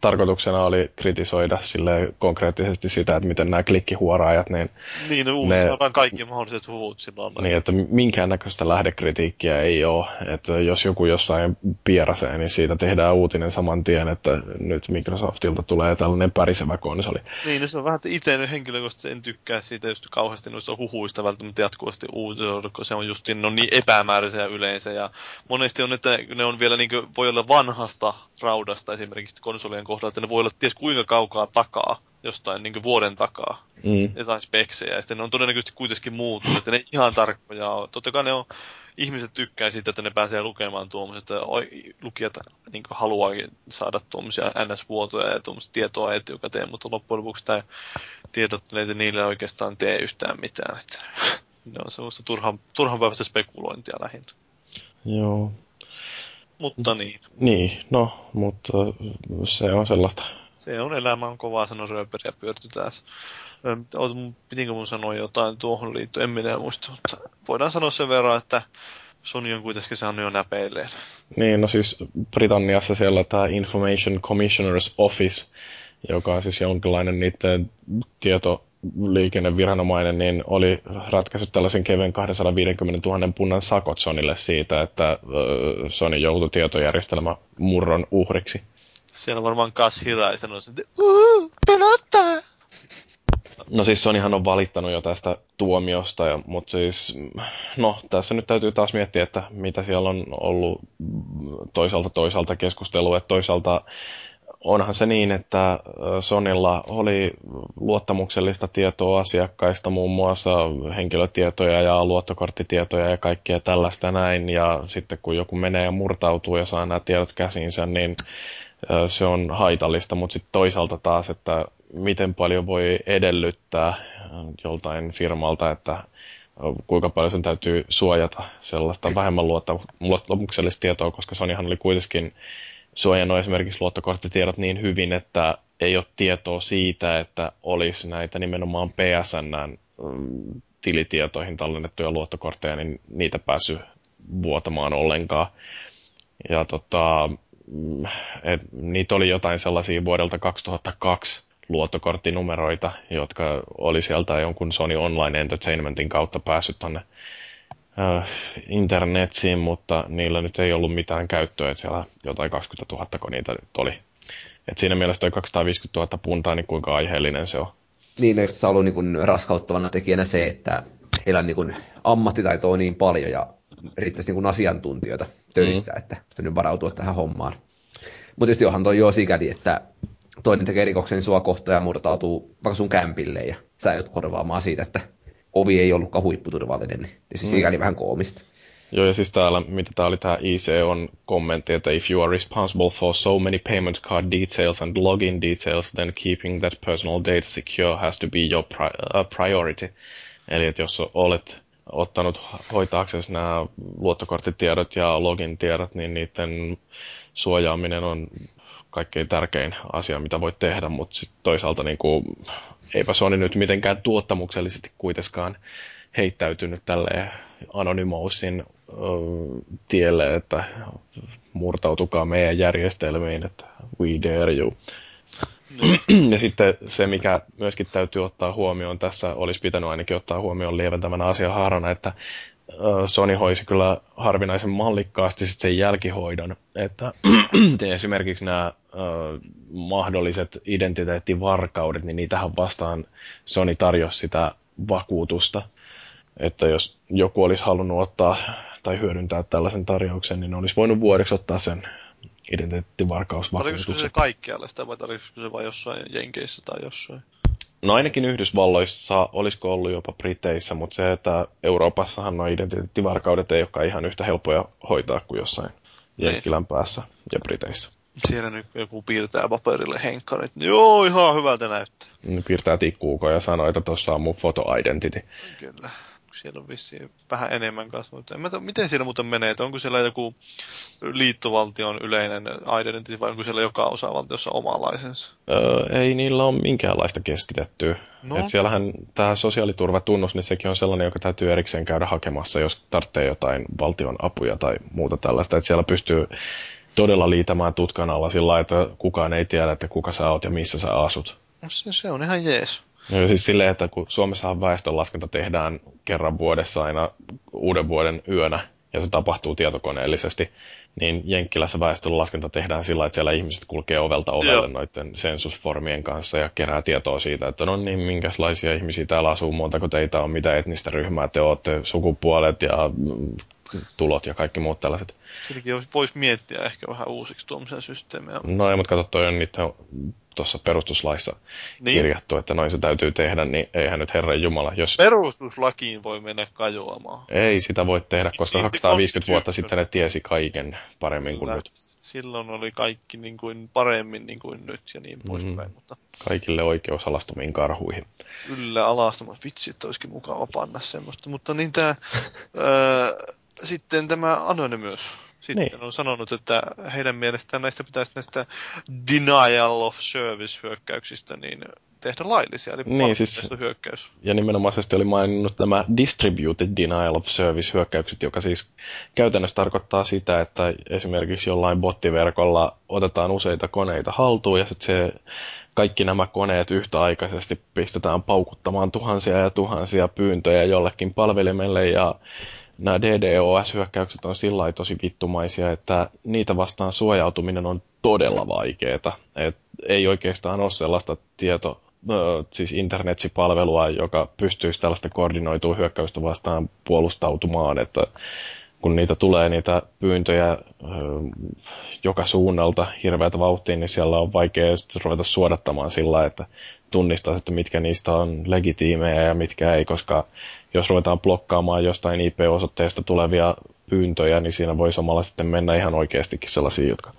tarkoituksena oli kritisoida sille konkreettisesti sitä, että miten nämä klikkihuoraajat, niin... Niin, ne uutisoidaan kaikki mahdolliset huhut silloin. Niin, että minkäännäköistä lähdekritiikkiä ei ole. Että jos joku jossain pierasee, niin siitä tehdään uutinen saman tien, että nyt Microsoftilta tulee tällainen pärisevä konsoli. Niin, no se on vähän, että itse henkilökohtaisesti en tykkää siitä just kauheasti noista huhuista välttämättä jatkuvasti uutisoida, kun se on just niin, on niin epämääräisiä yleensä. Ja monesti on, että ne on vielä niin kuin, voi olla vanhasta raudasta esimerkiksi konsolien kohdalla, että ne voi olla ties kuinka kaukaa takaa jostain niin vuoden takaa. Mm. Jotain speksejä. Ja sitten ne on todennäköisesti kuitenkin muuttunut, että ne ihan tarkkoja on. Totta kai ne on ihmiset tykkää siitä, että ne pääsee lukemaan tuommoiset, että lukijat niin haluaa saada tuommoisia NS-vuotoja ja tuommoista tietoa etukäteen, mutta loppujen lopuksi tämä tieto ei niille oikeastaan tee yhtään mitään. Että ne on semmoista turhan, turhanpäiväistä spekulointia lähinnä. Joo. Mutta niin. Niin, no, mutta se on sellaista. Se on elämä on kovaa, sanoi Röper ja pyörty taas. Pitikö mun sanoa jotain tuohon liittyen, en minä muista, mutta voidaan sanoa sen verran, että Sony on kuitenkin saanut jo näpeilleen. Niin, no siis Britanniassa siellä tämä Information Commissioner's Office, joka on siis jonkinlainen niiden tietoliikenneviranomainen, niin oli ratkaissut tällaisen kevyen 250 000 punnan sakot Sonille siitä, että Sony joutui tietojärjestelmä murron uhriksi. Siellä varmaan Kas Hirai sanoi, että pelottaa! No siis Sonyhan on valittanut jo tästä tuomiosta, ja, mutta siis, no tässä nyt täytyy taas miettiä, että mitä siellä on ollut toisaalta toisaalta keskustelua, että toisaalta onhan se niin, että Sonilla oli luottamuksellista tietoa asiakkaista, muun muassa henkilötietoja ja luottokorttitietoja ja kaikkea tällaista näin, ja sitten kun joku menee ja murtautuu ja saa nämä tiedot käsinsä, niin se on haitallista, mutta sitten toisaalta taas, että miten paljon voi edellyttää joltain firmalta, että kuinka paljon sen täytyy suojata sellaista vähemmän luottamuksellista tietoa, koska Sonyhan oli kuitenkin suojannut esimerkiksi luottokorttitiedot niin hyvin, että ei ole tietoa siitä, että olisi näitä nimenomaan PSN tilitietoihin tallennettuja luottokortteja, niin niitä pääsy vuotamaan ollenkaan. Ja tota, et, niitä oli jotain sellaisia vuodelta 2002 luottokorttinumeroita, jotka oli sieltä jonkun Sony Online Entertainmentin kautta päässyt tuonne äh, internetsiin, mutta niillä nyt ei ollut mitään käyttöä, että siellä jotain 20 000 kun niitä nyt oli. Et siinä mielessä toi 250 000 puntaa, niin kuinka aiheellinen se on. Niin, no, se ollut niin raskauttavana tekijänä se, että heillä niin ammattitaitoa niin paljon ja riittäisi niin asiantuntijoita töissä, mm. että pystynyt varautua tähän hommaan. Mutta tietysti onhan toi jo sikäli, että toinen tekee rikoksen sua kohtaan ja murtautuu vaikka sun kämpille ja sä joudut korvaamaan siitä, että ovi ei ollutkaan huipputurvallinen, niin tietysti mm. sikäli vähän koomista. Joo, ja siis täällä, mitä tää oli tää IC on kommentti, että if you are responsible for so many payment card details and login details, then keeping that personal data secure has to be your pri- uh, priority. Eli että jos olet ottanut hoitaaksesi nämä luottokorttitiedot ja login tiedot, niin niiden suojaaminen on kaikkein tärkein asia, mitä voit tehdä, mutta sitten toisaalta niin kuin, eipä Sony nyt mitenkään tuottamuksellisesti kuitenkaan heittäytynyt tälle Anonymousin tielle, että murtautukaa meidän järjestelmiin, että we dare you. Mm. Ja sitten se, mikä myöskin täytyy ottaa huomioon tässä, olisi pitänyt ainakin ottaa huomioon lieventävänä asiahaarana, että Sony hoisi kyllä harvinaisen mallikkaasti sit sen jälkihoidon, että esimerkiksi nämä mahdolliset identiteettivarkaudet, niin niitähän vastaan Sony tarjosi sitä vakuutusta, että jos joku olisi halunnut ottaa tai hyödyntää tällaisen tarjouksen, niin olisi voinut vuodeksi ottaa sen identiteettivarkausvakuutuksen. Tarvitsisiko se kaikkialle sitä vai tarvitsisiko se vain jossain Jenkeissä tai jossain? No ainakin Yhdysvalloissa, olisiko ollut jopa Briteissä, mutta se, että Euroopassahan nuo identiteettivarkaudet ei olekaan ihan yhtä helppoja hoitaa kuin jossain niin. Jenkkilän päässä ja Briteissä. Siellä nyt joku piirtää paperille henkkarit, niin joo, ihan hyvältä näyttää. Ne piirtää tikkuuko ja sanoo, että tuossa on mun foto identity. Kyllä. Siellä on vissiin vähän enemmän kanssa, mutta en mä tiedä, miten siellä muuten menee, että onko siellä joku liittovaltion yleinen identity vai onko siellä joka osavaltiossa omanlaisensa? Öö, ei niillä ole minkäänlaista keskitettyä. No. Et siellähän tämä sosiaaliturvatunnus, niin sekin on sellainen, joka täytyy erikseen käydä hakemassa, jos tarvitsee jotain valtion apuja tai muuta tällaista. Et siellä pystyy todella liitämään tutkan alla sillä lailla, että kukaan ei tiedä, että kuka sä oot ja missä sä asut. No se, se on ihan jees. Ja siis silleen, että kun Suomessahan väestönlaskenta tehdään kerran vuodessa aina uuden vuoden yönä, ja se tapahtuu tietokoneellisesti, niin Jenkkilässä väestönlaskenta tehdään sillä, että siellä ihmiset kulkee ovelta ovelle Joo. noiden sensusformien kanssa ja kerää tietoa siitä, että no niin, minkälaisia ihmisiä täällä asuu, montako teitä on, mitä etnistä ryhmää te olette, sukupuolet ja tulot ja kaikki muut tällaiset. Siinäkin voisi miettiä ehkä vähän uusiksi tuommoisia systeemejä. No ei, mutta kato, toi on niitä tuossa perustuslaissa Niin. kirjattu, että noin se täytyy tehdä, niin eihän nyt Herran Jumala, jos Perustuslakiin voi mennä kajoamaan. ei sitä voi tehdä, koska Siitä 250 vuotta sitten ne tiesi kaiken paremmin kuin Kyllä. nyt. Silloin oli kaikki niin kuin paremmin niin kuin nyt ja niin poispäin, mutta Kaikille oikeus alastomiin karhuihin. yllä alastama. Vitsi, että olisikin mukava panna semmoista. Mutta niin tämä, ää, sitten tämä Anonymous sitten Niin. on sanonut, että heidän mielestään näistä pitäisi näistä denial of service hyökkäyksistä niin tehdä laillisia, eli Niin, siis- hyökkäys. Ja nimenomaisesti oli maininnut nämä distributed denial of service hyökkäykset, joka siis käytännössä tarkoittaa sitä, että esimerkiksi jollain bottiverkolla otetaan useita koneita haltuun ja sitten se kaikki nämä koneet yhtäaikaisesti pistetään paukuttamaan tuhansia ja tuhansia pyyntöjä jollekin palvelimelle ja nämä DDoS-hyökkäykset on sillä tosi vittumaisia, että niitä vastaan suojautuminen on todella vaikeaa. Et ei oikeastaan ole sellaista tieto, siis internetsipalvelua, joka pystyisi tällaista koordinoitua hyökkäystä vastaan puolustautumaan, että kun niitä tulee niitä pyyntöjä joka suunnalta hirveätä vauhtia, niin siellä on vaikea ruveta suodattamaan sillä, että tunnistaa, että mitkä niistä on legitiimejä ja mitkä ei, koska jos ruvetaan blokkaamaan jostain IP-osoitteesta tulevia pyyntöjä, niin siinä voi samalla sitten mennä ihan oikeastikin sellaisia, jotka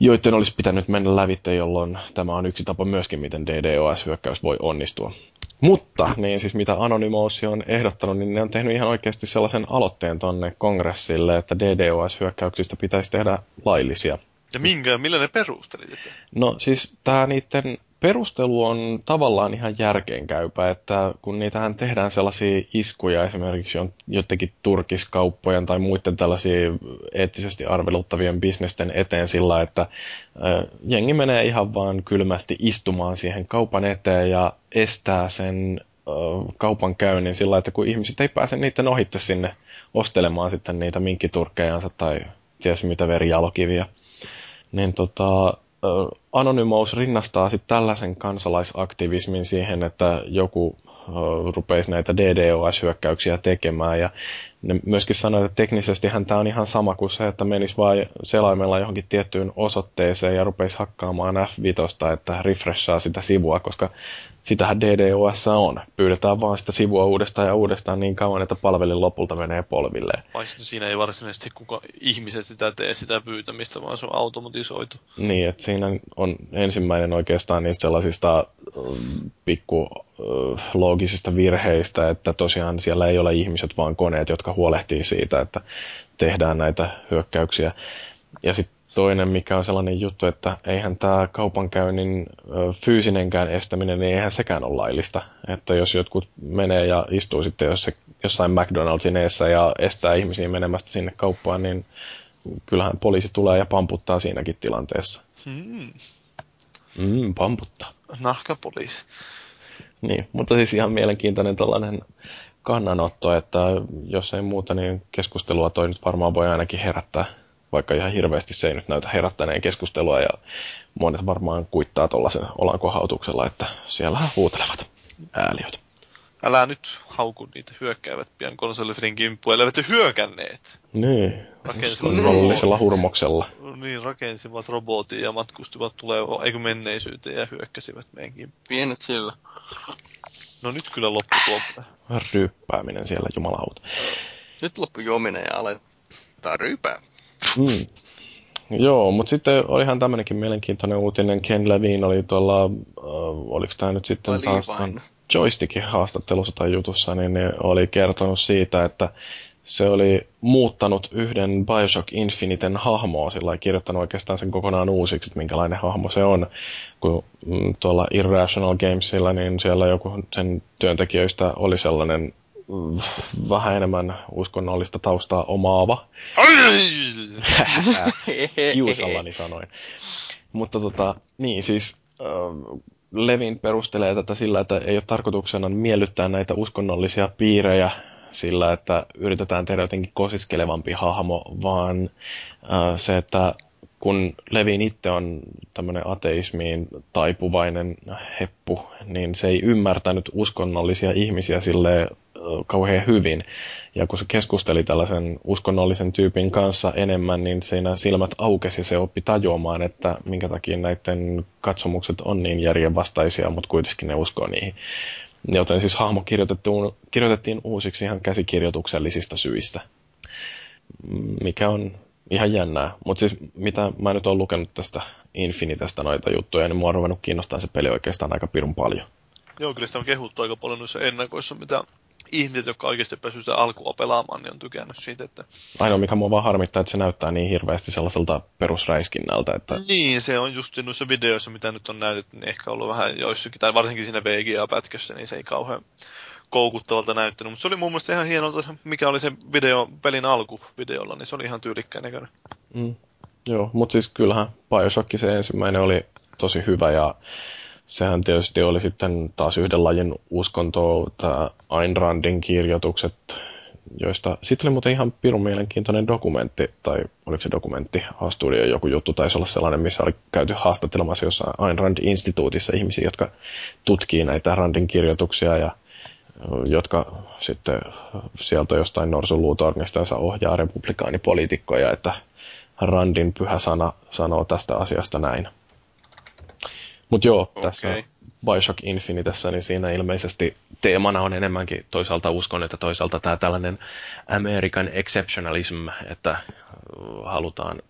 joiden olisi pitänyt mennä lävitte, jolloin tämä on yksi tapa myöskin, miten DDoS-hyökkäys voi onnistua. Mutta, niin siis mitä Anonymous on ehdottanut, niin ne on tehnyt ihan oikeasti sellaisen aloitteen tonne kongressille, että DDoS-hyökkäyksistä pitäisi tehdä laillisia. Ja minkä, millä ne perustelit? No siis tämä niiden perustelu on tavallaan ihan järkeenkäypä, että kun niitähän tehdään sellaisia iskuja esimerkiksi jon- jotenkin turkiskauppojen tai muiden tällaisia eettisesti arveluttavien bisnesten eteen sillä, että jengi menee ihan vaan kylmästi istumaan siihen kaupan eteen ja estää sen kaupan käynnin sillä, että kun ihmiset ei pääse niiden ohitte sinne ostelemaan sitten niitä minkkiturkkejansa tai ties mitä verijalokiviä, niin tota, Anonymous rinnastaa sitten tällaisen kansalaisaktivismin siihen, että joku rupeisi näitä DDoS-hyökkäyksiä tekemään. Ja ne myöskin sanoi, että teknisesti tämä on ihan sama kuin se, että menisi vain selaimella johonkin tiettyyn osoitteeseen ja rupeisi hakkaamaan F5, että refreshaa sitä sivua, koska sitähän DDoS on. Pyydetään vaan sitä sivua uudestaan ja uudestaan niin kauan, että palvelin lopulta menee polvilleen. Vaikka siinä ei varsinaisesti kuka ihmiset sitä tee sitä pyytämistä, vaan se on automatisoitu. Niin, että siinä on ensimmäinen oikeastaan niistä sellaisista mm, pikku loogisista virheistä, että tosiaan siellä ei ole ihmiset, vaan koneet, jotka huolehtii siitä, että tehdään näitä hyökkäyksiä. Ja sitten toinen, mikä on sellainen juttu, että eihän tämä kaupankäynnin fyysinenkään estäminen, niin eihän sekään ole laillista. Että jos jotkut menee ja istuu sitten jossain McDonald'sin eessä ja estää ihmisiä menemästä sinne kauppaan, niin kyllähän poliisi tulee ja pamputtaa siinäkin tilanteessa. Hmm. Mm, pamputtaa. Nahkapoliisi. Niin, mutta siis ihan mielenkiintoinen tällainen kannanotto, että jos ei muuta, niin keskustelua toi nyt varmaan voi ainakin herättää, vaikka ihan hirveästi se ei nyt näytä herättäneen keskustelua, ja monet varmaan kuittaa tuollaisen olankohautuksella, että siellä huutelevat ääliöt. Älä nyt hauku niitä hyökkäävät pian konsolifrin kimppuun, elleivät jo hyökänneet. Niin, Rakensivat, rollisella hurmoksella. niin, rakensivat robotin ja matkustivat tulevaan, eikö menneisyyteen ja hyökkäsivät meidän kimppuun. Pienet sillä. No nyt kyllä loppu tuo. Ryppääminen siellä, jumalauta. Nyt loppu juominen ja aletaan ryypää. Mm. Joo, mutta sitten olihan tämmöinenkin mielenkiintoinen uutinen. Ken Levine oli tuolla, äh, oliko tämä nyt sitten taas joystickin haastattelussa tai jutussa, niin ne oli kertonut siitä, että se oli muuttanut yhden Bioshock Infiniten hahmoa, sillä kirjoittanut oikeastaan sen kokonaan uusiksi, että minkälainen hahmo se on. Kun mm, tuolla Irrational Gamesilla, niin siellä joku sen työntekijöistä oli sellainen mm, vähän enemmän uskonnollista taustaa omaava. Kiusallani sanoin. Mutta tota, niin siis äh, Levin perustelee tätä sillä, että ei ole tarkoituksena miellyttää näitä uskonnollisia piirejä sillä, että yritetään tehdä jotenkin kosiskelevampi hahmo, vaan äh, se, että kun Levin itse on tämmöinen ateismiin taipuvainen heppu, niin se ei ymmärtänyt uskonnollisia ihmisiä sille kauhean hyvin. Ja kun se keskusteli tällaisen uskonnollisen tyypin kanssa enemmän, niin siinä silmät aukesi ja se oppi tajuamaan, että minkä takia näiden katsomukset on niin järjenvastaisia, mutta kuitenkin ne uskoo niihin. Joten siis hahmo kirjoitettiin, uusiksi ihan käsikirjoituksellisista syistä, mikä on ihan jännää. Mutta siis mitä mä nyt oon lukenut tästä Infinitesta noita juttuja, niin mua on ruvennut kiinnostaa se peli oikeastaan aika pirun paljon. Joo, kyllä sitä on kehuttu aika paljon noissa ennakoissa, mitä ihmiset, jotka oikeasti päässyt sitä alkua pelaamaan, niin on tykännyt siitä, että... Ainoa, mikä mua vaan harmittaa, että se näyttää niin hirveästi sellaiselta perusräiskinnältä, että... Niin, se on just noissa videoissa, mitä nyt on näytetty, niin ehkä ollut vähän joissakin, tai varsinkin siinä VGA-pätkössä, niin se ei kauhean koukuttavalta näyttänyt, mutta se oli mun mielestä ihan hienolta, mikä oli se video, pelin alku videolla, niin se oli ihan tyylikkään näköinen. Mm. Joo, mutta siis kyllähän Bioshock se ensimmäinen oli tosi hyvä ja sehän tietysti oli sitten taas yhden lajin uskontoa, tämä Ayn Randin kirjoitukset, joista sitten oli muuten ihan pirun mielenkiintoinen dokumentti, tai oliko se dokumentti, A-studio joku juttu, taisi olla sellainen, missä oli käyty haastattelemassa jossain Ayn Rand-instituutissa ihmisiä, jotka tutkii näitä Randin kirjoituksia ja jotka sitten sieltä jostain norsuluutornistansa ohjaa republikaanipoliitikkoja, että Randin pyhä sana sanoo tästä asiasta näin. Mutta joo, okay. tässä Bioshock Infinitessä, niin siinä ilmeisesti teemana on enemmänkin toisaalta uskon, että toisaalta tämä tällainen American exceptionalism, että halutaan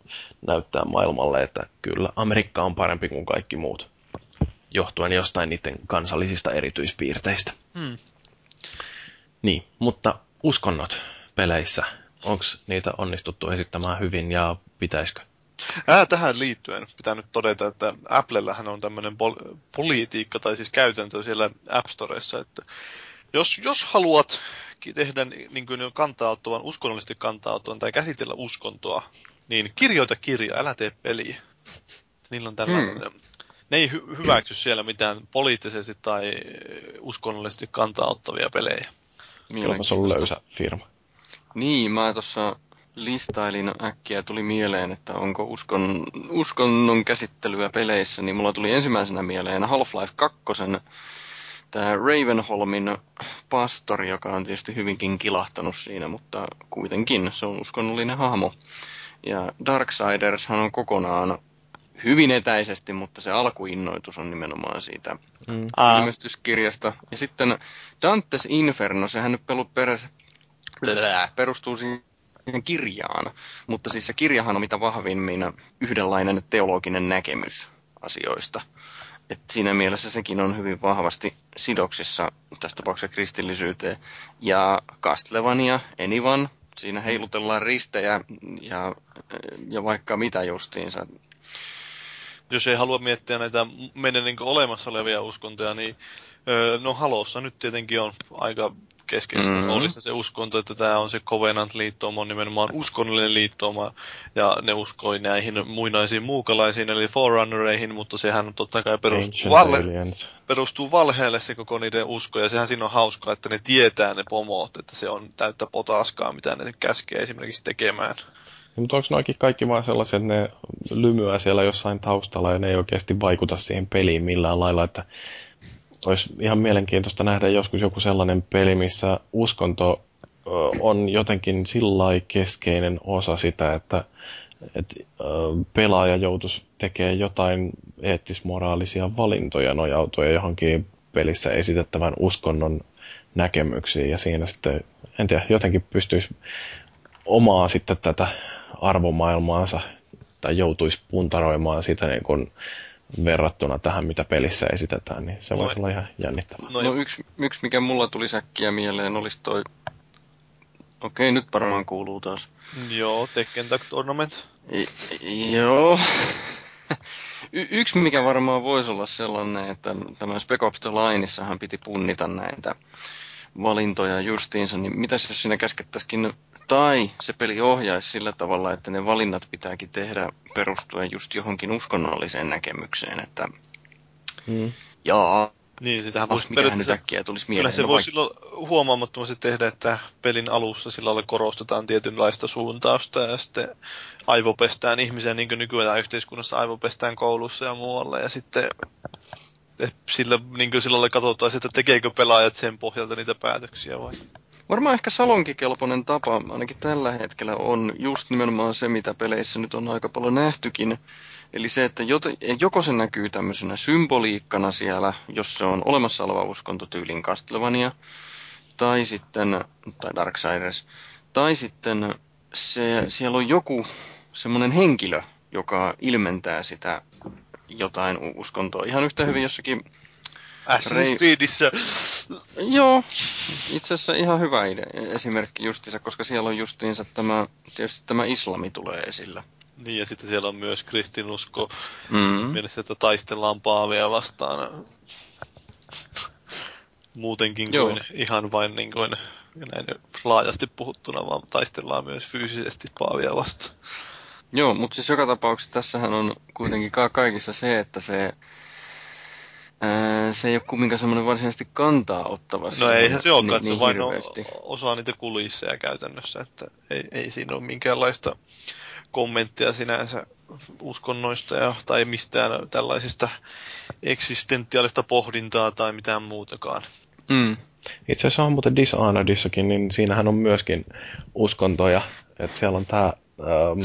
näyttää maailmalle, että kyllä Amerikka on parempi kuin kaikki muut, johtuen jostain niiden kansallisista erityispiirteistä. Hmm. Niin, mutta uskonnot peleissä, onko niitä onnistuttu esittämään hyvin ja pitäisikö? Ää, tähän liittyen pitää nyt todeta, että Applellähän on tämmöinen pol- politiikka tai siis käytäntö siellä App Storessa, että jos, jos haluat tehdä niin kuin kantauttavan, uskonnollisesti kantauttavan tai käsitellä uskontoa, niin kirjoita kirja, älä tee peliä. Niillä on tällainen... Hmm. Ne ei hy- hyväksy siellä mitään poliittisesti tai uskonnollisesti kantauttavia pelejä. Kyllä se on löysä firma. Niin, mä tuossa listailin äkkiä tuli mieleen, että onko uskon, uskonnon käsittelyä peleissä, niin mulla tuli ensimmäisenä mieleen Half-Life 2, tämä Ravenholmin pastori, joka on tietysti hyvinkin kilahtanut siinä, mutta kuitenkin se on uskonnollinen hahmo. Ja Darksidershan on kokonaan hyvin etäisesti, mutta se alkuinnoitus on nimenomaan siitä mm. ilmestyskirjasta. Ja sitten Dantes Inferno, sehän nyt perustuu siihen kirjaan, mutta siis se kirjahan on mitä vahvimmin yhdenlainen teologinen näkemys asioista. Et siinä mielessä sekin on hyvin vahvasti sidoksissa tässä tapauksessa kristillisyyteen. Ja Castlevania, Enivan, siinä heilutellaan ristejä ja, ja vaikka mitä justiinsa. Jos ei halua miettiä näitä meidän niin olemassa olevia uskontoja, niin no Halossa nyt tietenkin on aika keskeisessä mm-hmm. roolissa se uskonto, että tämä on se Covenant-liittouma, on nimenomaan uskonnollinen liittouma, ja ne uskoi näihin muinaisiin muukalaisiin, eli Forerunnereihin, mutta sehän on totta kai perustuu, valhe, perustuu valheelle se koko niiden usko, ja sehän siinä on hauskaa, että ne tietää ne pomot, että se on täyttä potaskaa, mitä ne käskee esimerkiksi tekemään. Ja, mutta onko noikin kaikki vaan sellaisia, että ne lymyää siellä jossain taustalla ja ne ei oikeasti vaikuta siihen peliin millään lailla, että olisi ihan mielenkiintoista nähdä joskus joku sellainen peli, missä uskonto on jotenkin sillä keskeinen osa sitä, että, että pelaaja joutuisi tekemään jotain eettismoraalisia valintoja nojautuen johonkin pelissä esitettävän uskonnon näkemyksiin. Ja siinä sitten, en tiedä, jotenkin pystyisi omaa sitten tätä arvomaailmaansa tai joutuisi puntaroimaan sitä niin kuin verrattuna tähän, mitä pelissä esitetään, niin se voisi olla ihan jännittävää. No, no yksi, yksi, mikä mulla tuli säkkiä mieleen, olisi toi... Okei, nyt varmaan kuuluu taas. Joo, Tekken Tag Tournament. I, joo. y- yksi, mikä varmaan voisi olla sellainen, että tämä Spec Ops The Lineissahan piti punnita näitä valintoja justiinsa, niin mitäs jos siinä käskettäisikin, tai se peli ohjaisi sillä tavalla, että ne valinnat pitääkin tehdä perustuen just johonkin uskonnolliseen näkemykseen, että Mm. jaa, Niin, sitähän ah, voisi mikähän nyt periaatteessa... äkkiä tulisi Kyllä mieleen. se No voi vaik- silloin huomaamattomasti tehdä, että pelin alussa sillä lailla korostetaan tietynlaista suuntausta ja sitten aivopestään ihmisiä, niin kuin nykyään yhteiskunnassa aivopestään koulussa ja muualla. Ja sitten sillä, niin kuin sillä lailla katsotaan, että tekeekö pelaajat sen pohjalta niitä päätöksiä vai? Varmaan ehkä salonkikelpoinen tapa, ainakin tällä hetkellä, on just nimenomaan se, mitä peleissä nyt on aika paljon nähtykin. Eli se, että joko se näkyy tämmöisenä symboliikkana siellä, jos se on olemassa oleva uskonto tyylin Castlevania, tai sitten, tai Darksiders, tai sitten se, siellä on joku semmoinen henkilö, joka ilmentää sitä jotain uskontoa. Ihan yhtä hyvin jossakin Assassin's Creedissä Joo, itse asiassa ihan hyvä idea, esimerkki justiinsa, koska siellä on justiinsa tämä, tietysti tämä islami tulee esillä. Niin, ja sitten siellä on myös kristinusko Mm. mielessä, että taistellaan paavia vastaan muutenkin Joo. kuin ihan vain niin kuin, näin laajasti puhuttuna, vaan taistellaan myös fyysisesti paavia vastaan. Joo, mutta siis joka tapauksessa tässähän on kuitenkin ka- kaikissa se, että se, ää, se ei ole kumminkaan semmoinen varsinaisesti kantaa ottava No eihän se olekaan, niin, että se niin vain on hirveästi. osa niitä kulisseja käytännössä, että ei, ei siinä ole minkäänlaista kommenttia sinänsä uskonnoista ja, tai mistään tällaisista eksistentiaalista pohdintaa tai mitään muutakaan. Mm. Itse asiassa on muuten Dishonoredissakin, niin siinähän on myöskin uskontoja. Että siellä on tämä ähm,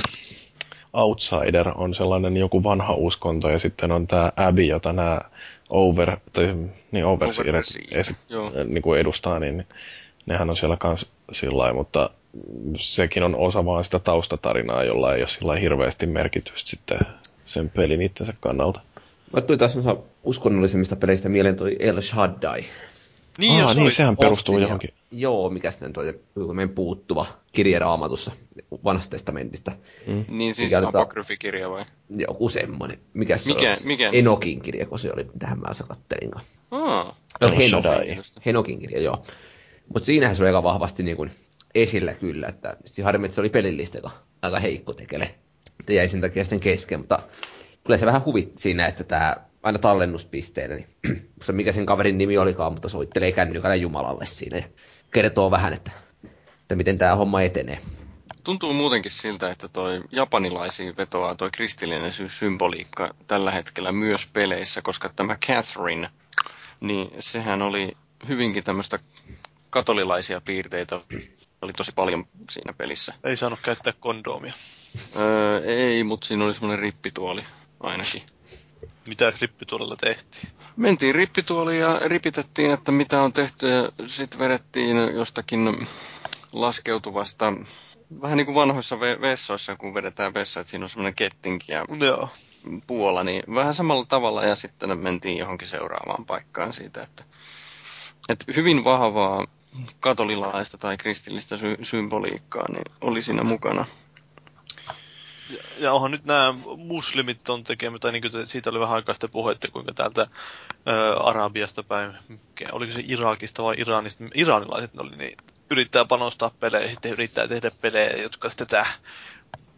Outsider on sellainen joku vanha uskonto ja sitten on tämä Abby, jota nämä over, tai, niin overseerit Overseer, esi- joo. niin kuin edustaa, niin nehän on siellä kans sillä mutta sekin on osa vaan sitä taustatarinaa, jolla ei ole sillä hirveästi merkitystä sitten sen pelin itsensä kannalta. Mä tuli taas noissa uskonnollisemmista peleistä mieleen toi El Shaddai. Niin, Aa, jos niin oli- sehän perustuu ja- johonkin. Joo, mikä sitten toi meidän puuttuva kirje raamatussa vanhasta testamentista. Niin siis Mikä apokryfikirja vai? Joku semmonen. Mikä se Mikä- on? mikä? Enokin kirja, kun se oli, tähän mä kattelin. Aa, El El Henok. Henokin kirja, joo. Mutta siinähän se oli aika vahvasti niin kuin esillä kyllä, että sitten harmi, että se oli pelillistä aika, aika heikko tekele. Että jäi sen takia sitten kesken, mutta kyllä se vähän huvitti siinä, että tämä aina tallennuspisteellä, niin muista mikä sen kaverin nimi olikaan, mutta soittelee kännykällä Jumalalle siinä ja kertoo vähän, että, että miten tämä homma etenee. Tuntuu muutenkin siltä, että toi japanilaisiin vetoaa toi kristillinen sy- symboliikka tällä hetkellä myös peleissä, koska tämä Catherine, niin sehän oli hyvinkin tämmöistä katolilaisia piirteitä oli tosi paljon siinä pelissä. Ei saanut käyttää kondoomia. Öö, ei, mutta siinä oli semmoinen rippituoli ainakin. Mitä rippituolella tehtiin? Mentiin rippituoliin ja ripitettiin, että mitä on tehty ja sitten vedettiin jostakin laskeutuvasta, vähän niin kuin vanhoissa ve- vessoissa, kun vedetään vessa, että siinä on semmoinen kettinki ja Joo. puola, niin vähän samalla tavalla ja sitten mentiin johonkin seuraavaan paikkaan siitä, että, että hyvin vahvaa katolilaista tai kristillistä sy- symboliikkaa niin oli siinä mukana. Ja, onhan nyt nämä muslimit on tekemä, tai niin kuin siitä oli vähän aikaa sitten puhetta, kuinka täältä ää, Arabiasta päin, mikä- oliko se Irakista vai Iranista, iranilaiset ne oli, niin yrittää panostaa peleihin, sitten yrittää tehdä pelejä, jotka tätä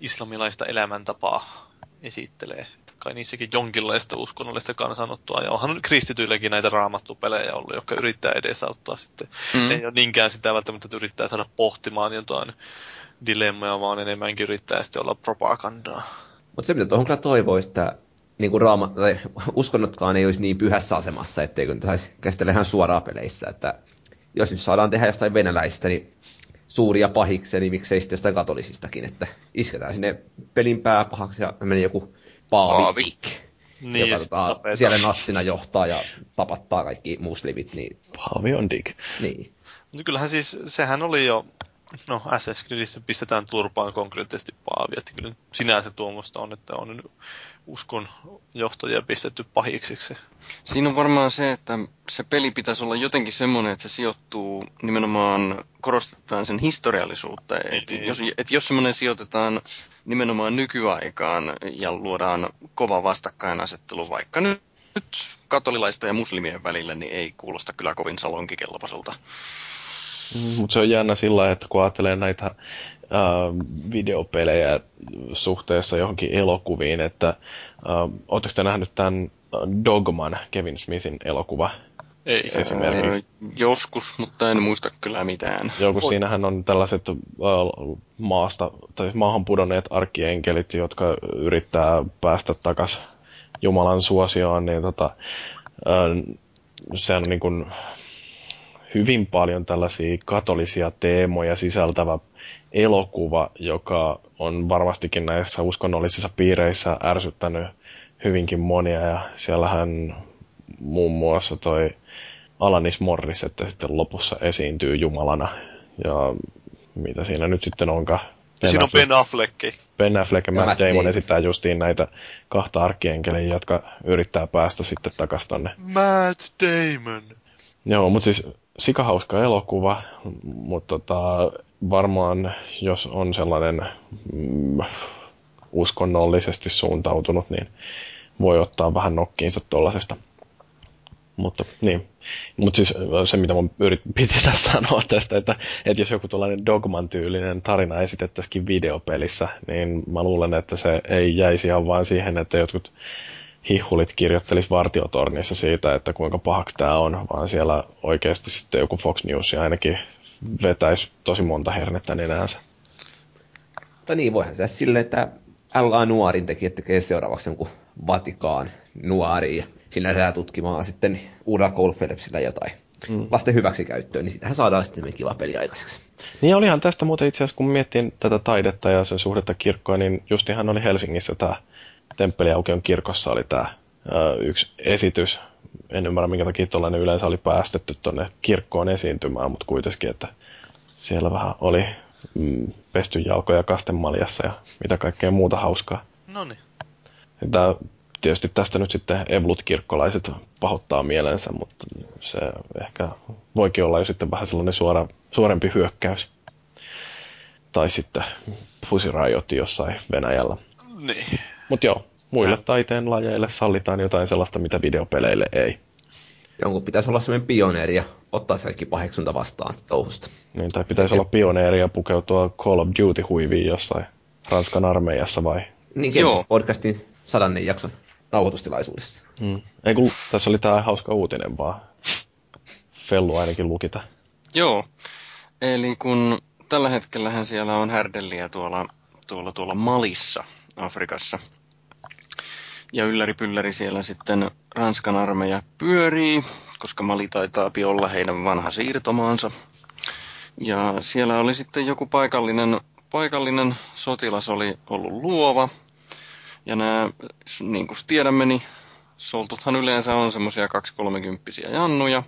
islamilaista elämäntapaa esittelee. Kai niissäkin jonkinlaista uskonnollista kansanottoa, ja onhan kristityilläkin näitä raamattupelejä ollut, jotka yrittää edesauttaa sitten. Mm. Ei ole niinkään sitä välttämättä, että yrittää saada pohtimaan jotain dilemmoja, vaan enemmänkin yrittää sitten olla propagandaa. Mutta se, mitä tuohon kyllä toivoisi, että niin kuin raama, tai uskonnotkaan ei olisi niin pyhässä asemassa, etteikö niitä saisi käsitellä ihan suoraan peleissä. Että jos nyt saadaan tehdä jostain venäläisistä niin suuria pahiksia, niin miksei sitten jostain katolisistakin, että isketään sinne pelin pääpahaksi ja menee joku paavi, Paavi. Niin, joka tota, siellä natsina johtaa ja tapattaa kaikki muslimit, niin, Paavi on dig. niin. Mutta kyllähän siis, sehän oli jo No, Assassin's Creedissä pistetään turpaan konkreettisesti paavi, että kyllä sinänsä tuommoista on, että on uskon johtajia pistetty pahiksiksi. Siinä on varmaan se, että se peli pitäisi olla jotenkin semmoinen, että se sijoittuu nimenomaan, korostetaan sen historiallisuutta. Niin, että niin. jos, et jos semmoinen sijoitetaan nimenomaan nykyaikaan ja luodaan kova vastakkainasettelu vaikka nyt nyt katolilaista ja muslimien välillä, niin ei kuulosta kyllä kovin salonkikelpoiselta. Mutta se on jännä sillä että kun ajattelee näitä äh, videopelejä suhteessa johonkin elokuviin, että äh, oletteko te nähnyt tämän Dogman, Kevin Smithin elokuva? Ei. Esimerkiksi. Öö, joskus, mutta en muista kyllä mitään. Joo, kun siinähän on tällaiset äh, maasta, tai maahan pudonneet arkienkelit, jotka yrittää päästä takaisin Jumalan suosioon, niin tota, äh, se on niin kuin hyvin paljon tällaisia katolisia teemoja sisältävä elokuva, joka on varmastikin näissä uskonnollisissa piireissä ärsyttänyt hyvinkin monia ja siellähän muun muassa toi Alanis Morris, että sitten lopussa esiintyy Jumalana ja mitä siinä nyt sitten onkaan. Ben siinä on Ben Affleck. Ben Affleck ja Matt Damon esittää justiin näitä kahta arkienkeliä, jotka yrittää päästä sitten takaisin tonne. Matt Damon. Joo, mutta siis sikahauska elokuva, mutta tota, varmaan jos on sellainen mm, uskonnollisesti suuntautunut, niin voi ottaa vähän nokkiinsa tuollaisesta. Mutta niin. Mutta siis se, mitä mun yrit, piti sanoa tästä, että, että jos joku tuollainen dogman-tyylinen tarina esitettäisikin videopelissä, niin mä luulen, että se ei jäisi ihan vain siihen, että jotkut hihulit kirjoittelisi vartiotornissa siitä, että kuinka pahaksi tämä on, vaan siellä oikeasti sitten joku Fox News ainakin vetäisi tosi monta hernettä nenäänsä. Tai niin, voihan se silleen, että LA Nuorin tekijät tekee seuraavaksi jonkun Vatikaan nuori ja sinne lähdetään tutkimaan sitten uudella Cole Phillipsillä jotain mm. lasten hyväksikäyttöön, niin sitähän saadaan sitten kiva peli aikaiseksi. Niin olihan tästä muuten itse asiassa, kun miettii tätä taidetta ja sen suhdetta kirkkoa, niin justihan oli Helsingissä tämä Temppeliaukeon kirkossa oli tämä yksi esitys. En ymmärrä, minkä takia tuollainen yleensä oli päästetty tuonne kirkkoon esiintymään, mutta kuitenkin, että siellä vähän oli mm, pesty jalkoja kastemaljassa ja mitä kaikkea muuta hauskaa. No niin. tietysti tästä nyt sitten Evlut-kirkkolaiset pahoittaa mielensä, mutta se ehkä voikin olla jo sitten vähän sellainen suora, suorempi hyökkäys. Tai sitten Pussy jossain Venäjällä. Niin. Mutta joo, muille Tää. taiteen lajeille sallitaan jotain sellaista, mitä videopeleille ei. Jonkun pitäisi olla sellainen pioneeri ja ottaa se kaikki paheksunta vastaan sitä touhusta. Niin, tai pitäisi se olla pioneeri ja pukeutua Call of Duty-huiviin jossain Ranskan armeijassa vai? Niin, Joo. podcastin sadannen jakson nauhoitustilaisuudessa. Hmm. Ei kun tässä oli tämä hauska uutinen vaan. Fellu ainakin lukita. Joo, eli kun tällä hetkellähän siellä on härdelliä tuolla, tuolla, tuolla Malissa, Afrikassa. Ja ylläri pylläri siellä sitten Ranskan armeija pyörii, koska Mali taitaa olla heidän vanha siirtomaansa. Ja siellä oli sitten joku paikallinen, paikallinen sotilas oli ollut luova. Ja nämä, niin kuin tiedämme, niin soltuthan yleensä on semmoisia 230 jannuja.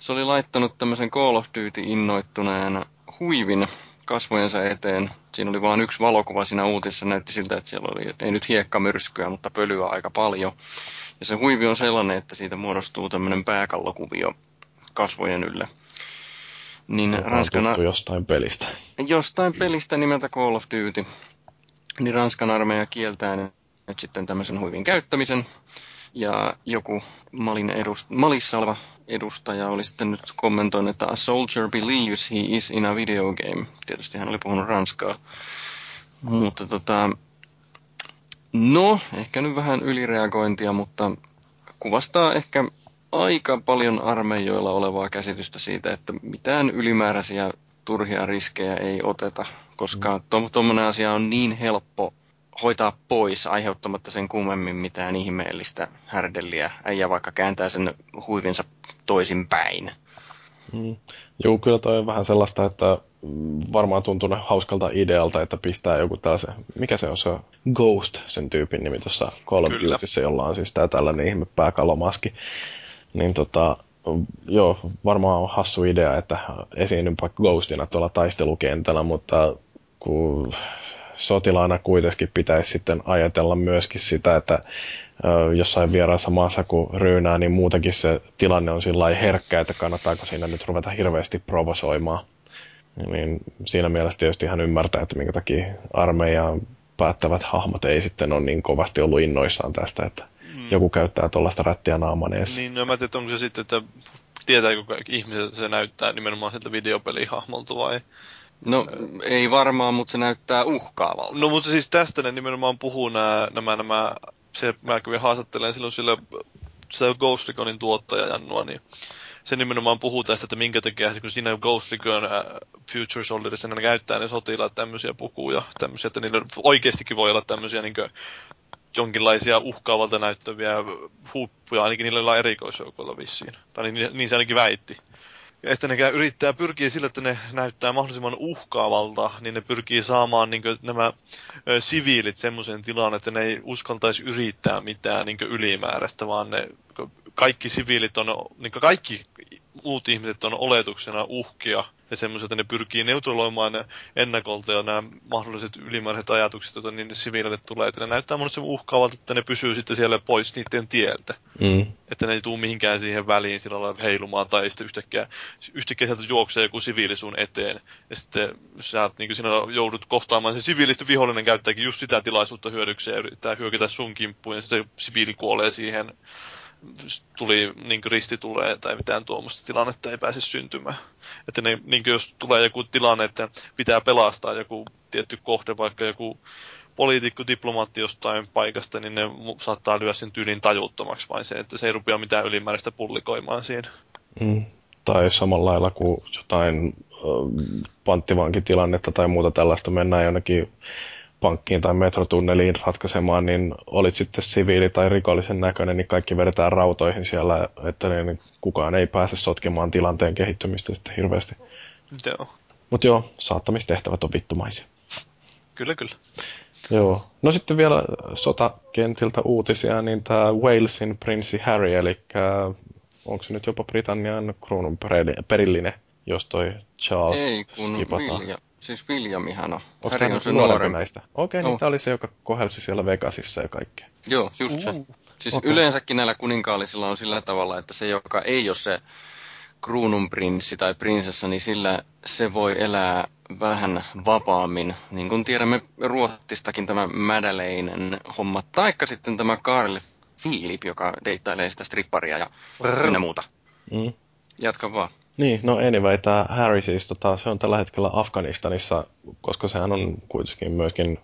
Se oli laittanut tämmöisen Call of Duty innoittuneen huivin kasvojensa eteen. Siinä oli vain yksi valokuva siinä uutissa, näytti siltä, että siellä oli, ei nyt hiekkamyrskyä, mutta pölyä aika paljon. Ja se huivi on sellainen, että siitä muodostuu tämmöinen pääkallokuvio kasvojen ylle. Niin on Ranskan... jostain pelistä. Jostain pelistä nimeltä Call of Duty. Niin Ranskan armeija kieltää nyt sitten tämmöisen huivin käyttämisen ja joku Malin edust- Malissa oleva edustaja oli sitten nyt kommentoinut, että a soldier believes he is in a video game. Tietysti hän oli puhunut ranskaa. Mutta tota, no, ehkä nyt vähän ylireagointia, mutta kuvastaa ehkä aika paljon armeijoilla olevaa käsitystä siitä, että mitään ylimääräisiä turhia riskejä ei oteta, koska tuommoinen asia on niin helppo hoitaa pois aiheuttamatta sen kummemmin mitään ihmeellistä härdelliä. Äijä vaikka kääntää sen huivinsa toisinpäin. Mm. Joo, kyllä toi on vähän sellaista, että varmaan tuntuu hauskalta idealta, että pistää joku tällaisen, mikä se on se Ghost, sen tyypin nimi tuossa Call of Dutyssä, jolla on siis tää tällainen ihme pääkalomaski. Niin tota, joo, varmaan on hassu idea, että esiinnyn vaikka Ghostina tuolla taistelukentällä, mutta kun sotilaana kuitenkin pitäisi sitten ajatella myöskin sitä, että jossain vieraassa maassa kun ryynää, niin muutenkin se tilanne on sillä herkkä, että kannattaako siinä nyt ruveta hirveästi provosoimaan. Niin siinä mielessä tietysti hän ymmärtää, että minkä takia armeijan päättävät hahmot ei sitten ole niin kovasti ollut innoissaan tästä, että mm. joku käyttää tuollaista rättiä naamaneessa. Niin, no mä tiedän, onko se sitten, että tietääkö kaikki ihmiset, että se näyttää nimenomaan sieltä videopelihahmolta vai? No ei varmaan, mutta se näyttää uhkaavalta. No mutta siis tästä ne nimenomaan puhuu nämä, nämä, nämä se mä kävin haastattelemaan silloin sillä se Ghost Reconin tuottaja Jannua, niin se nimenomaan puhuu tästä, että minkä takia, kun siinä Ghost Recon uh, Future Soldierissa ne käyttää ne sotilaat tämmöisiä pukuja, tämmöisiä, että niillä oikeastikin voi olla tämmöisiä niin jonkinlaisia uhkaavalta näyttäviä huippuja, ainakin niillä erikoisjoukoilla vissiin. Tai niin, niin se ainakin väitti. Ja että ne yrittää pyrkiä sillä, että ne näyttää mahdollisimman uhkaavalta, niin ne pyrkii saamaan niin nämä ö, siviilit semmoisen tilan, että ne ei uskaltaisi yrittää mitään niin ylimääräistä, vaan ne kaikki siviilit on, niin kaikki muut ihmiset on oletuksena uhkia ja semmoiset, että ne pyrkii neutraloimaan ne ennakolta ja nämä mahdolliset ylimääräiset ajatukset, joita niille siviileille tulee. Että ne näyttää mahdollisimman uhkaavalta, että ne pysyy sitten siellä pois niiden tieltä. Mm. Että ne ei tule mihinkään siihen väliin sillä lailla heilumaan tai sitten yhtäkkiä, yhtäkkiä sieltä juoksee joku siviili sun eteen. Ja sitten sä niin siinä joudut kohtaamaan se siviilistä vihollinen käyttääkin just sitä tilaisuutta hyödykseen ja yrittää hyökätä sun kimppuun ja sitten siviili kuolee siihen tuli niin risti tulee tai mitään tuommoista tilannetta ei pääse syntymään. Että ne, niin jos tulee joku tilanne, että pitää pelastaa joku tietty kohde, vaikka joku poliitikko, diplomaatti jostain paikasta, niin ne saattaa lyödä sen tyylin tajuttomaksi vain se, että se ei rupea mitään ylimääräistä pullikoimaan siinä. Mm. Tai samalla lailla kuin jotain äh, panttivankitilannetta tai muuta tällaista mennään jonnekin pankkiin tai metrotunneliin ratkaisemaan, niin olit sitten siviili tai rikollisen näköinen, niin kaikki vedetään rautoihin siellä, että niin kukaan ei pääse sotkemaan tilanteen kehittymistä sitten hirveästi. Joo. Mutta joo, saattamistehtävät on vittumaisia. Kyllä, kyllä. Joo. No sitten vielä sotakentiltä uutisia, niin tämä Walesin prinssi Harry, eli onko se nyt jopa Britannian kruunun perillinen, jos toi Charles Ei, kun skipataan. William, Siis Williamihan on. Onko Harry on se nuorempi näistä? Okei, okay, niin tämä oli se, joka kohelsi siellä Vegasissa ja kaikkea. Joo, just uh. se. Siis okay. yleensäkin näillä kuninkaallisilla on sillä tavalla, että se, joka ei ole se kruununprinssi tai prinsessa, niin sillä se voi elää vähän vapaammin. Niin kuin tiedämme Ruottistakin tämä Madeleinen homma, taikka sitten tämä Karl Philip, joka deittailee sitä stripparia ja ynnä muuta. Mm. Jatka vaan. Niin, no anyway, tämä Harry siis, tota, se on tällä hetkellä Afganistanissa, koska sehän on kuitenkin myöskin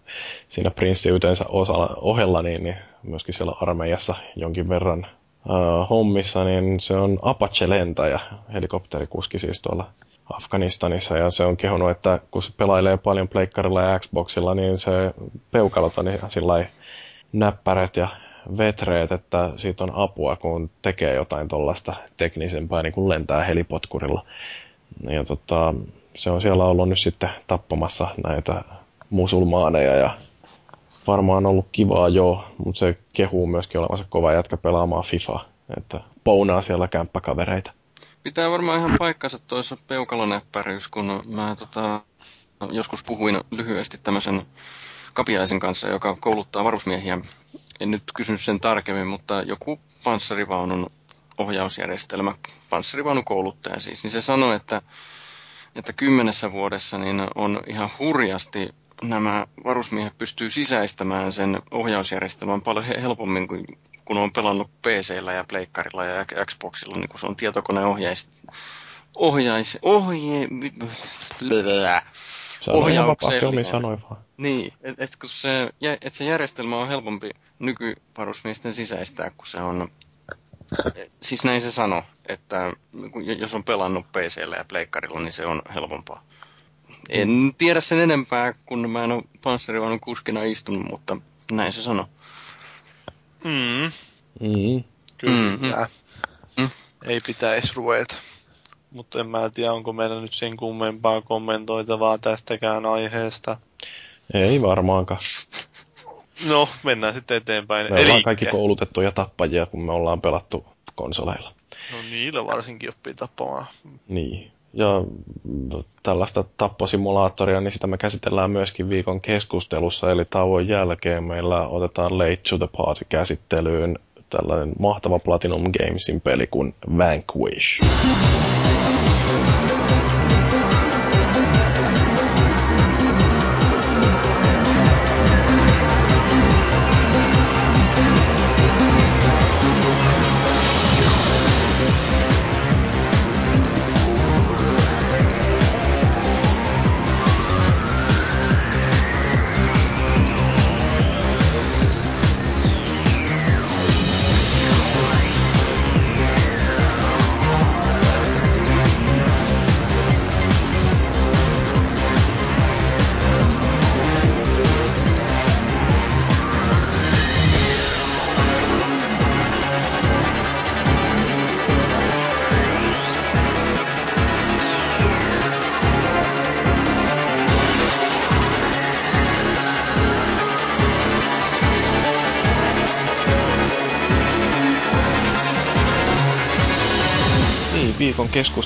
siinä prinssiytensä osalla, ohella, niin, niin myöskin siellä armeijassa jonkin verran uh, hommissa, niin se on Apache-lentäjä, helikopterikuski siis tuolla Afganistanissa, ja se on kehunut, että kun se pelailee paljon pleikkarilla ja Xboxilla, niin se peukalot on ihan sillä näppärät ja vetreet, että siitä on apua, kun tekee jotain tuollaista teknisempää, niin kuin lentää helipotkurilla. Ja tota, se on siellä ollut nyt sitten tappamassa näitä musulmaaneja ja varmaan ollut kivaa joo, mutta se kehuu myöskin olevansa kova jätkä pelaamaan FIFA, että pounaa siellä kämppäkavereita. Pitää varmaan ihan paikkansa toissa peukalonäppäryys, kun mä tota, joskus puhuin lyhyesti tämmöisen kapiaisen kanssa, joka kouluttaa varusmiehiä en nyt kysy sen tarkemmin, mutta joku panssarivaunun ohjausjärjestelmä, panssarivaunun kouluttaja siis, niin se sanoi, että, että kymmenessä vuodessa niin on ihan hurjasti nämä varusmiehet pystyy sisäistämään sen ohjausjärjestelmän paljon helpommin kuin kun on pelannut PC-llä ja Pleikkarilla ja Xboxilla, niin kun se on tietokoneohjais... Ohjais... Ohje... Sano ihan vapaasti omiin sanoin vaan. Niin, että et kun se, et se järjestelmä on helpompi nykyvarusmiesten sisäistää, kun se on... Siis näin se sano, että jos on pelannut PCllä ja Pleikkarilla, niin se on helpompaa. En mm. tiedä sen enempää, kun mä en ole panssarivaunun kuskina istunut, mutta näin se sano. Mm. Mm. Kyllä. Mm-hmm. Mm. Ei pitäisi ruveta mutta en mä tiedä, onko meillä nyt sen kummempaa kommentoitavaa tästäkään aiheesta. Ei varmaankaan. No, mennään sitten eteenpäin. Me ollaan kaikki koulutettuja tappajia, kun me ollaan pelattu konsoleilla. No niillä varsinkin oppii tappamaan. Niin. Ja tällaista tapposimulaattoria, niin sitä me käsitellään myöskin viikon keskustelussa, eli tauon jälkeen meillä otetaan Late to the Party käsittelyyn tällainen mahtava Platinum Gamesin peli kuin Vanquish.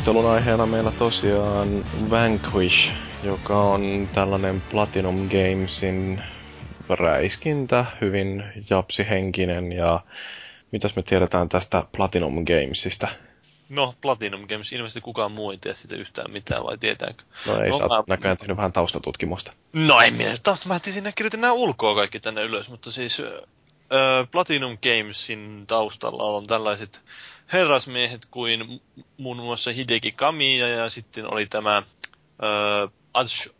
Keskustelun aiheena meillä tosiaan Vanquish, joka on tällainen Platinum Gamesin räiskintä, hyvin japsihenkinen ja mitäs me tiedetään tästä Platinum Gamesista? No, Platinum Games, ilmeisesti kukaan muu ei tiedä sitä yhtään mitään, vai tietääkö? No ei, no, sä mä... näköjään tehnyt vähän taustatutkimusta. No ei minä tausta, mä sinne kirjoitin nämä ulkoa kaikki tänne ylös, mutta siis äh, Platinum Gamesin taustalla on tällaiset herrasmiehet kuin muun muassa Hideki Kamiya ja sitten oli tämä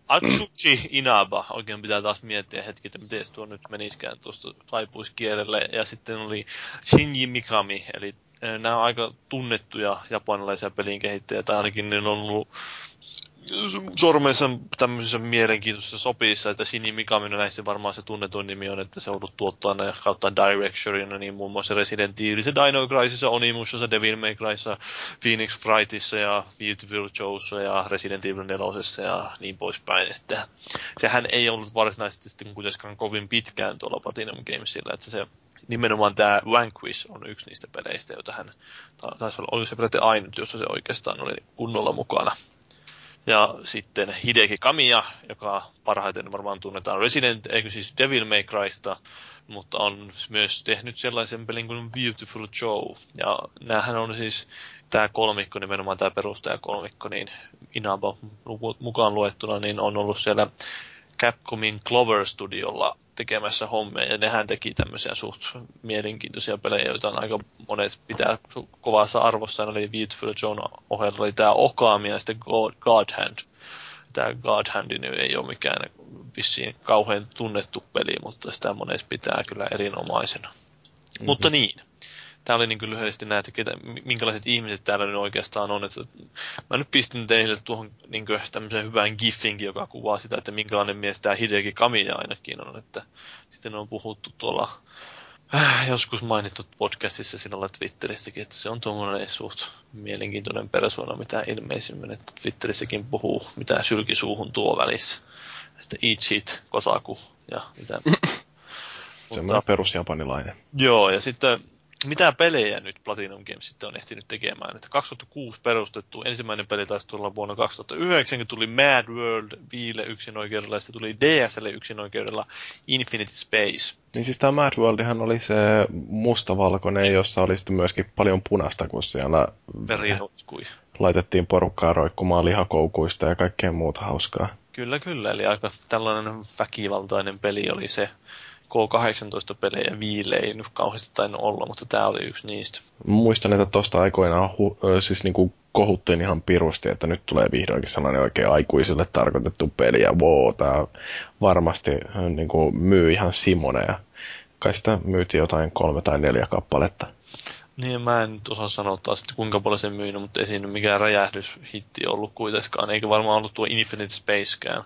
Atsushi Inaba. Oikein pitää taas miettiä hetki, että miten tuo nyt meniskään tuosta taipuiskierrelle. Ja sitten oli Shinji Mikami, eli nämä on aika tunnettuja japanilaisia pelin kehittäjiä, tai ainakin ne on ollut sormeissa tämmöisessä mielenkiintoisessa sopissa, että Shinji Mikami näissä varmaan se tunnetuin nimi on, että se on ollut tuottajana kautta directorina, niin muun muassa Resident Evilissa, Dino Crisissa, Onimussa, Devil May Cryssa, Phoenix Frightissa ja Beautiful Joe'ssa ja Resident Evil 4 ja niin poispäin, että sehän ei ollut varsinaisesti sitten kuitenkaan kovin pitkään tuolla Platinum Gamesilla, että se nimenomaan tämä Vanquish on yksi niistä peleistä, joita hän taisi olla, oli se ainut, jossa se oikeastaan oli kunnolla mukana. Ja sitten Hideki Kamiya, joka parhaiten varmaan tunnetaan Resident, eikö siis Devil May Crysta, mutta on myös tehnyt sellaisen pelin kuin Beautiful Joe. Ja näähän on siis tämä kolmikko, nimenomaan tämä perustaja kolmikko, niin Inaba mukaan luettuna, niin on ollut siellä Capcomin Clover Studiolla tekemässä hommia, ja nehän teki tämmöisiä suht mielenkiintoisia pelejä, joita on aika monet pitää kovassa arvossa, oli Beautiful John ohella oli tämä Okami ja sitten God, God Hand. Tämä God Hand ei ole mikään vissiin kauhean tunnettu peli, mutta sitä monet pitää kyllä erinomaisena. Mm-hmm. Mutta niin, tämä oli niin lyhyesti näitä, ketä, minkälaiset ihmiset täällä nyt oikeastaan on. Että mä nyt pistin teille tuohon niin kuin, tämmöisen hyvän giffinkin, joka kuvaa sitä, että minkälainen mies tämä Hideki Kamiya ainakin on. Että sitten on puhuttu tuolla äh, joskus mainittu podcastissa sinulla Twitterissäkin, että se on tuommoinen suht mielenkiintoinen persoona, mitä ilmeisimmin, että Twitterissäkin puhuu, mitä sylkisuuhun tuo välissä. Että eat shit, kotaku ja mitä. Semmoinen perusjapanilainen. Joo, ja sitten mitä pelejä nyt Platinum Games sitten on ehtinyt tekemään. Että 2006 perustettu, ensimmäinen peli taisi tulla vuonna 2009, tuli Mad World Viille yksin oikeudella, ja sitten tuli DSL yksin oikeudella Infinite Space. Niin siis tämä Mad Worldihan oli se mustavalkoinen, jossa oli sitten myöskin paljon punasta, kun siellä Veriroiskui. laitettiin porukkaa roikkumaan lihakoukuista ja kaikkea muuta hauskaa. Kyllä, kyllä. Eli aika tällainen väkivaltainen peli oli se. K18-pelejä viille ei nyt kauheasti tainnut olla, mutta tämä oli yksi niistä. Muistan, että tuosta aikoinaan hu- siis niinku kohuttiin ihan pirusti, että nyt tulee vihdoinkin sellainen oikein aikuisille tarkoitettu peli, ja wow, tämä varmasti niinku myy ihan Simoneja. Kai sitä myytiin jotain kolme tai neljä kappaletta. Niin, mä en nyt osaa sanoa taas, että kuinka paljon se myynyt, mutta ei siinä mikään räjähdyshitti ollut kuitenkaan, eikä varmaan ollut tuo Infinite Spacekään.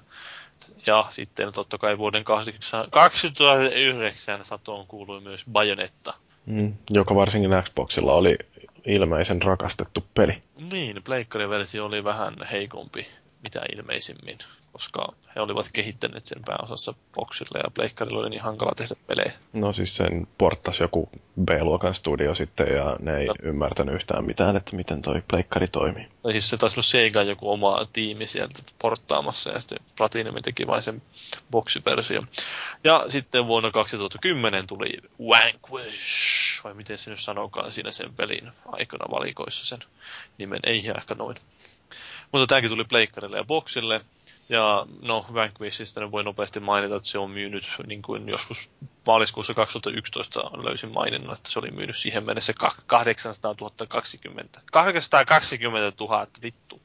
Ja sitten totta kai vuoden 2009 satoon kuului myös Bajonetta. Mm, joka varsinkin Xboxilla oli ilmeisen rakastettu peli. Niin, Pleikkarin versio oli vähän heikompi mitä ilmeisimmin, koska he olivat kehittäneet sen pääosassa boksille ja pleikkarilla oli niin hankala tehdä pelejä. No siis sen porttasi joku B-luokan studio sitten ja ne ei no. ymmärtänyt yhtään mitään, että miten toi pleikkari toimii. Tai siis se taisi olla Sega joku oma tiimi sieltä porttaamassa ja sitten Platinum teki vain sen boksiversio. Ja sitten vuonna 2010 tuli Vanquish, vai miten se nyt sanokaan siinä sen pelin aikana valikoissa sen nimen, ei ehkä noin. Mutta tämäkin tuli pleikkarille ja boksille. Ja no, Vanquishista voi nopeasti mainita, että se on myynyt niin kuin joskus maaliskuussa 2011 löysin maininnut, että se oli myynyt siihen mennessä 800 020. 820 000, vittu.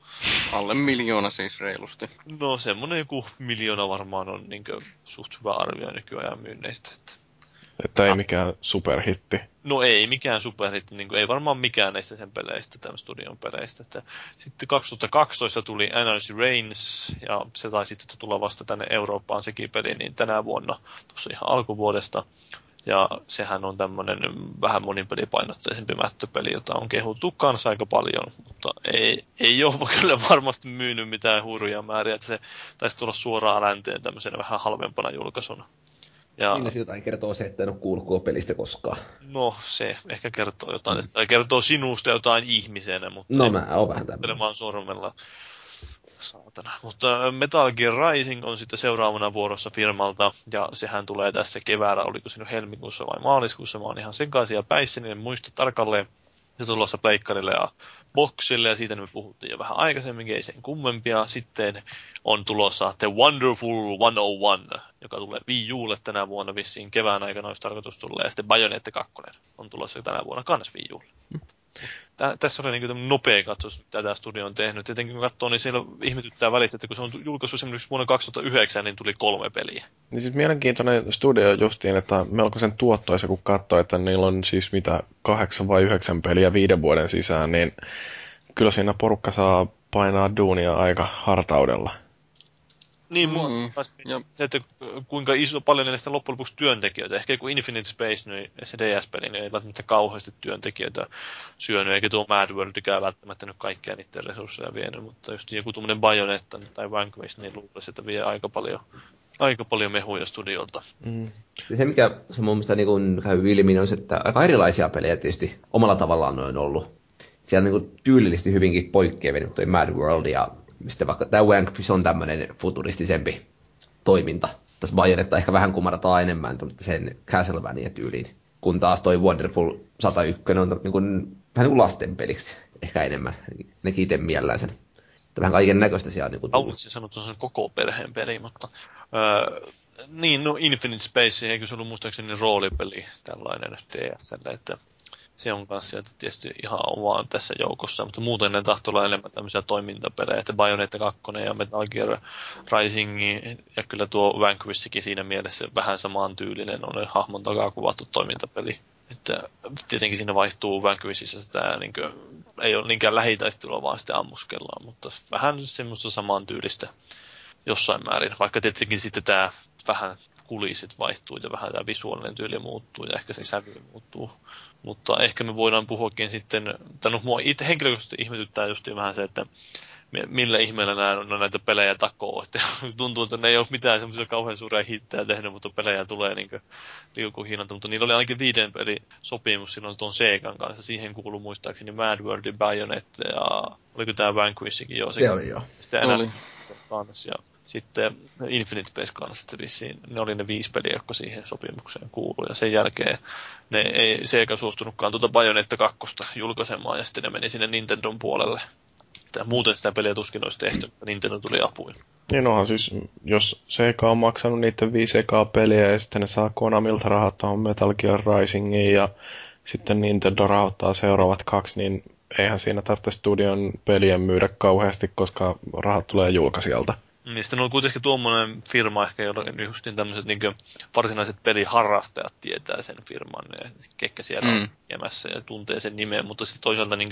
Alle miljoona siis reilusti. No semmonen joku miljoona varmaan on niin kuin, suht hyvä arvio nykyajan myynneistä. Että että ei mikään superhitti. No ei mikään superhitti, niin kuin, ei varmaan mikään näistä sen peleistä, tämän studion peleistä. Että sitten 2012 tuli Energy Reigns, ja se taisi sitten tulla vasta tänne Eurooppaan sekin peli, niin tänä vuonna, tuossa ihan alkuvuodesta. Ja sehän on tämmöinen vähän monipelipainotteisempi mättöpeli, jota on kehuttu kanssa aika paljon, mutta ei, ei ole kyllä varmasti myynyt mitään huuruja määriä, että se taisi tulla suoraan länteen tämmöisenä vähän halvempana julkaisuna. Ja... Niin jotain kertoo se, että en ole kuullut pelistä koskaan. No, se ehkä kertoo jotain. Mm. Tai kertoo sinusta jotain ihmisenä, mutta... No, mä oon vähän tämmöinen. sormella. Saatana. Mutta Metal Gear Rising on sitten seuraavana vuorossa firmalta, ja sehän tulee tässä keväällä, oliko se nyt helmikuussa vai maaliskuussa, mä oon ihan sekaisin ja päissä, niin en muista tarkalleen. Se tulossa pleikkarille ja boxille, ja siitä me puhuttiin jo vähän aikaisemmin, ei sen kummempia. Sitten on tulossa The Wonderful 101, joka tulee Wii Ulle tänä vuonna vissiin kevään aikana olisi tarkoitus tulla, ja sitten Bayonetta 2 on tulossa tänä vuonna kans Wii Ulle. Tää, tässä oli niin nopea katsos, mitä tämä studio on tehnyt. Tietenkin kun katsoo, niin siellä ihmetyttää välissä, että kun se on julkaissut esimerkiksi vuonna 2009, niin tuli kolme peliä. Niin siis mielenkiintoinen studio justiin, että melkoisen tuottoisa, kun katsoo, että niillä on siis mitä kahdeksan vai yhdeksän peliä viiden vuoden sisään, niin kyllä siinä porukka saa painaa duunia aika hartaudella. Niin, mm, se, että kuinka iso, paljon niistä loppujen lopuksi työntekijöitä. Ehkä kun Infinite Space, niin se DS-peli, niin ei välttämättä kauheasti työntekijöitä syönyt, eikä tuo Mad Worldikään välttämättä nyt kaikkea niiden resursseja vienyt, mutta just joku tuommoinen Bayonetta tai Vanquish, niin luulisi, että vie aika paljon, aika paljon mehuja studiolta. Mm. Se, mikä se mun mielestä niin käy ilmi, niin on se, että aika erilaisia pelejä tietysti omalla tavallaan on ollut. Siellä on niin tyylillisesti hyvinkin poikkeavia, niin Mad World ja mistä vaikka tämä Wanquish on tämmöinen futuristisempi toiminta. Tässä Bayonetta ehkä vähän kumartaa enemmän sen Castlevania tyyliin. Kun taas toi Wonderful 101 on niin kuin, vähän niin kuin lastenpeliksi ehkä enemmän. Nekin itse mielellään sen. Vähän kaiken näköistä siellä niin Haluaisin sanoa, että se on koko perheen peli, mutta... Öö, niin, no Infinite Space, eikö se ollut muistaakseni roolipeli tällainen DSL, että se on kanssa sieltä tietysti ihan vaan tässä joukossa, mutta muuten ne tahtoo olla enemmän tämmöisiä toimintapelejä, että Bayonetta 2 ja Metal Gear Rising ja kyllä tuo Vanquishikin siinä mielessä vähän samaan tyylinen on hahmon takaa kuvattu toimintapeli. Että tietenkin siinä vaihtuu Vanquishissa sitä, niin kuin, ei ole niinkään lähitaistelua, vaan sitten ammuskellaan, mutta vähän semmoista samaan tyylistä jossain määrin, vaikka tietenkin sitten tämä vähän kulissit vaihtuu ja vähän tämä visuaalinen tyyli muuttuu ja ehkä se sävy muuttuu mutta ehkä me voidaan puhuakin sitten, tai no mua itse henkilökohtaisesti ihmetyttää just vähän se, että millä ihmeellä nämä on näitä pelejä takoo. Että tuntuu, että ne ei ole mitään semmoisia kauhean suuria hittejä tehnyt, mutta pelejä tulee niin liukuhiinalta. Mutta niillä oli ainakin viiden peli sopimus silloin tuon Segan kanssa. Siihen kuuluu muistaakseni Mad World, Bayonetta ja oliko tämä Vanquishikin jo. Se, se oli jo. Sitten oli. Kanssa, ja sitten Infinite Space kanssa, vissiin ne oli ne viisi peliä, jotka siihen sopimukseen kuului. Ja sen jälkeen ne ei Sega suostunutkaan tuota Bayonetta 2 julkaisemaan, ja sitten ne meni sinne Nintendon puolelle. Että muuten sitä peliä tuskin olisi tehty, Nintendo tuli apuin. Niin onhan siis, jos Sega on maksanut niiden viisi ekaa peliä, ja sitten ne saa Konamilta rahat tuohon Metal Gear Risingiin, ja sitten Nintendo rahoittaa seuraavat kaksi, niin eihän siinä tarvitse studion pelien myydä kauheasti, koska rahat tulee julkaisijalta. Niin sitten on kuitenkin tuommoinen firma ehkä, jolla justin tämmöiset niin varsinaiset peliharrastajat tietää sen firman ja kekkä siellä mm. on ja tuntee sen nimen, mutta sitten toisaalta niin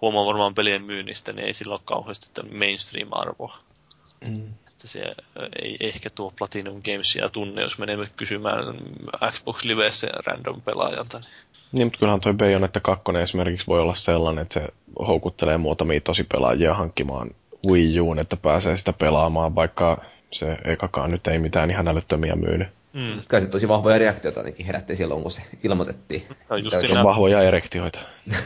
huomaa varmaan pelien myynnistä, niin ei sillä ole kauheasti mainstream-arvoa. Mm. Että se ei ehkä tuo Platinum Gamesia tunne, jos menemme kysymään Xbox Livessä random pelaajalta. Niin. Niin, mutta kyllähän toi Bayonetta 2 esimerkiksi voi olla sellainen, että se houkuttelee muutamia tosi pelaajia hankkimaan Wii Uun, että pääsee sitä pelaamaan, vaikka se ekakaan nyt ei mitään ihan älyttömiä myynyt. Mm. Kai se tosi vahvoja reaktioita ainakin herätti silloin, kun se ilmoitettiin. No just on vahvoja erektioita.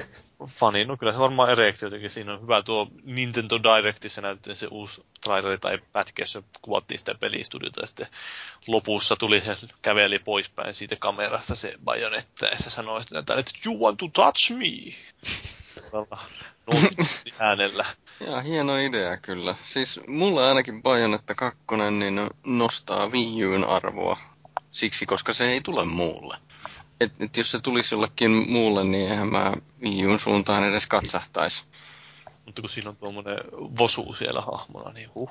Fani, no kyllä se varmaan erektioitakin. Siinä on hyvä tuo Nintendo Directissa näytti se uusi traileri tai pätkä, jossa kuvattiin sitä pelistudiota ja sitten lopussa tuli se käveli poispäin siitä kamerasta se bajonetta ja se sanoi, että you want to touch me. äänellä. Ja hieno idea kyllä. Siis mulla ainakin Bajonetta 2 niin nostaa Wii U'n arvoa siksi, koska se ei tule muulle. Et, et jos se tulisi jollekin muulle, niin eihän mä Wii U'n suuntaan edes katsahtaisi. Mutta kun siinä on tuommoinen vosu siellä hahmona, niin huh.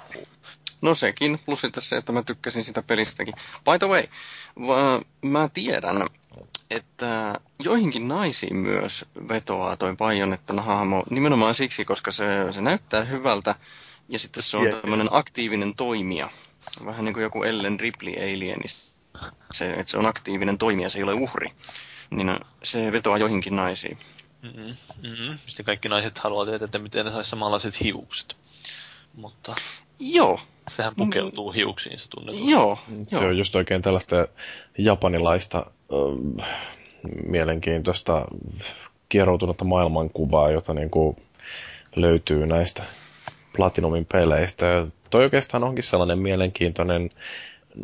No sekin, plus sitten se, että mä tykkäsin sitä pelistäkin. By the way, mä tiedän, että joihinkin naisiin myös vetoaa toi Bajonettan hahmo nimenomaan siksi, koska se, se näyttää hyvältä ja sitten se on tämmöinen aktiivinen toimija. Vähän niin kuin joku Ellen Ripley Alienista. Se, että se on aktiivinen toimija, se ei ole uhri. Niin se vetoaa joihinkin naisiin. Mm-hmm. Mm-hmm. Sitten kaikki naiset haluaa tietää, että miten ne saisi samanlaiset hiukset. Mutta... Joo, Sehän pukeutuu mm. hiuksiin, se tunnetaan. Joo, Se joo. on just oikein tällaista japanilaista äh, mielenkiintoista kieroutunutta maailmankuvaa, jota niin kuin löytyy näistä Platinumin peleistä. Ja toi oikeastaan onkin sellainen mielenkiintoinen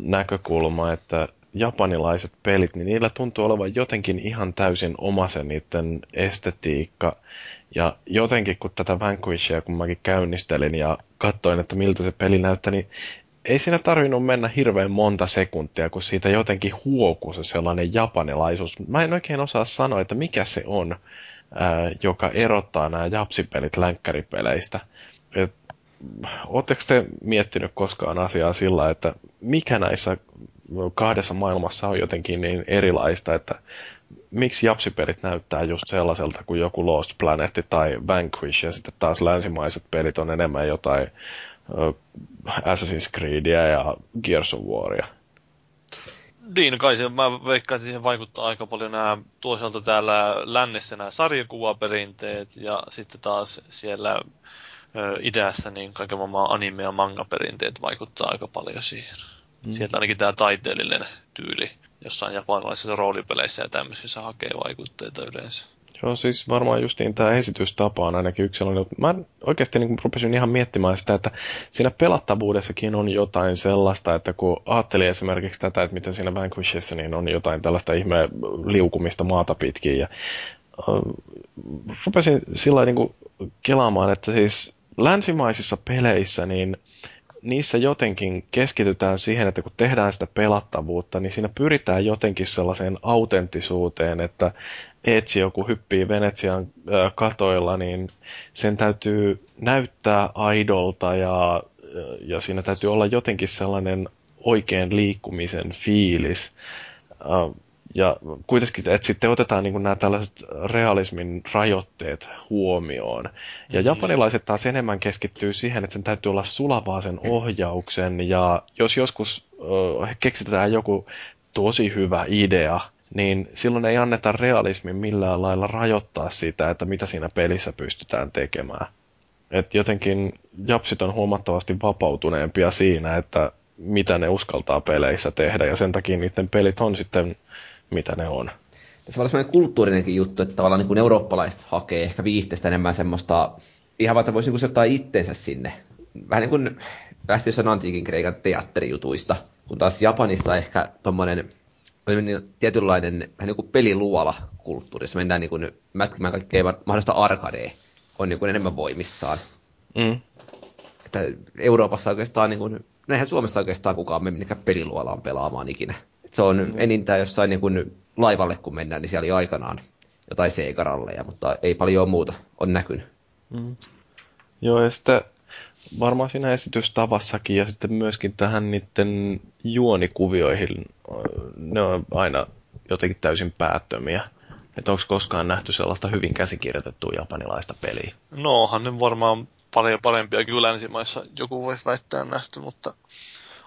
näkökulma, että japanilaiset pelit, niin niillä tuntuu olevan jotenkin ihan täysin oma se niiden estetiikka. Ja jotenkin kun tätä Vanquishia, kun mäkin käynnistelin ja katsoin, että miltä se peli näyttää, niin ei siinä tarvinnut mennä hirveän monta sekuntia, kun siitä jotenkin huokuu se sellainen japanilaisuus. Mä en oikein osaa sanoa, että mikä se on, ää, joka erottaa nämä japsipelit länkkäripeleistä. Oletteko te miettinyt koskaan asiaa sillä, että mikä näissä kahdessa maailmassa on jotenkin niin erilaista, että miksi japsipelit näyttää just sellaiselta kuin joku Lost Planet tai Vanquish, ja sitten taas länsimaiset pelit on enemmän jotain Assassin's Creedia ja Gears of Waria. Niin, kai se, mä veikkaan, että siihen vaikuttaa aika paljon nämä toisaalta täällä lännessä nämä sarjakuvaperinteet ja sitten taas siellä ö, idässä niin kaiken maailman anime- ja manga-perinteet vaikuttaa aika paljon siihen. Mm. Sieltä ainakin tämä taiteellinen tyyli jossain japanilaisissa roolipeleissä ja tämmöisissä hakee vaikutteita yleensä. Joo, siis varmaan justiin tämä esitystapa on ainakin yksi sellainen. Mä oikeasti niin rupesin ihan miettimään sitä, että siinä pelattavuudessakin on jotain sellaista, että kun ajattelin esimerkiksi tätä, että miten siinä Vanquishissa niin on jotain tällaista ihme liukumista maata pitkin ja äh, rupesin sillä niin kelaamaan, että siis länsimaisissa peleissä niin niissä jotenkin keskitytään siihen, että kun tehdään sitä pelattavuutta, niin siinä pyritään jotenkin sellaiseen autenttisuuteen, että etsi joku hyppii Venetsian katoilla, niin sen täytyy näyttää aidolta ja, ja siinä täytyy olla jotenkin sellainen oikein liikkumisen fiilis. Ja kuitenkin, että sitten otetaan niin nämä tällaiset realismin rajoitteet huomioon. Ja mm. japanilaiset taas enemmän keskittyy siihen, että sen täytyy olla sulavaa sen ohjauksen. Ja jos joskus äh, keksitään joku tosi hyvä idea, niin silloin ei anneta realismin millään lailla rajoittaa sitä, että mitä siinä pelissä pystytään tekemään. Et jotenkin japsit on huomattavasti vapautuneempia siinä, että mitä ne uskaltaa peleissä tehdä, ja sen takia niiden pelit on sitten mitä ne on. Tässä on sellainen kulttuurinenkin juttu, että tavallaan niin kuin eurooppalaiset hakee ehkä viihteestä enemmän semmoista, ihan että voisi niin ottaa itsensä sinne. Vähän niin kuin lähti jossain antiikin kreikan teatterijutuista, kun taas Japanissa ehkä tuommoinen niin tietynlainen vähän niin kuin peliluola kulttuuri, jossa mennään niin kuin mätkimään kaikkea mahdollista arkadea, on niin kuin enemmän voimissaan. Mm. Että Euroopassa oikeastaan, niin kuin, no eihän Suomessa oikeastaan kukaan mene minnekään peliluolaan pelaamaan ikinä. Se on mm. enintään jossain niin kuin laivalle, kun mennään, niin siellä oli aikanaan jotain seekaralleja, mutta ei paljon muuta on näkynyt. Mm. Joo, ja sitten varmaan siinä esitystavassakin ja sitten myöskin tähän niiden juonikuvioihin, ne on aina jotenkin täysin päättömiä. Että onko koskaan nähty sellaista hyvin käsikirjoitettua japanilaista peliä? No, onhan ne varmaan paljon parempia kyllä länsimaissa joku voisi väittää nähty, mutta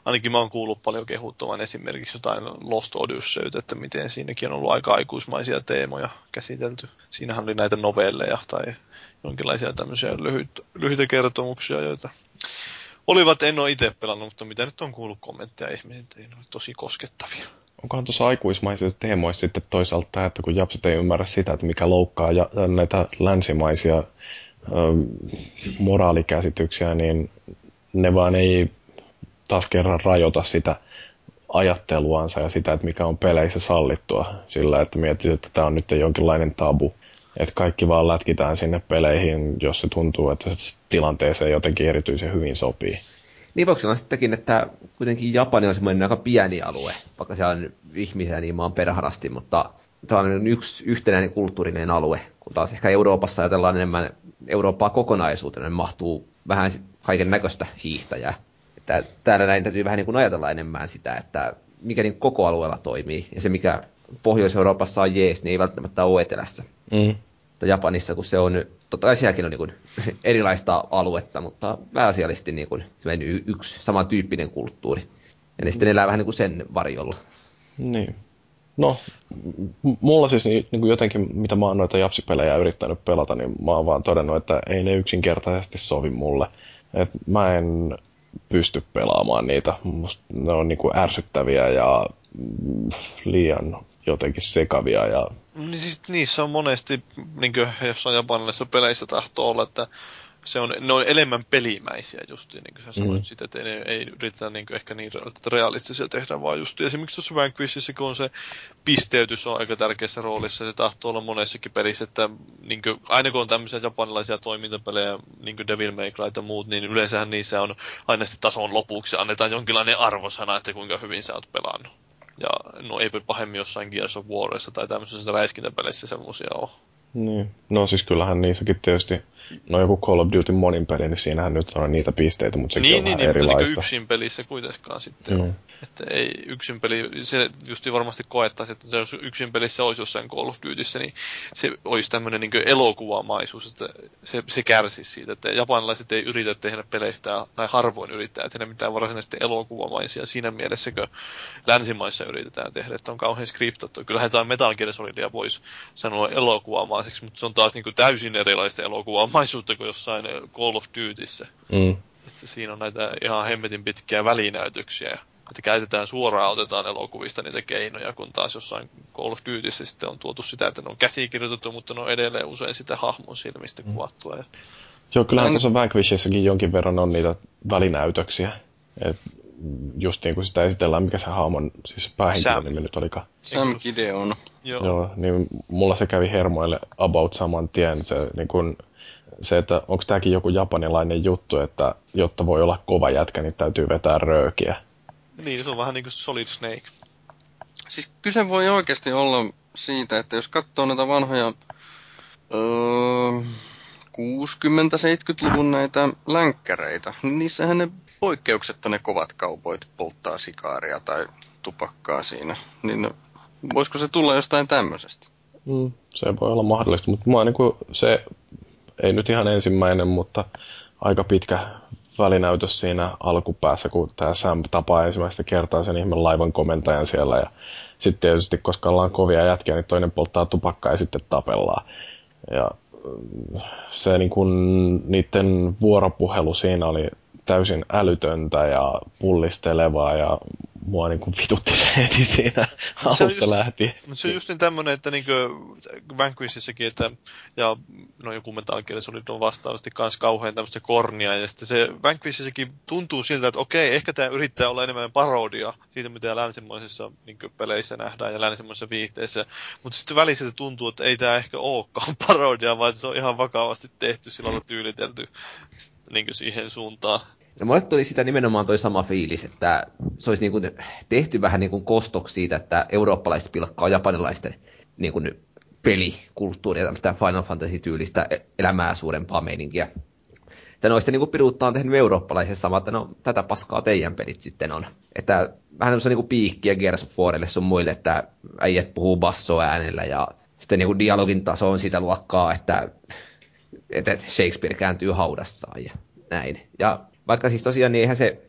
ainakin mä oon kuullut paljon kehuttavan esimerkiksi jotain Lost Odyssey, että miten siinäkin on ollut aika aikuismaisia teemoja käsitelty. Siinähän oli näitä novelleja tai jonkinlaisia tämmöisiä lyhyt, lyhyitä kertomuksia, joita olivat, en ole itse pelannut, mutta mitä nyt on kuullut kommentteja ihmisiltä, ne tosi koskettavia. Onkohan tuossa aikuismaisissa teemoissa sitten toisaalta tämä, että kun japsit ei ymmärrä sitä, että mikä loukkaa ja, näitä länsimaisia ö, moraalikäsityksiä, niin ne vaan ei taas kerran rajoita sitä ajatteluansa ja sitä, että mikä on peleissä sallittua sillä, että miettii, että tämä on nyt jonkinlainen tabu. Että kaikki vaan lätkitään sinne peleihin, jos se tuntuu, että se tilanteeseen jotenkin erityisen hyvin sopii. Niin voiko sittenkin, että kuitenkin Japani on semmoinen aika pieni alue, vaikka se on ihmisiä niin maan perharasti, mutta tämä on yksi yhtenäinen kulttuurinen alue, kun taas ehkä Euroopassa ajatellaan enemmän Eurooppaa kokonaisuutena, niin mahtuu vähän kaiken näköistä hiihtäjää. Että täällä näin täytyy vähän niin kuin ajatella enemmän sitä, että mikä niin koko alueella toimii, ja se mikä Pohjois-Euroopassa on jees, niin ei välttämättä ole etelässä. Mm. Japanissa, kun se on, totta kai sielläkin on niin kuin erilaista aluetta, mutta pääasiallisesti niin kuin, se on yksi samantyyppinen kulttuuri. Ja ne sitten elää vähän niin kuin sen varjolla. Niin. No, mulla siis niin, niin kuin jotenkin, mitä mä oon noita japsipelejä yrittänyt pelata, niin mä oon vaan todennut, että ei ne yksinkertaisesti sovi mulle. Et mä en pysty pelaamaan niitä. Musta ne on niin kuin ärsyttäviä ja liian jotenkin sekavia. Ja... Niin siis niissä on monesti, niin kuin jossain japanilaisissa peleissä tahtoo olla, että se on, ne on enemmän pelimäisiä just niin kuin sä sanoit mm. sitä, että ei, ei yritetä niin kuin ehkä niin realistisia tehdä, vaan just esimerkiksi tuossa Vanquishissa, kun on se pisteytys on aika tärkeässä roolissa, se tahtoo olla monessakin pelissä, että niin kuin, aina kun on tämmöisiä japanilaisia toimintapelejä, niin kuin Devil May Cry ja muut, niin yleensähän niissä on aina sitten tason lopuksi annetaan jonkinlainen arvosana, että kuinka hyvin sä oot pelannut. Ja no ei pahemmin jossain Gears of Warissa tai tämmöisissä räiskintäpeleissä semmoisia ole. Niin. No siis kyllähän niissäkin tietysti, no joku Call of Duty monin peli, niin siinähän nyt on niitä pisteitä, mutta sekin niin, on niin, vähän niin, erilaista. Niin, yksin pelissä kuitenkaan sitten mm. Että ei yksin peli, se justi varmasti koettaisi, että se yksin pelissä olisi jossain Call of Dutyssä, niin se olisi tämmöinen niin elokuvamaisuus, että se, se kärsisi siitä, että japanilaiset ei yritä tehdä peleistä, tai harvoin yrittää tehdä mitään varsinaisesti elokuvamaisia siinä mielessä, kun länsimaissa yritetään tehdä, että on kauhean skriptattu. Kyllähän tämä Metal Gear Solidia voisi sanoa elokuvamaiseksi, mutta se on taas niin kuin täysin erilaista elokuvamaisuutta kuin jossain Call of Dutyssä. Mm. Että siinä on näitä ihan hemmetin pitkiä välinäytöksiä että käytetään suoraan, otetaan elokuvista niitä keinoja, kun taas jossain Call of Dutyssä sitten on tuotu sitä, että ne on käsikirjoitettu, mutta ne on edelleen usein sitä hahmon silmistä mm. kuvattua. Ja... Joo, kyllähän tuossa Vanquishissakin jonkin verran on niitä välinäytöksiä. Et just niin kuin sitä esitellään, mikä se hahmon, siis päähenkilön nimi nyt olikaan. Sam Gideon. Joo. Joo, niin mulla se kävi hermoille about saman tien. Se, niin kuin, se että onko tämäkin joku japanilainen juttu, että jotta voi olla kova jätkä, niin täytyy vetää röökiä. Niin, se on vähän niin kuin Solid Snake. Siis kyse voi oikeasti olla siitä, että jos katsoo näitä vanhoja öö, 60-70-luvun näitä länkkäreitä, niin niissähän ne poikkeuksetta ne kovat kaupoit polttaa sikaaria tai tupakkaa siinä. Niin voisiko se tulla jostain tämmöisestä? Mm, se voi olla mahdollista, mutta mua niin kuin se ei nyt ihan ensimmäinen, mutta aika pitkä välinäytös siinä alkupäässä, kun tämä Sam tapaa ensimmäistä kertaa sen ihme laivan komentajan siellä. Ja sitten tietysti, koska ollaan kovia jätkiä, niin toinen polttaa tupakkaa ja sitten tapellaan. Ja mm, se niin kun, niiden vuoropuhelu siinä oli täysin älytöntä ja pullistelevaa ja mua niin kuin vitutti se heti siinä alusta just, lähtien. Se on just niin tämmöinen, että niin Vanquishissakin, että ja no joku Metal Gear Solid on vastaavasti kans kauhean tämmöistä kornia, ja sitten se Vanquishissakin tuntuu siltä, että okei, ehkä tämä yrittää olla enemmän parodia siitä, mitä länsimaisissa niin peleissä nähdään ja länsimaisissa viihteissä, mutta sitten välissä se tuntuu, että ei tämä ehkä olekaan parodia, vaan se on ihan vakavasti tehty, sillä on tyylitelty niin siihen suuntaan. Ja mulle tuli sitä nimenomaan toi sama fiilis, että se olisi niin kuin tehty vähän niin kuin kostoksi siitä, että eurooppalaiset pilkkaa japanilaisten niin kuin pelikulttuuria, tämmöistä Final Fantasy-tyylistä elämää suurempaa meininkiä. Että noista niin piruuttaa on tehnyt eurooppalaisen sama, että no tätä paskaa teidän pelit sitten on. Että vähän semmoista niin piikkiä Gears of Warille sun muille, että äijät puhuu bassoäänellä ja sitten niin kuin dialogin taso on sitä luokkaa, että, että Shakespeare kääntyy haudassaan ja näin. Ja vaikka siis tosiaan niin eihän se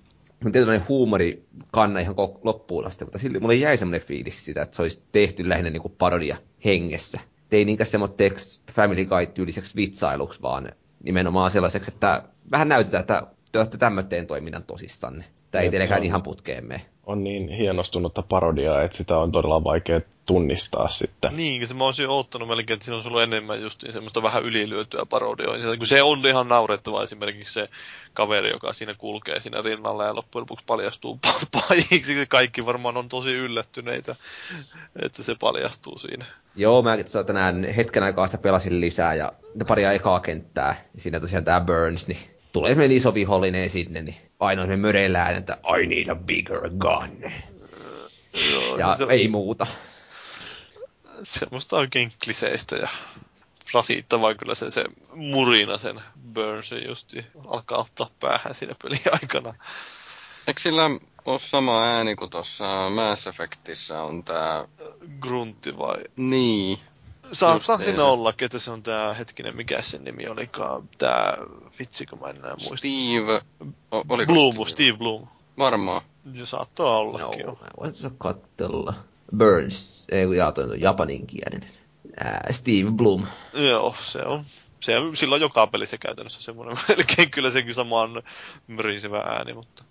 tietynlainen huumori kanna ihan loppuun asti, mutta silti mulle jäi semmoinen fiilis sitä, että se olisi tehty lähinnä niin kuin parodia hengessä. Et ei niinkään semmoitteeksi Family Guide-tyyliseksi vitsailuksi, vaan nimenomaan sellaiseksi, että vähän näytetään, että te olette tämmöteen toiminnan tosissanne. Tämä ei teillekään ihan putkeen mene. On niin hienostunutta parodiaa, että sitä on todella vaikea tunnistaa sitten. Niin, se mä olisin odottanut melkein, että siinä olisi ollut enemmän just semmoista vähän ylilyötyä parodiointia. Kun se on ihan naurettava esimerkiksi se kaveri, joka siinä kulkee siinä rinnalla ja loppujen lopuksi paljastuu pajiksi. Kaikki varmaan on tosi yllättyneitä, että se paljastuu siinä. Joo, mä tänään hetken aikaa sitä pelasin lisää ja paria ekaa kenttää. Siinä tosiaan tämä Burns, niin tulee semmoinen iso vihollinen sinne, niin ainoa me möreillään, että I need a bigger gun. Joo, ja se, ei muuta. Semmoista oikein kliseistä ja rasittavaa kyllä se, se murina sen Burnsin justi alkaa ottaa päähän siinä pelin aikana. Eikö sillä ole sama ääni kuin tuossa Mass Effectissä on tää... Gruntti vai? Niin. Saa, saa siinä olla, että se on tää hetkinen, mikä sen nimi olikaan, tää vitsi, kun mä en enää muista. Steve, o, oliko Bloom, Steve? Steve Bloom. Varmaan. Se saattaa ollakin. No, mä voin katsella. Burns, ei jaa, toi on japaninkielinen. Ää, Steve Bloom. Joo, se on. Se on silloin joka pelissä käytännössä semmoinen melkein kyllä sekin sama on myrisevä ääni, mutta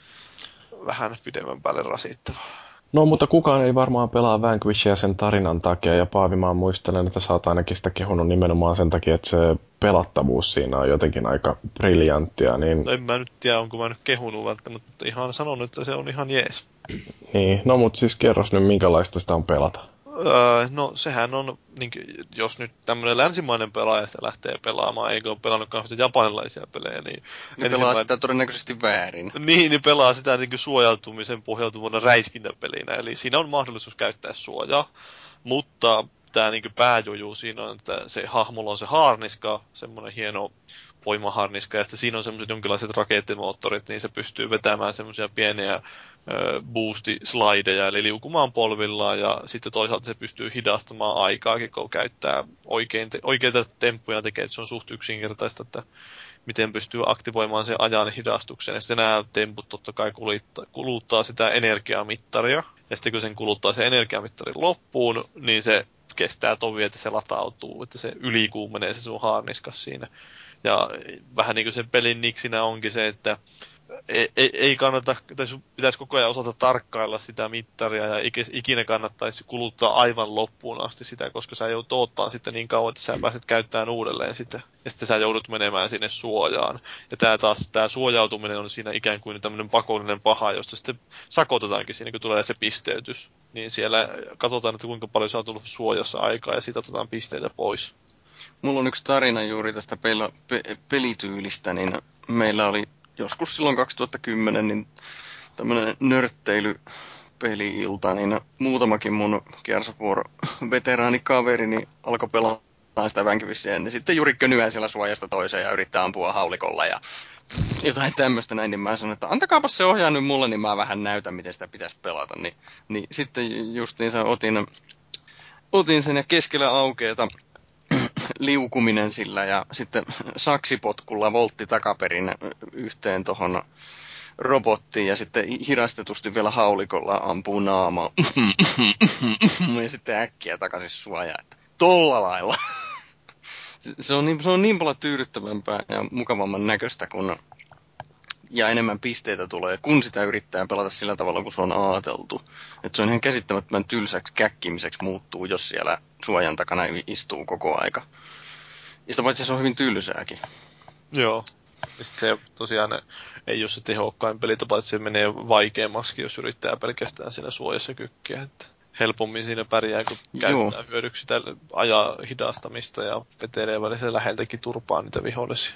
vähän pidemmän päälle rasittava. No, mutta kukaan ei varmaan pelaa Vanquishia sen tarinan takia, ja Paavimaan muistelen, että sä oot ainakin sitä kehunut nimenomaan sen takia, että se pelattavuus siinä on jotenkin aika briljanttia. Niin... No en mä nyt tiedä, onko mä nyt kehunut välttämättä, mutta ihan sanonut, että se on ihan jees. Niin, no mutta siis kerros nyt, minkälaista sitä on pelata. Öö, no sehän on, niin, jos nyt tämmöinen länsimainen pelaaja sitä lähtee pelaamaan, eikä ole pelannut kauheasti japanilaisia pelejä, niin... Niin pelaa sitä todennäköisesti väärin. Niin, niin pelaa sitä niin kuin suojautumisen pohjautuvana räiskintäpelinä, eli siinä on mahdollisuus käyttää suojaa, mutta tämä niin pääjuju siinä on, että se hahmolla on se haarniska, semmoinen hieno voimaharniska, ja sitten siinä on semmoiset jonkinlaiset rakettimoottorit, niin se pystyy vetämään semmoisia pieniä boosti-slideja, eli liukumaan polvillaan, ja sitten toisaalta se pystyy hidastamaan aikaakin, kun käyttää oikein te- oikeita temppuja tekee, että se on suht yksinkertaista, että miten pystyy aktivoimaan sen ajan hidastuksen. Ja sitten nämä temput totta kai kuluttaa, kuluttaa sitä energiamittaria, ja sitten kun sen kuluttaa se energiamittarin loppuun, niin se kestää tovi, että se latautuu, että se ylikuumenee se sun haarniskas siinä. Ja vähän niin kuin sen pelin niksinä onkin se, että ei, ei, ei kannata, tai pitäisi koko ajan osata tarkkailla sitä mittaria ja ikinä kannattaisi kuluttaa aivan loppuun asti sitä, koska sä joudut ottaa sitten niin kauan, että sä pääset käyttämään uudelleen sitä. Ja sitten sä joudut menemään sinne suojaan. Ja tää taas, tää suojautuminen on siinä ikään kuin tämmöinen pakollinen paha, josta sitten sakotetaankin siinä, kun tulee se pisteytys. Niin siellä katsotaan, että kuinka paljon sä oot ollut suojassa aikaa ja siitä otetaan pisteitä pois. Mulla on yksi tarina juuri tästä pel- pe- pelityylistä, niin meillä oli joskus silloin 2010 niin tämmöinen nörtteily peli-ilta, niin muutamakin mun Gears of War niin alkoi pelaa sitä Vanquishia, niin sitten juuri könyää siellä suojasta toiseen ja yrittää ampua haulikolla ja jotain tämmöistä näin, niin mä sanoin, että antakaapa se ohjaa nyt mulle, niin mä vähän näytän, miten sitä pitäisi pelata. Niin, niin sitten justiinsa otin, otin sen ja keskellä aukeeta liukuminen sillä ja sitten saksipotkulla voltti takaperin yhteen tuohon robottiin ja sitten hirastetusti vielä haulikolla ampuu naama ja sitten äkkiä takaisin suojaa. Tolla lailla. se, on niin, se on niin paljon tyydyttävämpää ja mukavamman näköistä, kun ja enemmän pisteitä tulee, kun sitä yrittää pelata sillä tavalla, kun se on ajateltu. Että se on ihan käsittämättömän tylsäksi käkkimiseksi muuttuu, jos siellä suojan takana istuu koko aika. Ja sitä paitsi se on hyvin tylsääkin. Joo. Se tosiaan ei ole se tehokkain pelitapa, että se menee vaikeammaksi, jos yrittää pelkästään siinä suojassa kykkiä. Että helpommin siinä pärjää, kun Joo. käyttää hyödyksi sitä ajaa hidastamista ja vetelee välillä läheltäkin turpaa niitä vihollisia.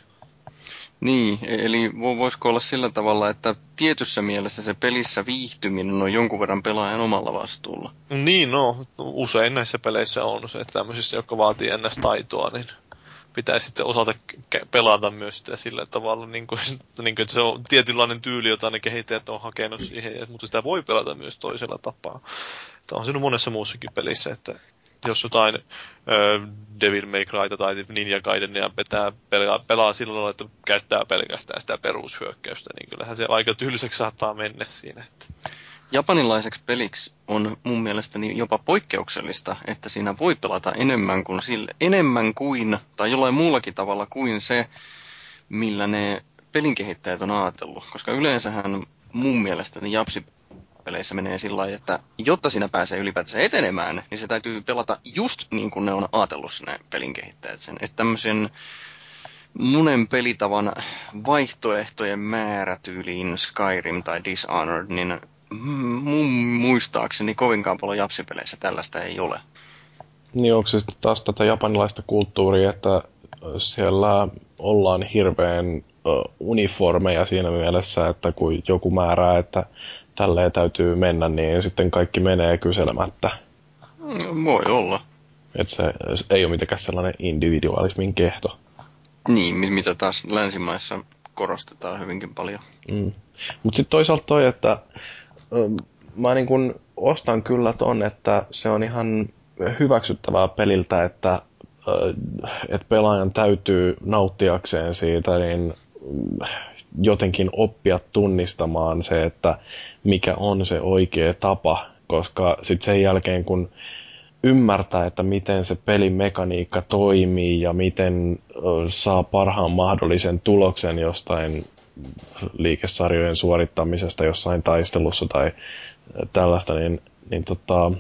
Niin, e- eli voisiko olla sillä tavalla, että tietyssä mielessä se pelissä viihtyminen on jonkun verran pelaajan omalla vastuulla? Niin, no. Usein näissä peleissä on se, että tämmöisissä, jotka vaatii ennäs taitoa, niin pitäisi sitten osata pelata myös sitä sillä tavalla, niin kuin, niin kuin, että se on tietynlainen tyyli, jota ne kehittäjät on hakenut siihen, mutta sitä voi pelata myös toisella tapaa. Tämä on siinä monessa muussakin pelissä, että jos jotain ö, Devil May Cryta tai Ninja Gaidenia petää, pelaa, pelaa lailla, että käyttää pelkästään sitä perushyökkäystä, niin kyllähän se aika tylsäksi saattaa mennä siinä. Että... Japanilaiseksi peliksi on mun mielestäni jopa poikkeuksellista, että siinä voi pelata enemmän kuin, sille, enemmän kuin tai jollain muullakin tavalla kuin se, millä ne pelinkehittäjät on ajatellut. Koska yleensähän mun mielestäni japsi peleissä menee sillä lailla, että jotta sinä pääsee ylipäätään etenemään, niin se täytyy pelata just niin kuin ne on ajatellut sinne pelin kehittäjät sen. Että tämmöisen monen pelitavan vaihtoehtojen määrä tyyliin Skyrim tai Dishonored, niin mun muistaakseni kovinkaan paljon japsipeleissä tällaista ei ole. Niin onko se sitten taas tätä japanilaista kulttuuria, että siellä ollaan hirveän uniformeja siinä mielessä, että kun joku määrää, että tälleen täytyy mennä, niin sitten kaikki menee kyselemättä. Mm, voi olla. Et se, se ei ole mitenkään sellainen individualismin kehto. Niin, mitä taas länsimaissa korostetaan hyvinkin paljon. Mm. Mutta sitten toisaalta toi, että mä niin kun ostan kyllä ton, että se on ihan hyväksyttävää peliltä, että, että pelaajan täytyy nauttiakseen siitä, niin jotenkin oppia tunnistamaan se, että mikä on se oikea tapa, koska sitten sen jälkeen kun ymmärtää, että miten se pelin mekaniikka toimii ja miten saa parhaan mahdollisen tuloksen jostain liikesarjojen suorittamisesta jossain taistelussa tai tällaista, niin, niin tota,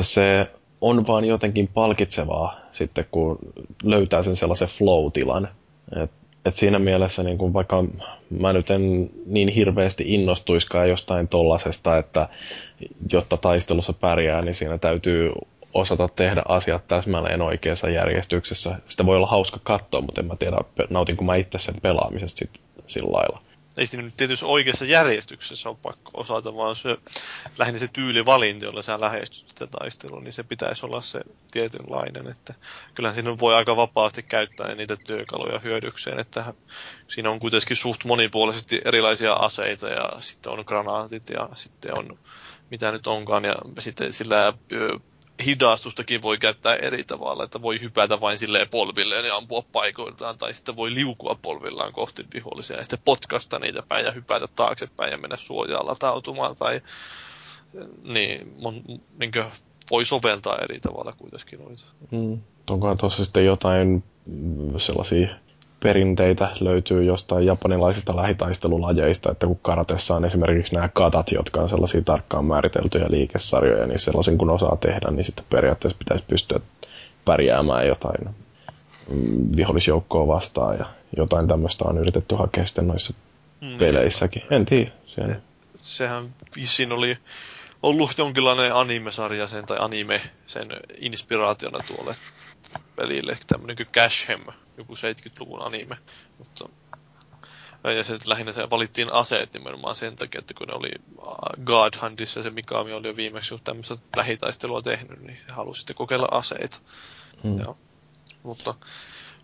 se on vaan jotenkin palkitsevaa sitten, kun löytää sen sellaisen flow-tilan. Et et siinä mielessä niin kun vaikka mä nyt en niin hirveästi innostuiskaan jostain tollasesta, että jotta taistelussa pärjää, niin siinä täytyy osata tehdä asiat täsmälleen oikeassa järjestyksessä. Sitä voi olla hauska katsoa, mutta en mä tiedä, nautinko mä itse sen pelaamisesta sit, sillä lailla ei siinä nyt tietysti oikeassa järjestyksessä on pakko osata, vaan se, lähinnä se tyylivalinta, jolla sä lähestyt sitä taistelua, niin se pitäisi olla se tietynlainen. Että kyllähän siinä voi aika vapaasti käyttää niitä työkaluja hyödykseen, että siinä on kuitenkin suht monipuolisesti erilaisia aseita ja sitten on granaatit ja sitten on mitä nyt onkaan ja sitten sillä hidastustakin voi käyttää eri tavalla, että voi hypätä vain silleen polvilleen ja ampua paikoiltaan, tai sitten voi liukua polvillaan kohti vihollisia ja sitten potkasta niitä päin ja hypätä taaksepäin ja mennä suojaan latautumaan, tai niin, mon, niin voi soveltaa eri tavalla kuitenkin noita. Mm. Onkohan tuossa sitten jotain sellaisia perinteitä löytyy jostain japanilaisista lähitaistelulajeista, että kun karatessa on esimerkiksi nämä katat, jotka on sellaisia tarkkaan määriteltyjä liikesarjoja, niin sellaisen kun osaa tehdä, niin sitten periaatteessa pitäisi pystyä pärjäämään jotain mm, vihollisjoukkoa vastaan ja jotain tämmöistä on yritetty hakea sitten noissa mm. peleissäkin. En tiedä. Se, sehän vissiin oli ollut jonkinlainen anime-sarja sen, tai anime sen inspiraationa tuolle pelille, tämmöinen kuin Cashem, joku 70-luvun anime. Mutta, ja se lähinnä se valittiin aseet nimenomaan sen takia, että kun ne oli God Handissa se Mikami oli jo viimeksi tämmöistä lähitaistelua tehnyt, niin halusi sitten kokeilla aseita. Hmm. Ja, mutta,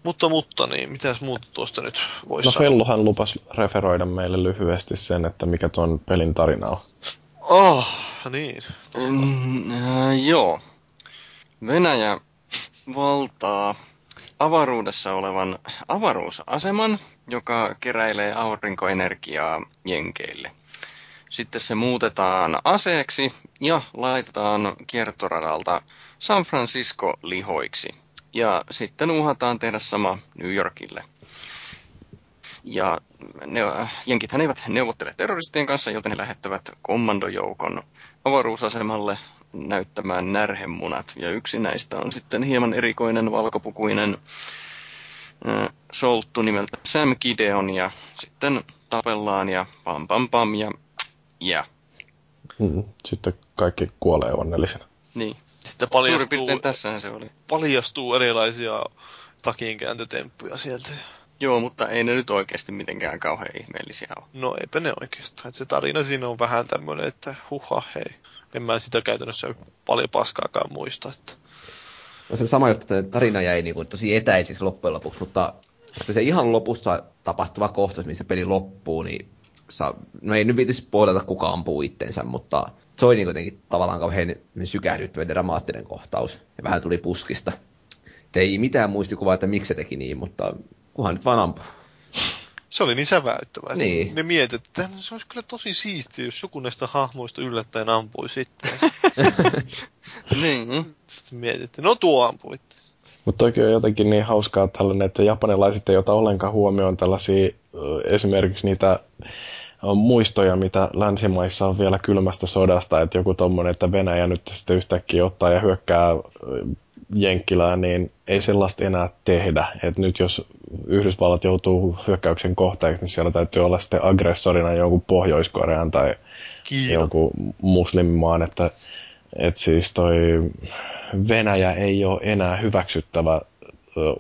mutta, mutta, niin mitäs muuta tuosta nyt voisi No Fellohan lupasi referoida meille lyhyesti sen, että mikä tuon pelin tarina on. Oh, niin. Mm, äh, joo. Venäjä valtaa avaruudessa olevan avaruusaseman, joka keräilee aurinkoenergiaa jenkeille. Sitten se muutetaan aseeksi ja laitetaan kiertoradalta San Francisco lihoiksi. Ja sitten uhataan tehdä sama New Yorkille. Ja ne, jenkithän eivät neuvottele terroristien kanssa, joten he lähettävät kommandojoukon avaruusasemalle näyttämään närhemunat. Ja yksi näistä on sitten hieman erikoinen valkopukuinen äh, solttu nimeltä Sam Gideon ja sitten tapellaan ja pam pam pam ja ja. Mm, sitten kaikki kuolee onnellisena. Niin. Sitten paljastuu, tässähän se oli. paljastuu erilaisia takinkääntötemppuja sieltä. Joo, mutta ei ne nyt oikeasti mitenkään kauhean ihmeellisiä ole. No eipä ne oikeastaan. Se tarina siinä on vähän tämmöinen, että huha hei en mä sitä käytännössä paljon paskaakaan muista. Että... No se sama juttu, että tarina jäi niin kuin tosi etäiseksi loppujen lopuksi, mutta se ihan lopussa tapahtuva kohtaus, missä peli loppuu, niin sa, no ei nyt viitisi spoilata kuka ampuu itsensä, mutta se oli niin kuitenkin tavallaan kauhean sykähdyttävä dramaattinen kohtaus. Ja vähän tuli puskista. Et ei mitään muistikuvaa, että miksi se teki niin, mutta kunhan nyt vaan ampuu. Se oli niin säväyttävä. että Niin. Ne mietit, että se olisi kyllä tosi siistiä, jos joku näistä hahmoista yllättäen ampui sitten. Niin. sitten mietittiin, no tuo ampui itse. Mutta toki on jotenkin niin hauskaa tällainen, että japanilaiset ei ota ollenkaan huomioon tällaisia esimerkiksi niitä muistoja, mitä länsimaissa on vielä kylmästä sodasta, että joku tommonen, että Venäjä nyt sitten yhtäkkiä ottaa ja hyökkää Jenkkilään, niin ei sellaista enää tehdä. Et nyt jos Yhdysvallat joutuu hyökkäyksen kohteeksi, niin siellä täytyy olla sitten aggressorina jonkun Pohjois-Korean tai Kiina. jonkun muslimimaan, että, että siis toi Venäjä ei ole enää hyväksyttävä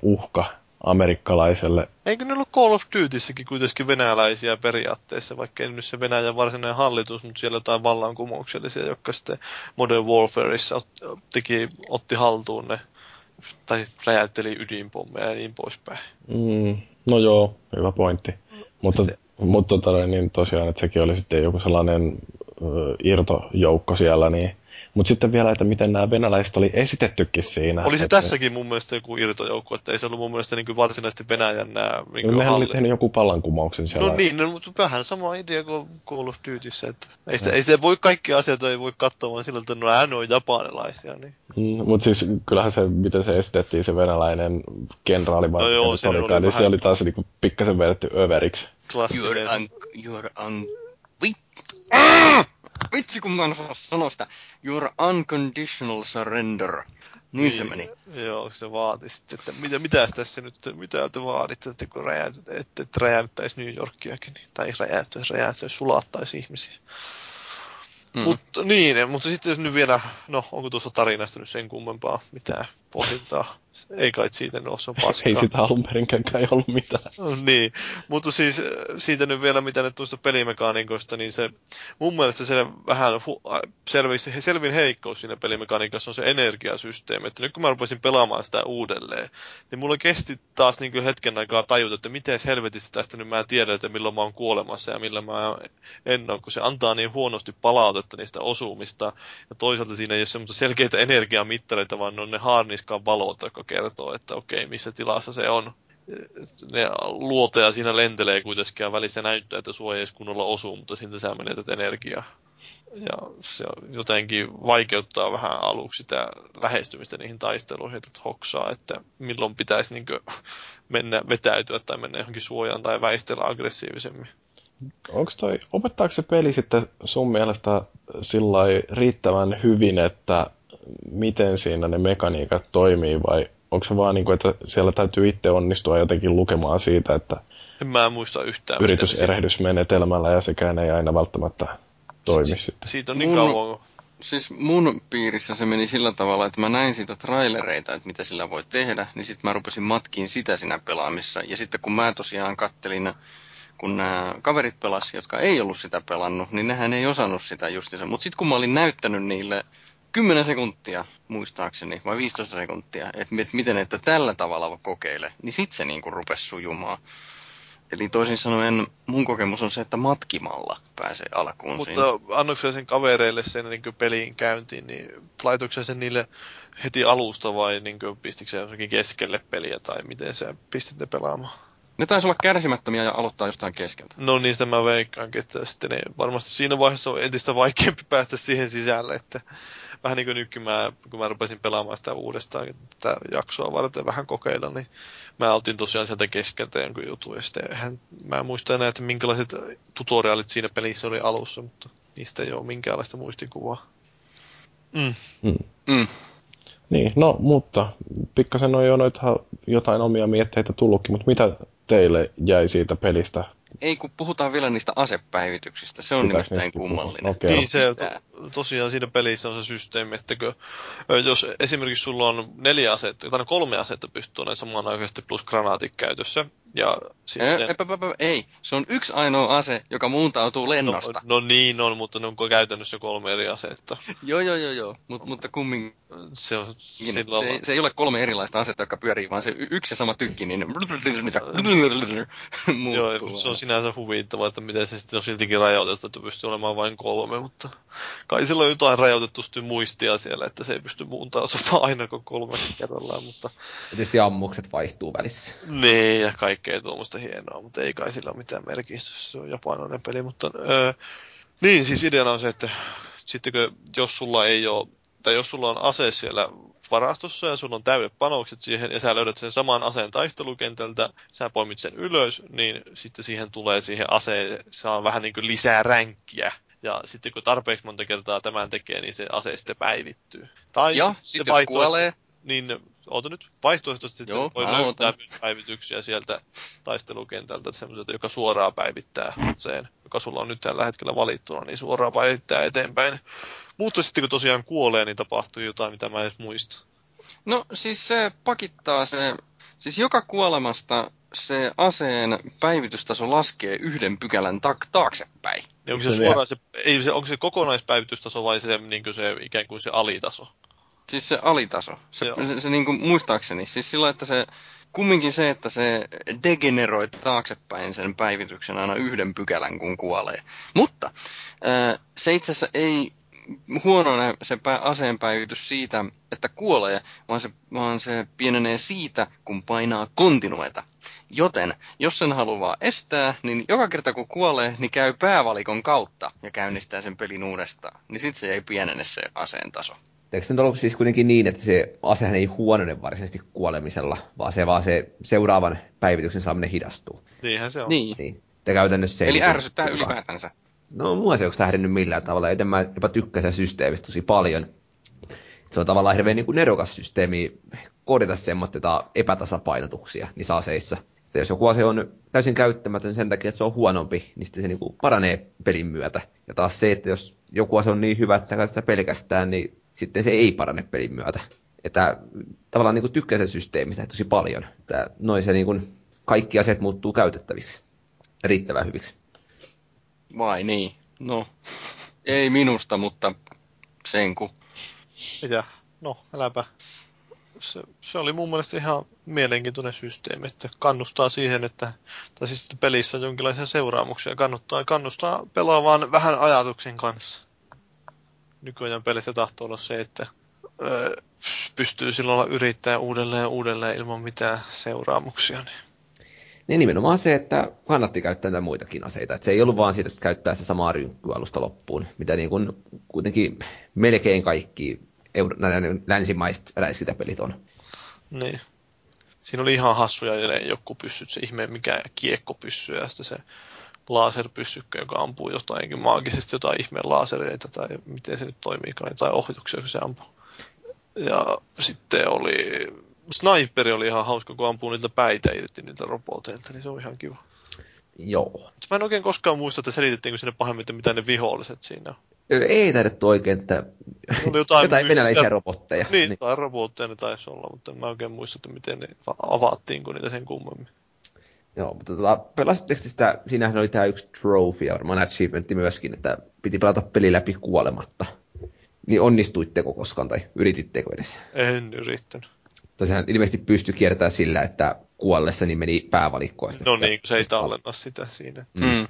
uhka amerikkalaiselle. Eikö ne ollut Call of Dutyssäkin kuitenkin venäläisiä periaatteessa, vaikka ei nyt se Venäjän varsinainen hallitus, mutta siellä jotain vallankumouksellisia, jotka sitten Modern Warfareissa ot, teki, otti haltuun ne, tai räjäytteli ydinpommeja ja niin poispäin. Mm, no joo, hyvä pointti. Mutta, mutta tota, niin tosiaan, että sekin oli sitten joku sellainen ö, irtojoukko siellä, niin mutta sitten vielä, että miten nämä venäläiset oli esitettykin siinä. Oli se että, tässäkin mun mielestä joku irtojoukko, että ei se ollut mun mielestä niin kuin varsinaisesti Venäjän nämä niin No, nehän oli tehnyt joku vallankumouksen siellä. No niin, no, mutta vähän sama idea kuin Call of Dutyssä, että ei, se, ei se voi kaikki asiat ei voi katsoa vaan sillä, että no hän on japanilaisia, niin Mm, mutta siis kyllähän se, miten se esitettiin, se venäläinen kenraali, vai No joo, se se oli niin se vähän- oli taas niinku pikkasen vedetty överiksi. klassinen. You're un... You're un... Vit... Ah! Vitsi, kun mä en osaa sanoa sitä. Your unconditional surrender. Niin, se meni. Joo, se vaati sitten, että mitä, mitäs tässä nyt, mitä te vaaditte, että kun räjäyt, että et räjäyttäisi New Yorkiakin, niin, tai räjäyttäisi, räjäyttäisi, sulattaisi ihmisiä. Mm. Mutta niin, mutta sitten jos nyt vielä, no onko tuossa tarinasta nyt sen kummempaa mitään pohdintaa? Ei kai siitä ole, se on paskaa. Ei sitä alun perinkään kai ollut mitään. No niin, mutta siis äh, siitä nyt vielä mitä nyt tuosta pelimekaniikoista, niin se mun mielestä se vähän hu- äh, selvin, selvin heikkous siinä pelimekaniikassa on se energiasysteemi. Että nyt kun mä rupesin pelaamaan sitä uudelleen, niin mulla kesti taas niin hetken aikaa tajuta, että miten helvetissä tästä nyt mä en tiedä, että milloin mä oon kuolemassa ja milloin mä en ole, kun se antaa niin huonosti palautetta niistä osumista. Ja toisaalta siinä ei ole semmoista selkeitä energiamittareita, vaan ne on ne haarniskaan valot, jotka kertoo, että okei, missä tilassa se on ne luoteja siinä lentelee kuitenkin ja välissä näyttää, että sua ei kunnolla osu, mutta siltä sä menetät energiaa. Ja se jotenkin vaikeuttaa vähän aluksi sitä lähestymistä niihin taisteluihin, että hoksaa, että milloin pitäisi niin mennä vetäytyä tai mennä johonkin suojaan tai väistellä aggressiivisemmin. Onko toi, opettaako se peli sitten sun mielestä sillai riittävän hyvin, että miten siinä ne mekaniikat toimii vai onko se vaan niin kuin, että siellä täytyy itse onnistua jotenkin lukemaan siitä, että En mä muista yhtään. yrityserehdysmenetelmällä ja sekään ei aina välttämättä toimi sitten. Siitä on niin Mun- kauan, Siis mun piirissä se meni sillä tavalla, että mä näin siitä trailereita, että mitä sillä voi tehdä, niin sitten mä rupesin matkiin sitä siinä pelaamissa. Ja sitten kun mä tosiaan kattelin, kun nämä kaverit pelas, jotka ei ollut sitä pelannut, niin nehän ei osannut sitä justiinsa. Mutta sitten kun mä olin näyttänyt niille 10 sekuntia, muistaakseni, vai 15 sekuntia, että mit, miten että tällä tavalla kokeile, niin sitten se niin kuin rupesi sujumaan. Eli toisin sanoen mun kokemus on se, että matkimalla pääsee alkuun siinä. Mutta annoiko sä sen kavereille sen niin peliin käyntiin, niin laitoiko sen niille heti alusta vai niin pistikö sä jossakin keskelle peliä tai miten sä pistit ne pelaamaan? Ne taisi olla kärsimättömiä ja aloittaa jostain keskeltä. No niistä mä veikkaankin, että sitten ne varmasti siinä vaiheessa on entistä vaikeampi päästä siihen sisälle, että vähän niin kuin nytkin mä, kun mä rupesin pelaamaan sitä uudestaan tätä jaksoa varten vähän kokeilla, niin mä otin tosiaan sieltä keskeltä jonkun jutun ja sitten eihän, mä en muista enää, että minkälaiset tutoriaalit siinä pelissä oli alussa, mutta niistä ei ole minkäänlaista muistikuvaa. Mm. Mm. Mm. Niin, no mutta pikkasen on jo noita jotain omia mietteitä tullutkin, mutta mitä teille jäi siitä pelistä? Ei, kun puhutaan vielä niistä asepäivityksistä. Se on Pitääkö nimittäin kummallinen. Okei. Niin se to, tosiaan siinä pelissä on se systeemi, että kun, jos esimerkiksi sulla on neljä asetta, tai kolme asetta pystyy olemaan samanaikaisesti plus granaatit käytössä, ja sitten... Ei, ei, ei, ei, se on yksi ainoa ase, joka muuntautuu No, lennosta. no niin on, mutta ne on käytännössä kolme eri asetta. Joo, joo, joo, joo. Mut, mutta kumminkin Se on se sillä ei, se ei ole kolme erilaista asetta, jotka pyörii, vaan se yksi ja sama tykki, niin Joo, muuttuu. se on sinänsä huvittava, että miten se sitten on siltikin rajoitettu, että pystyy olemaan vain kolme, mutta kai sillä on jotain rajoitetusti muistia siellä, että se ei pysty muuntautumaan aina kuin kolme kerrallaan, mutta... Ja tietysti ammukset vaihtuu välissä. Niin, ja kaikkea tuommoista hienoa, mutta ei kai sillä ole mitään merkitystä, se on japanilainen peli, mutta... Öö, niin, siis ideana on se, että sitten jos sulla ei ole, tai jos sulla on ase siellä varastossa ja sulla on täydet panokset siihen ja sä löydät sen saman aseen taistelukentältä, sä poimit sen ylös, niin sitten siihen tulee siihen aseen, saa vähän niin kuin lisää ränkkiä. Ja sitten kun tarpeeksi monta kertaa tämän tekee, niin se ase sitten päivittyy. Tai ja sitten jos kuolee. Niin oota nyt vaihtoehtoisesti Joo, voi löytää myös päivityksiä sieltä taistelukentältä, semmoiselta, joka suoraan päivittää sen, joka sulla on nyt tällä hetkellä valittuna, niin suoraan päivittää eteenpäin. Mutta sitten kun tosiaan kuolee, niin tapahtuu jotain, mitä mä en edes muista. No siis se pakittaa se, siis joka kuolemasta se aseen päivitystaso laskee yhden pykälän tak- taaksepäin. Niin onko se, suoraan se, ei se, onko se kokonaispäivitystaso vai se, niin se ikään kuin se alitaso? Siis se alitaso. Se, se, se, se niin kuin muistaakseni. Siis sillä, että se kumminkin se, että se degeneroi taaksepäin sen päivityksen aina yhden pykälän, kun kuolee. Mutta se itse asiassa ei huono se aseen päivitys siitä, että kuolee, vaan se, vaan se pienenee siitä, kun painaa kontinueta. Joten, jos sen haluaa estää, niin joka kerta kun kuolee, niin käy päävalikon kautta ja käynnistää sen pelin uudestaan. Niin sitten se ei pienene se aseen taso. Eikö se ollut siis kuitenkin niin, että se asehan ei huonone varsinaisesti kuolemisella, vaan se vaan se seuraavan päivityksen saaminen hidastuu. Niinhän se on. Niin. niin. Ja käytännössä Eli niin ärsyttää ylipäätänsä. No mua se ei tähdennyt millään tavalla, joten mä jopa tykkäsin systeemistä tosi paljon. Se on tavallaan hirveän niin kuin nerokas systeemi koodita semmoista epätasapainotuksia niissä aseissa. Että jos joku ase on täysin käyttämätön sen takia, että se on huonompi, niin sitten se niin kuin paranee pelin myötä. Ja taas se, että jos joku ase on niin hyvä, että sä käytät sitä pelkästään, niin sitten se ei parane pelin myötä. Että tavallaan niin tykkää sen systeemistä tosi paljon. Että noin se niin kuin, kaikki asiat muuttuu käytettäviksi riittävän hyviksi. Vai niin? No, ei minusta, mutta sen ku. Ja, no, äläpä. Se, se, oli mun mielestä ihan mielenkiintoinen systeemi, että kannustaa siihen, että, tai siis että pelissä on jonkinlaisia seuraamuksia, kannustaa, kannustaa pelaamaan vähän ajatuksen kanssa nykyajan pelissä tahtoo olla se, että öö, pystyy silloin yrittää uudelleen ja uudelleen ilman mitään seuraamuksia. Niin. Niin nimenomaan se, että kannatti käyttää näitä muitakin aseita. Että se ei ollut vaan siitä, että käyttää sitä samaa rynkkyä alusta loppuun, mitä niin kuin kuitenkin melkein kaikki euro- länsimaiset räiskintäpelit on. Niin. Siinä oli ihan hassuja joku pyssyt, se ihme mikä kiekko pyssy ja sitten se laserpyssykkä, joka ampuu jotain maagisesti jotain ihmeen lasereita tai miten se nyt toimiikaan, tai ohjuksia, kun se ampuu. Ja sitten oli, sniperi oli ihan hauska, kun ampuu niiltä päitä irti niiltä roboteilta, niin se on ihan kiva. Joo. Mä en oikein koskaan muista, että selitettiinkö sinne pahemmin, että mitä ne viholliset siinä on. Ei taidettu oikein että oli jotain, jotain venäläisiä robotteja. Niin, niin, tai robotteja ne taisi olla, mutta en mä oikein muista, että miten ne avattiin, kun niitä sen kummemmin. Joo, mutta tota, pelasitteko sitä, siinähän oli tämä yksi trophy ja varmaan achievementti myöskin, että piti pelata peli läpi kuolematta. Niin onnistuitteko koskaan tai yritittekö edes? En yrittänyt. Tosiaan ilmeisesti pysty kiertämään sillä, että kuollessa niin meni päävalikkoa. No niin, se ei tallenna sitä siinä. Mm.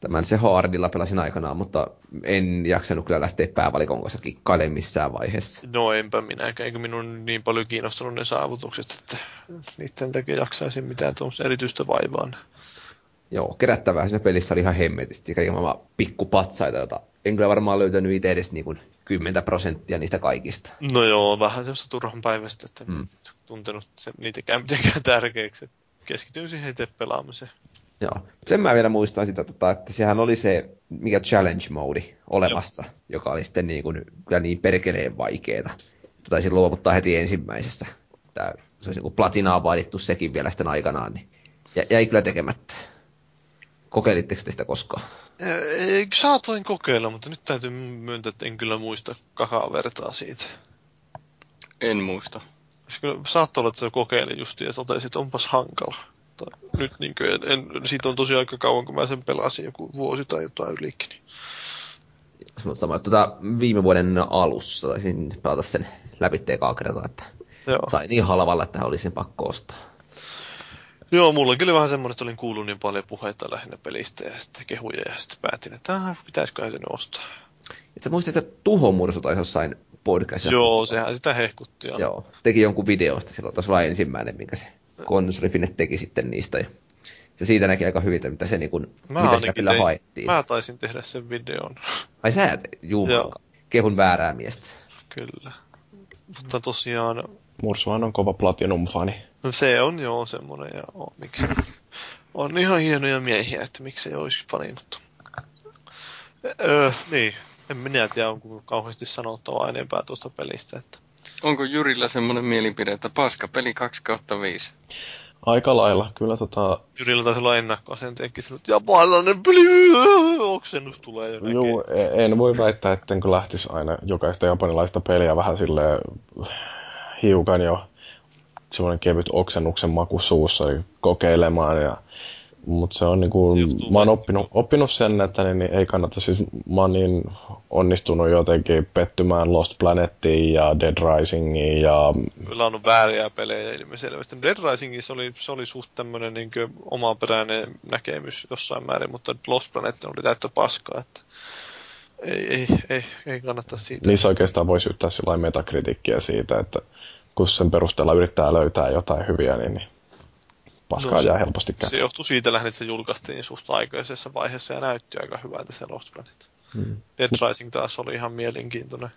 Tämän se hardilla pelasin aikanaan, mutta en jaksanut kyllä lähteä päävalikon kanssa kikkailemaan missään vaiheessa. No enpä minäkään, eikö minun niin paljon kiinnostunut ne saavutukset, että niiden takia jaksaisin mitään tuommoista erityistä vaivaa. Joo, kerättävää siinä pelissä oli ihan hemmetisti, kaikki maailman pikkupatsaita, joita en kyllä varmaan löytänyt itse edes niin kuin 10 prosenttia niistä kaikista. No joo, vähän semmoista turhan päivästä, että mm. tuntenut se, niitäkään mitenkään tärkeäksi. Keskityin siihen itse pelaamiseen. Joo. Sen mä vielä muistan sitä, tota, että sehän oli se, mikä challenge mode olemassa, Joo. joka oli sitten niin kuin, kyllä niin perkeleen vaikeeta. Taisi luovuttaa heti ensimmäisessä. Tää, se olisi niin platinaa vaadittu sekin vielä sitten aikanaan, niin jäi kyllä tekemättä. Kokeilitteko te sitä koskaan? Ei, saatoin kokeilla, mutta nyt täytyy myöntää, että en kyllä muista kakaa vertaa siitä. En muista. Se kyllä saattoi olla, että se kokeili just ja totesi, että onpas hankala mutta nyt niin kuin, en, en, siitä on tosi aika kauan, kun mä sen pelasin, joku vuosi tai jotain ylikin. Niin. Sama, tuota, viime vuoden alussa taisin pelata sen läpi kertaa, että Joo. sai niin halvalla, että oli sen pakko ostaa. Joo, mullakin oli vähän semmoinen, että olin kuullut niin paljon puheita lähinnä pelistä ja sitten kehuja ja sitten päätin, että ah, pitäisiköhän se nyt ostaa. Et sä muistit, että Tuho Mursu taisi jossain podcastissa. Joo, sehän sitä hehkutti. Ja... Joo, teki jonkun videosta silloin, taisi olla ensimmäinen, minkä se konsolifine teki sitten niistä. Ja ja siitä näki aika hyvin, mitä se niin kuin, Mä mitä sitä kyllä tein- haettiin. Mä taisin tehdä sen videon. Ai sä, juu, Joo. kehun väärää miestä. Kyllä. Mutta tosiaan, Mursuhan on kova Platinum-fani. No se on joo semmonen ja on, miksi. On ihan hienoja miehiä, että miksei olisi fani, mutta... Öö, niin, en minä tiedä, onko kauheasti sanottavaa enempää tuosta pelistä, että Onko Jyrillä semmoinen mielipide, että paska peli 2 kautta 5? Aika lailla. Kyllä tota, Jyrillä taisi olla ennakkoasenteekin sanonut, että japanilainen peli, oksennus tulee jo. Joo, e- en voi väittää, ettenkö lähtisi aina jokaista japanilaista peliä vähän sille hiukan jo semmoinen kevyt oksennuksen maku suussa kokeilemaan. Ja, mutta se on Se niinku, johtuu mä oon oppinut, oppinut sen, että niin, niin ei kannata, siis mä oon niin onnistunut jotenkin pettymään Lost Planettiin ja Dead Risingiin ja Kyllä on vääriä pelejä ilmiselvästi. Dead Risingissa oli, se oli suht tämmönen niin omaperäinen näkemys jossain määrin, mutta Lost Planet oli täyttä paskaa, että ei, ei, ei, ei kannata siitä. niissä oikeastaan voi syyttää sillä metakritiikkiä siitä, että kun sen perusteella yrittää löytää jotain hyviä, niin, niin paskaa No se- jää helposti käteen. Se johtui siitä lähinnä, että se julkaistiin suht aikaisessa vaiheessa ja näytti aika hyvältä se Lost Planet. Hmm. Dead Rising taas oli ihan mielenkiintoinen.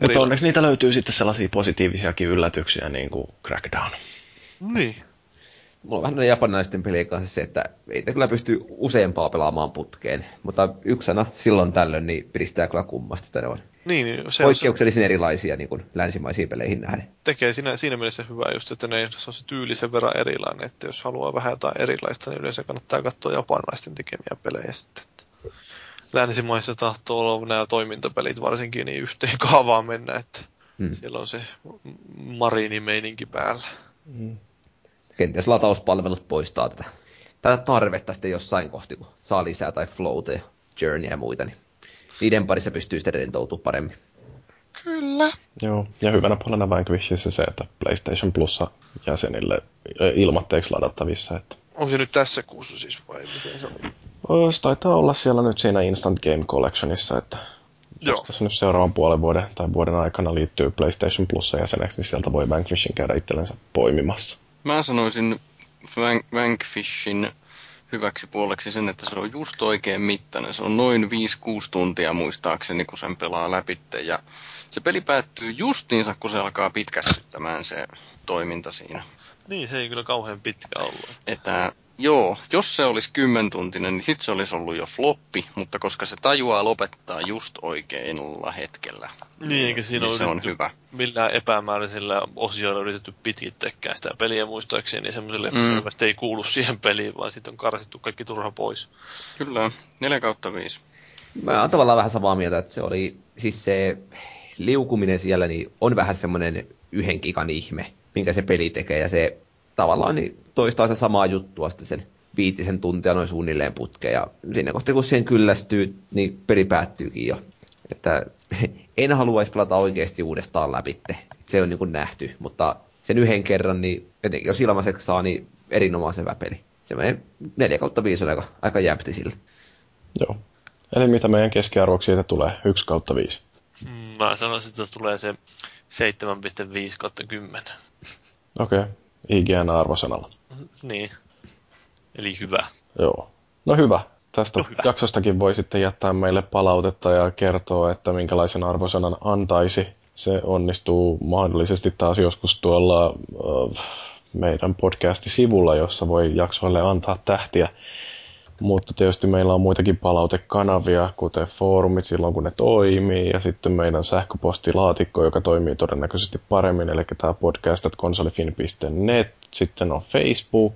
Mutta onneksi niitä löytyy sitten sellaisia positiivisiakin yllätyksiä, niin kuin Crackdown. Niin. Mulla on vähän japanilaisten pelien kanssa se, että ei te kyllä pysty useampaa pelaamaan putkeen. Mutta yksi sana silloin tällöin, niin piristää kyllä kummasti, että ne on Niin, se, on, se poikkeuksellisen erilaisia niin kuin länsimaisiin peleihin nähden. tekee siinä, siinä mielessä hyvää just, että ne, se on se tyyli sen verran erilainen, että jos haluaa vähän jotain erilaista, niin yleensä kannattaa katsoa japanilaisten tekemiä pelejä sitten. Että Länsimaissa tahtoo olla nämä toimintapelit varsinkin niin yhteen kaavaan mennä, että Hmm. siellä on se mariinimeininki päällä. Kenties latauspalvelut poistaa tätä, tätä tarvetta sitten jossain kohti, kun saa lisää tai floateja, journey ja muita, niin niiden parissa pystyy sitten rentoutumaan paremmin. Kyllä. Joo, ja hyvänä puolena Vanquishissa se, että PlayStation Plussa jäsenille ö, ilmatteeksi ladattavissa. Että On se nyt tässä kuussa siis vai miten se oli? Ö, se taitaa olla siellä nyt siinä Instant Game Collectionissa, että Joo. jos tässä nyt seuraavan puolen vuoden tai vuoden aikana liittyy PlayStation Plussa jäseneksi, niin sieltä voi Vanquishin käydä itsellensä poimimassa. Mä sanoisin Vanquishin hyväksi puoleksi sen, että se on just oikein mittainen. Se on noin 5-6 tuntia muistaakseni, kun sen pelaa läpitte. Ja se peli päättyy justiinsa, kun se alkaa pitkästyttämään se toiminta siinä. Niin, se ei kyllä kauhean pitkä ollut. Että joo, jos se olisi kymmentuntinen, niin sitten se olisi ollut jo floppi, mutta koska se tajuaa lopettaa just oikeinlla hetkellä, Niin, eikä siinä niin se on hyvä. millään epämääräisillä osioilla yritetty pitkittääkään sitä peliä muistaakseni, niin semmoiselle Mm. mm. selvästi ei kuulu siihen peliin, vaan sitten on karsittu kaikki turha pois. Kyllä, 4 kautta 5. Mä oon tavallaan vähän samaa mieltä, että se oli, siis se liukuminen siellä niin on vähän semmoinen yhden kikan ihme, minkä se peli tekee, ja se tavallaan niin toistaa sitä samaa juttua sitten sen viitisen tuntia noin suunnilleen putkeen, ja siinä kohtaa kun siihen kyllästyy, niin peli päättyykin jo. Että en haluaisi pelata oikeasti uudestaan läpi, se on niin kuin nähty, mutta sen yhden kerran, niin etenkin jos ilmaiseksi saa, niin erinomaisen hyvä peli. Semmoinen 4 kautta 5 on aika, aika jämpti sillä. Joo. Eli mitä meidän keskiarvoksi siitä tulee? 1 kautta 5. Mm, mä sanoisin, että se tulee se 7,5 kautta 10. Okei. Okay. IGN-arvosanalla. Niin. Eli hyvä. Joo. No hyvä. Tästä No hyvä. jaksostakin voi sitten jättää meille palautetta ja kertoa, että minkälaisen arvosanan antaisi. Se onnistuu mahdollisesti taas joskus tuolla äh, meidän podcasti-sivulla, jossa voi jaksoille antaa tähtiä. Mutta tietysti meillä on muitakin palautekanavia, kuten foorumit silloin, kun ne toimii, ja sitten meidän sähköpostilaatikko, joka toimii todennäköisesti paremmin, eli tämä podcast.konsolifin.net. Sitten on Facebook,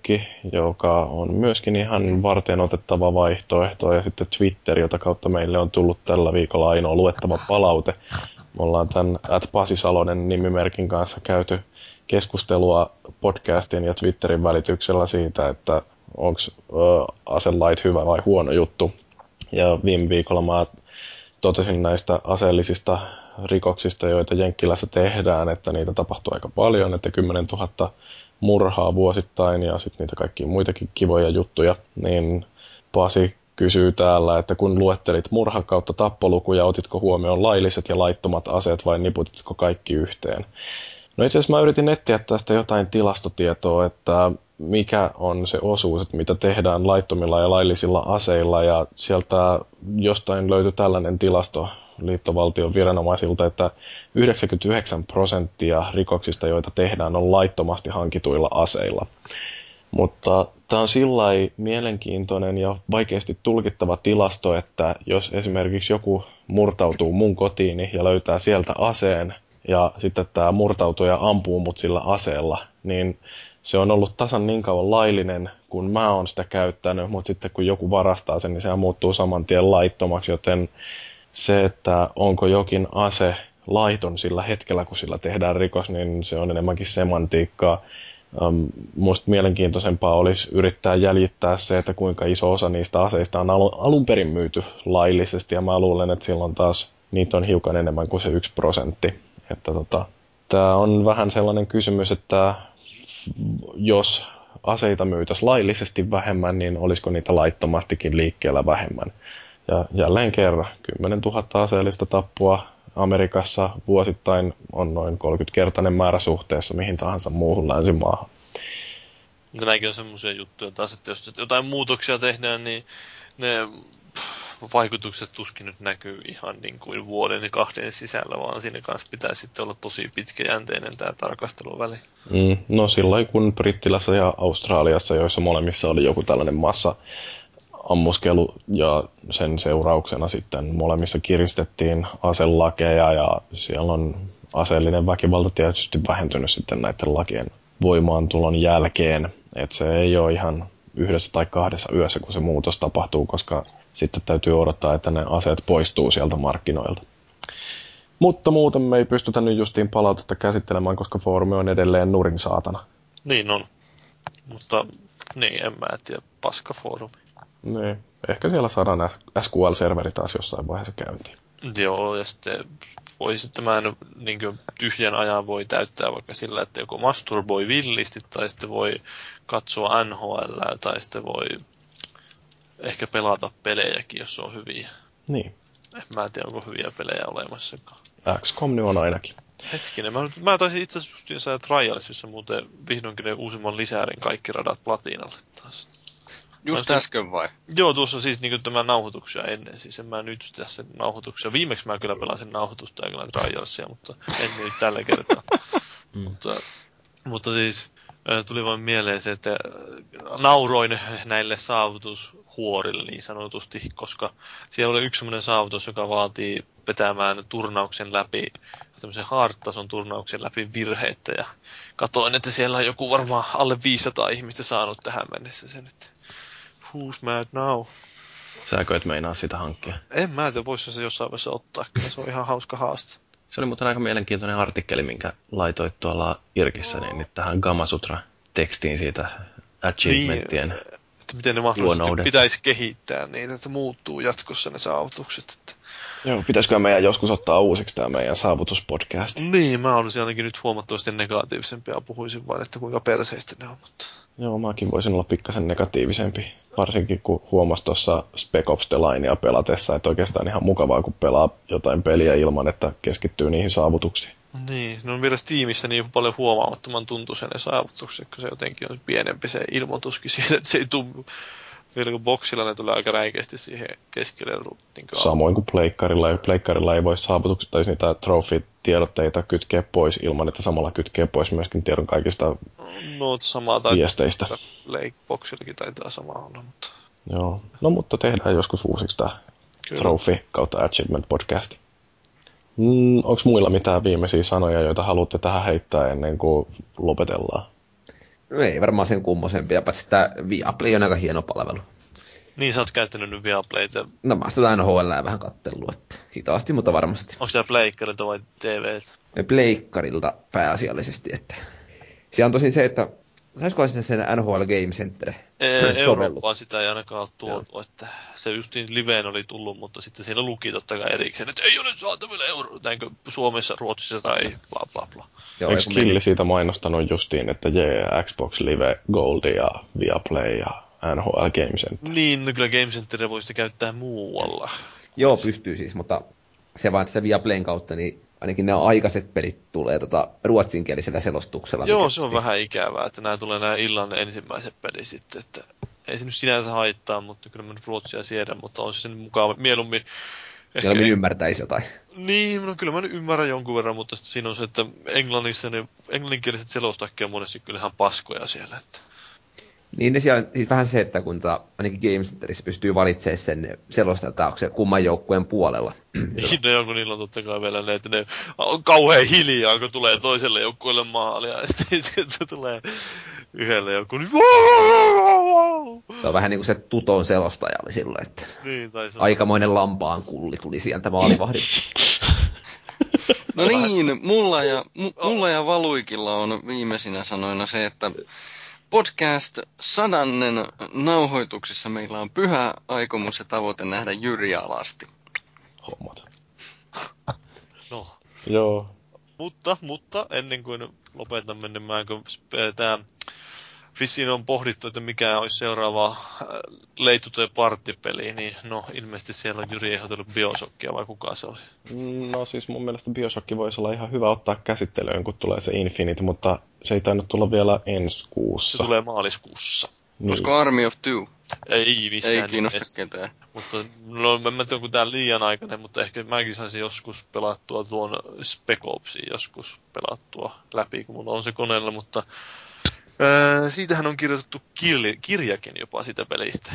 joka on myöskin ihan varten otettava vaihtoehto, ja sitten Twitter, jota kautta meille on tullut tällä viikolla ainoa luettava palaute. Me ollaan tämän at Pasi Salonen nimimerkin kanssa käyty keskustelua podcastin ja Twitterin välityksellä siitä, että onko aselait hyvä vai huono juttu. Ja viime viikolla mä totesin näistä aseellisista rikoksista, joita Jenkkilässä tehdään, että niitä tapahtuu aika paljon, että 10 000 murhaa vuosittain ja sitten niitä kaikkia muitakin kivoja juttuja, niin Pasi kysyy täällä, että kun luettelit murha kautta tappolukuja, otitko huomioon lailliset ja laittomat aseet vai niputitko kaikki yhteen? No itse asiassa mä yritin etsiä tästä jotain tilastotietoa, että mikä on se osuus, että mitä tehdään laittomilla ja laillisilla aseilla, ja sieltä jostain löytyi tällainen tilasto liittovaltion viranomaisilta, että 99 prosenttia rikoksista, joita tehdään, on laittomasti hankituilla aseilla. Mutta tämä on sillä mielenkiintoinen ja vaikeasti tulkittava tilasto, että jos esimerkiksi joku murtautuu mun kotiini ja löytää sieltä aseen, ja sitten tämä murtautuja ampuu mut sillä aseella, niin se on ollut tasan niin kauan laillinen, kun mä oon sitä käyttänyt, mutta sitten kun joku varastaa sen, niin sehän muuttuu saman tien laittomaksi, joten se, että onko jokin ase laiton sillä hetkellä, kun sillä tehdään rikos, niin se on enemmänkin semantiikkaa. Um, musta mielenkiintoisempaa olisi yrittää jäljittää se, että kuinka iso osa niistä aseista on alun perin myyty laillisesti, ja mä luulen, että silloin taas niitä on hiukan enemmän kuin se yksi prosentti. Että tota, tämä on vähän sellainen kysymys, että jos aseita myytäisiin laillisesti vähemmän, niin olisiko niitä laittomastikin liikkeellä vähemmän. Ja jälleen kerran, 10 000 aseellista tappua Amerikassa vuosittain on noin 30-kertainen määrä suhteessa mihin tahansa muuhun länsimaahan. Nämäkin on semmoisia juttuja taas, että jos jotain muutoksia tehdään, niin ne vaikutukset tuskin nyt näkyy ihan niin kuin vuoden ja kahden sisällä, vaan siinä kanssa pitää sitten olla tosi pitkäjänteinen tämä tarkasteluväli. Mm, no silloin kun Brittilässä ja Australiassa, joissa molemmissa oli joku tällainen massa ammuskelu ja sen seurauksena sitten molemmissa kiristettiin aselakeja ja siellä on aseellinen väkivalta tietysti vähentynyt sitten näiden lakien voimaantulon jälkeen. Että se ei ole ihan yhdessä tai kahdessa yössä, kun se muutos tapahtuu, koska sitten täytyy odottaa, että ne aseet poistuu sieltä markkinoilta. Mutta muuten me ei pystytä nyt justiin palautetta käsittelemään, koska foorumi on edelleen nurin saatana. Niin on. Mutta niin, en mä tiedä, paska foorumi. Niin, ehkä siellä saadaan SQL-serveri taas jossain vaiheessa käyntiin. Joo, ja sitten voi sitten mä en, niin tyhjän ajan voi täyttää vaikka sillä, että joku masturboi villisti, tai sitten voi katsoa NHL, tai sitten voi ehkä pelata pelejäkin, jos on hyviä. Niin. En mä tiedä, onko hyviä pelejä olemassakaan. XCOM nyt on ainakin. Hetkinen, mä, mä taisin itse asiassa justiin saada Trialsissa muuten vihdoinkin ne uusimman lisäärin kaikki radat platinalle taas. Just äsken vai? Joo, tuossa siis niin tämä nauhoituksia ennen. Siis en mä nyt tässä nauhoituksia. Viimeksi mä kyllä pelasin nauhoitusta ja kyllä Trialsia, mutta en nyt tällä kertaa. mm. mutta, mutta siis tuli vain mieleen se, että nauroin näille saavutushuorille niin sanotusti, koska siellä oli yksi sellainen saavutus, joka vaatii vetämään turnauksen läpi, tämmöisen hard-tason turnauksen läpi virheitä ja katoin, että siellä on joku varmaan alle 500 ihmistä saanut tähän mennessä sen, että who's mad now? Sääkö et meinaa sitä hankkia? En mä tiedä, voisi se jossain vaiheessa ottaa, kyllä se on ihan hauska haaste. Se oli muuten aika mielenkiintoinen artikkeli, minkä laitoit tuolla Irkissä, niin nyt tähän Gamasutra-tekstiin siitä achievementtien niin, että miten ne mahdollisesti pitäisi kehittää niitä, että muuttuu jatkossa ne saavutukset. Että... Joo, pitäisikö meidän joskus ottaa uusiksi tämä meidän saavutuspodcast? Niin, mä olisin ainakin nyt huomattavasti negatiivisempi ja puhuisin vain, että kuinka perseistä ne on. Mutta... Joo, mäkin voisin olla pikkasen negatiivisempi. Varsinkin kun huomasi tuossa Spec Ops The Linea pelatessa, että oikeastaan ihan mukavaa, kun pelaa jotain peliä ilman, että keskittyy niihin saavutuksiin. Niin, ne on vielä Steamissa niin paljon huomaamattoman tuntuisen ne saavutukset, kun se jotenkin on pienempi se ilmoituskin siitä, että se ei tule vielä kun boksilla ne tulee aika räikeästi siihen keskelle. Niin kuin Samoin kuin pleikkarilla. Ja pleikkarilla ei voi saavutuksia tai niitä trophy-tiedotteita kytkeä pois ilman, että samalla kytkee pois myöskin tiedon kaikista no, samaa tai viesteistä. Boxillakin taitaa sama olla, mutta... Joo, no mutta tehdään joskus uusiksi tämä Trophy kautta Achievement podcast. Mm, Onko muilla mitään viimeisiä sanoja, joita haluatte tähän heittää ennen kuin lopetellaan? No ei varmaan sen kummosempia, paitsi tämä Viaplay on aika hieno palvelu. Niin, sä oot käyttänyt nyt Viaplayta. No mä oon aina HL vähän kattellut, että hitaasti, mutta varmasti. Onko tämä pleikkarilta vai TVltä? Pleikkarilta pääasiallisesti, että siellä on tosin se, että saisiko sinne sen NHL Game Center? Eurooppaan sitä ei ainakaan ole tuotu, että se justiin liveen oli tullut, mutta sitten siinä luki totta kai erikseen, että ei ole saatavilla euro, näinkö Suomessa, Ruotsissa tai bla bla bla. Joo, Eikö Killi meni- siitä mainostanut justiin, että jee, Xbox Live Gold ja Viaplay ja NHL Game Center. Niin, no kyllä Game Centeria voisi käyttää muualla. Joo, pystyy siis, mutta se vaan, että se Viaplayn kautta, niin ainakin nämä aikaiset pelit tulee tota, ruotsinkielisellä selostuksella. Joo, se on vähän ikävää, että nämä tulee nämä illan ensimmäiset pelit sitten, että ei se nyt sinänsä haittaa, mutta kyllä mä nyt ruotsia siedän, mutta on se sen mukava, mieluummin ehkä, Mieluummin ymmärtäisi jotain. Niin, no kyllä mä nyt ymmärrän jonkun verran, mutta sitten siinä on se, että englannissa ne englanninkieliset selostakki on monesti kyllä ihan paskoja siellä. Että. Niin ne siellä, siis vähän se, että kun ta, ainakin Game Centerissä pystyy valitsemaan sen selostajan, että onko se kumman joukkueen puolella. Niin, no joku niillä on totta kai vielä ne, että ne on kauhean hiljaa, kun tulee toiselle joukkueelle maalia, ja sitten tulee yhdelle joku, niin se on vähän niin kuin se Tuton selostaja oli silloin, että Niin, tai se on, aikamoinen lampaan kulli tuli sieltä maalivahdin. No niin, mulla ja, mu- mulla ja Valuikilla on viimeisinä sanoina se, että podcast sadannen nauhoituksessa meillä on pyhä aikomus ja tavoite nähdä Jyri alasti. Hommat. no. Joo. Mutta, mutta ennen kuin lopetamme, niin mä tämä Vissiin on pohdittu, että mikä olisi seuraava äh, leitutojen parttipeli, niin no ilmeisesti siellä on Jyri ehdotellut Biosokkia vai kuka se oli? No siis mun mielestä Bioshock voisi olla ihan hyvä ottaa käsittelyyn, kun tulee se Infinite, mutta se ei tainnut tulla vielä ensi Se kuussa. tulee maaliskuussa. Niin. Olisiko Army of Two? Ei missään Ei kiinnosta nimessä. ketään. Mutta no, en mä tiedä, onko tää liian aikainen, mutta ehkä mäkin saisin joskus pelattua tuon Spec Opsin joskus pelattua läpi, kun mulla on se koneella, mutta ää, siitähän on kirjoitettu kirja, kirjakin jopa sitä pelistä.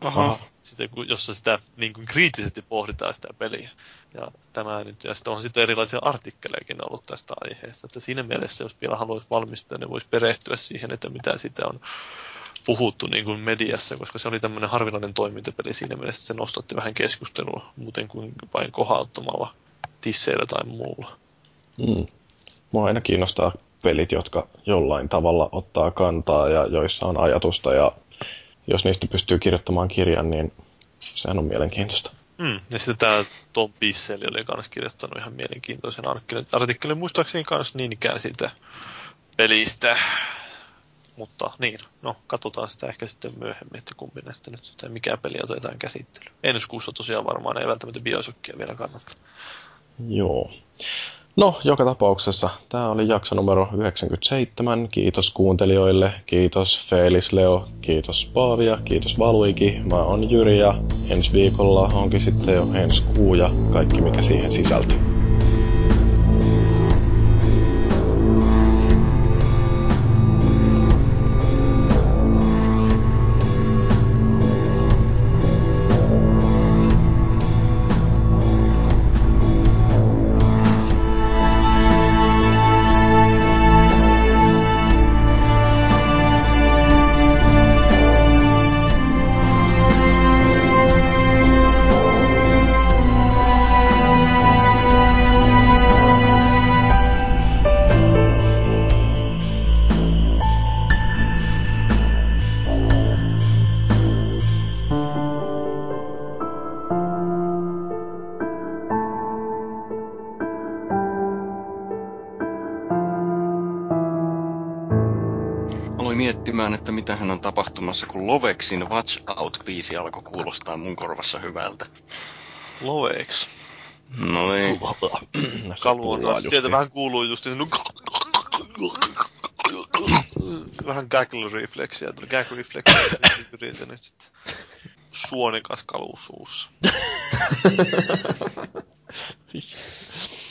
Aha. Sitä, jossa sitä niin kuin kriittisesti pohditaan sitä peliä. Ja tämä nyt, ja sitten on sitten erilaisia artikkelejakin ollut tästä aiheesta. Että siinä mielessä, jos vielä haluaisi valmistaa, niin voisi perehtyä siihen, että mitä sitä on puhuttu niin kuin mediassa, koska se oli tämmöinen harvinainen toimintapeli siinä mielessä, se nostatti vähän keskustelua muuten kuin vain kohauttamalla tisseillä tai muulla. Mm. Mua aina kiinnostaa pelit, jotka jollain tavalla ottaa kantaa ja joissa on ajatusta ja jos niistä pystyy kirjoittamaan kirjan, niin sehän on mielenkiintoista. Mm. Ja sitten tämä Tom Bisseli oli myös kirjoittanut ihan mielenkiintoisen artikkelin. Artikkelin muistaakseni myös niin ikään siitä pelistä. Mutta niin, no katsotaan sitä ehkä sitten myöhemmin, että kumpi näistä nyt, tai mikä peli otetaan käsittelyyn. Ensi kuussa tosiaan varmaan ei välttämättä biosokkia vielä kannata. Joo. No, joka tapauksessa tämä oli jakso numero 97. Kiitos kuuntelijoille, kiitos Felis Leo, kiitos Paavia, kiitos Valuiki. Mä oon Jyri ja ensi viikolla onkin sitten jo ensi kuu ja kaikki mikä siihen sisältyy. Miettimään, että mitä hän on tapahtumassa, kun Lovexin Watch Out-biisi alkoi kuulostaa mun korvassa hyvältä. Lovex. No niin. Kalu on. Sieltä vähän kuuluu just se vähän gaggle-refleksiä, tuli gag-refleksiä, yritän nyt sitten. Suonikas kalu suussa.